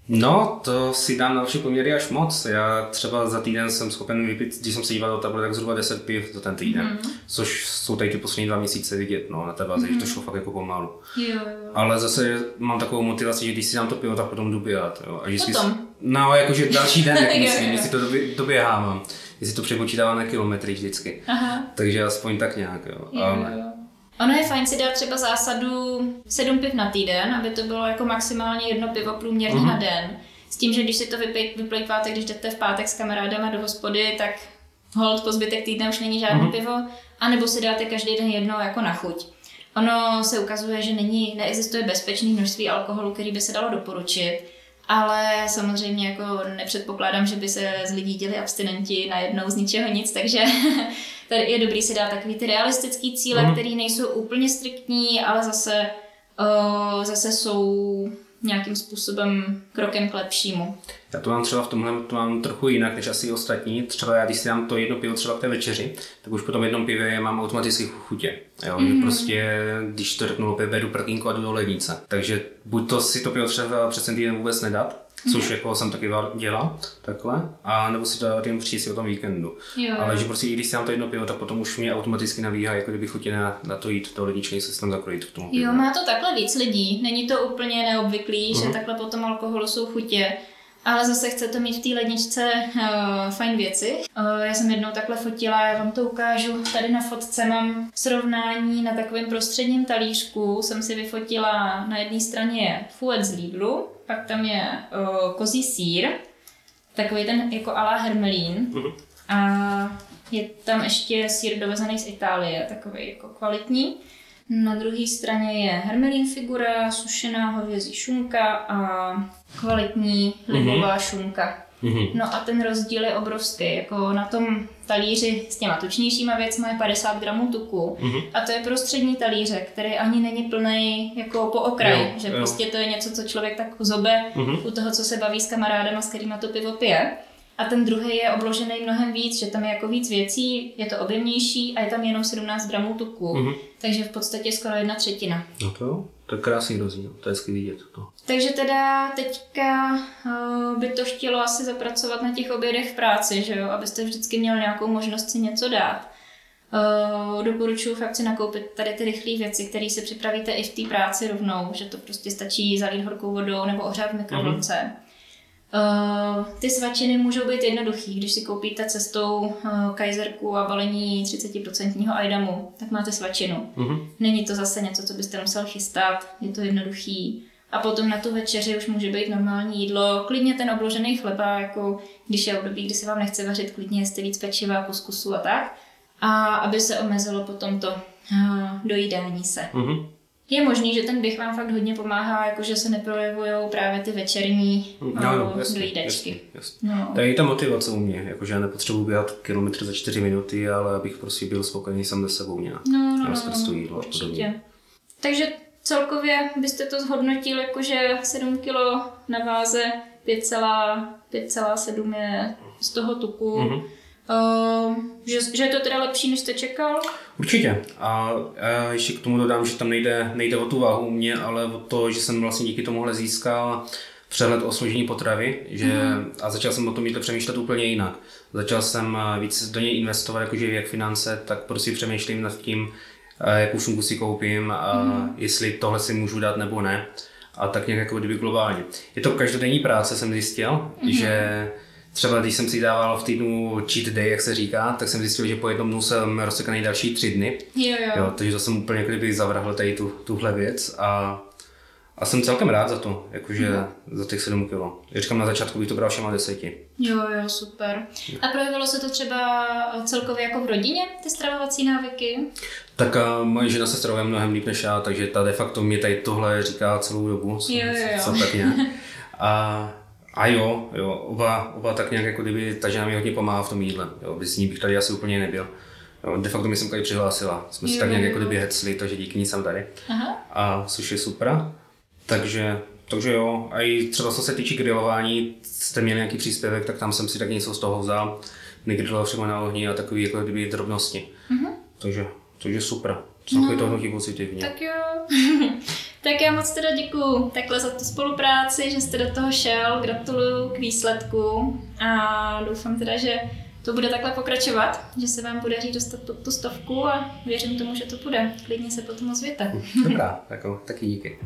B: No, to si dám na další poměry až moc. Já třeba za týden jsem schopen vypít, když jsem se díval do tabule, tak zhruba 10 piv za ten týden.
A: Mhm.
B: Mm. Což jsou tady ty poslední dva měsíce vidět no, na té bázi, mm. že to šlo fakt jako pomalu.
A: Jo, jo.
B: Ale zase mám takovou motivaci, že když si dám to pivo, tak potom jdu běhat. Jo. A vždycky
A: Potom?
B: No, jakože další den, jak myslím, jestli to době, doběhávám. Jestli to přepočítávám na kilometry vždycky.
A: Aha.
B: Takže aspoň tak nějak, jo.
A: Jo,
B: Ale,
A: jo. Ono je fajn si dát třeba zásadu sedm piv na týden, aby to bylo jako maximálně jedno pivo průměrně
B: Mhm.
A: na den. S tím, že když si to vyplejtváte, když jdete v pátek s kamarádama do hospody, tak hold po zbytek týdne už není žádné
B: Mhm.
A: pivo, anebo si dáte každý den jedno jako na chuť. Ono se ukazuje, že není, neexistuje bezpečné množství alkoholu, který by se dalo doporučit, ale samozřejmě jako nepředpokládám, že by se z lidí děli abstinenti najednou z ničeho nic, takže tady je dobrý si dát takový ty realistický cíle, mm. které nejsou úplně striktní, ale zase, uh, zase jsou nějakým způsobem krokem k lepšímu.
B: Já to mám třeba v tomhle to mám trochu jinak než asi ostatní. Třeba já, když si dám to jedno pivo třeba k té večeři, tak už po tom jednom pivě mám automaticky chutě. Jo, mm-hmm. prostě, když to řeknu opět, beru prkínku a jdu do lednice. Takže buď to si to pivo třeba přes ten týden vůbec nedat, což jako jsem taky dělal, takhle, a nebo si to dám přijít si o tom víkendu. Jo. Ale že prostě i když si dám to jedno pivo, tak potom už mě automaticky navíhá, jako kdyby chutě na, na to jít do ledničky, se tam zakrojit k tomu.
A: Pivu. Jo, má to takhle víc lidí, není to úplně neobvyklý, mm-hmm. že mhm. takhle potom alkoholu jsou chutě ale zase chce to mít v té ledničce uh, fajn věci. Uh, já jsem jednou takhle fotila, já vám to ukážu. Tady na fotce mám srovnání na takovém prostředním talířku. Jsem si vyfotila, na jedné straně fuet z Lidlu, pak tam je uh, kozí sír, takový ten jako ala hermelín. Uh-huh. A je tam ještě sír dovezený z Itálie, takový jako kvalitní. Na druhé straně je hermelín figura, sušená hovězí šunka a kvalitní libová mm-hmm. šunka. Mm-hmm. No a ten rozdíl je obrovský. Jako na tom talíři s těma tučnějšíma věcmi je 50 gramů tuku mm-hmm. a to je prostřední talíře, který ani není plný jako po okraji, jo, že jo. prostě to je něco, co člověk tak zobe mm-hmm. u toho, co se baví s kamarádem a s kterýma to pivo pije. A ten druhý je obložený mnohem víc, že tam je jako víc věcí, je to objemnější a je tam jenom 17 gramů tuku. Mm-hmm. Takže v podstatě skoro jedna třetina.
B: No to, to je krásný rozdíl, to je hezky vidět. To.
A: Takže teda teďka uh, by to chtělo asi zapracovat na těch obědech v práci, že jo, abyste vždycky měl nějakou možnost si něco dát. Uh, doporučuji fakt si nakoupit tady ty rychlé věci, které si připravíte i v té práci rovnou, že to prostě stačí zalít horkou vodou nebo ohřát v mikrovlnce. Mm-hmm Uh, ty svačiny můžou být jednoduchý. Když si koupíte cestou uh, kajzerku a balení 30% ajdamu, tak máte svačinu. Uh-huh. Není to zase něco, co byste musel chystat, je to jednoduchý. A potom na tu večeři už může být normální jídlo, klidně ten obložený chleba, jako když je období, kdy se vám nechce vařit, klidně jste víc pečiva, kuskusu a tak. A aby se omezilo potom to uh, dojídání se. Uh-huh. Je možný, že ten běh vám fakt hodně pomáhá, jakože se neprojevují právě ty večerní no, no, dojídečky.
B: No. To je i ta motivace u mě, jakože já nepotřebuji běhat kilometr za 4 minuty, ale abych prostě byl spokojený sám se sebou nějak.
A: No, no, no, no, jídlo určitě. Takže celkově byste to zhodnotil jakože 7 kg na váze, 5,7 je z toho tuku. Mm-hmm Uh, že, že je to teda lepší, než jste čekal?
B: Určitě. A, a ještě k tomu dodám, že tam nejde, nejde o tu váhu u mě, ale o to, že jsem vlastně díky tomuhle získal přehled o složení potravy že, mm. a začal jsem o tom jídle přemýšlet úplně jinak. Začal jsem eh, víc do něj investovat, jakože jak finance, tak prostě přemýšlím nad tím, eh, jakou šunku si koupím a mm. jestli tohle si můžu dát nebo ne. A tak nějak jako kdyby globálně. Je to každodenní práce, jsem zjistil, mm. že třeba když jsem si dával v týdnu cheat day, jak se říká, tak jsem zjistil, že po jednom dnu jsem rozsekaný další tři dny.
A: Jo, jo. jo
B: takže to jsem úplně kdyby zavrhl tady tu, tuhle věc a, a jsem celkem rád za to, jakože no. za těch 7 kilo. Já říkám, na začátku bych to bral všema deseti.
A: Jo, jo, super. A projevilo se to třeba celkově jako v rodině, ty stravovací návyky?
B: Tak a moje žena se stravuje mnohem líp než já, takže ta de facto mě tady tohle říká celou dobu.
A: Jo, jo, jo.
B: Co tak nějak. A a jo, jo, oba, oba tak nějak jako kdyby ta žena mi hodně pomáhá v tom jídle. Jo, bez ní bych tady asi úplně nebyl. Jo, de facto mi jsem tady přihlásila. Jsme si tak nějak jako kdyby hecli, takže díky ní jsem tady. Aha. A což je super. Takže, takže jo, a i třeba co se týče grilování, jste měli nějaký příspěvek, tak tam jsem si tak něco z toho vzal. Negriloval přímo na ohni a takový jako kdyby drobnosti. Uh-huh. Takže, takže super. Celkově no, to hodnotí pozitivně.
A: Tak jo. Tak já moc teda děkuju takhle za tu spolupráci, že jste do toho šel, gratuluju k výsledku a doufám teda, že to bude takhle pokračovat, že se vám podaří dostat pod tu stovku a věřím tomu, že to bude. Klidně se potom ozvěte.
B: Dobrá, tak taky díky.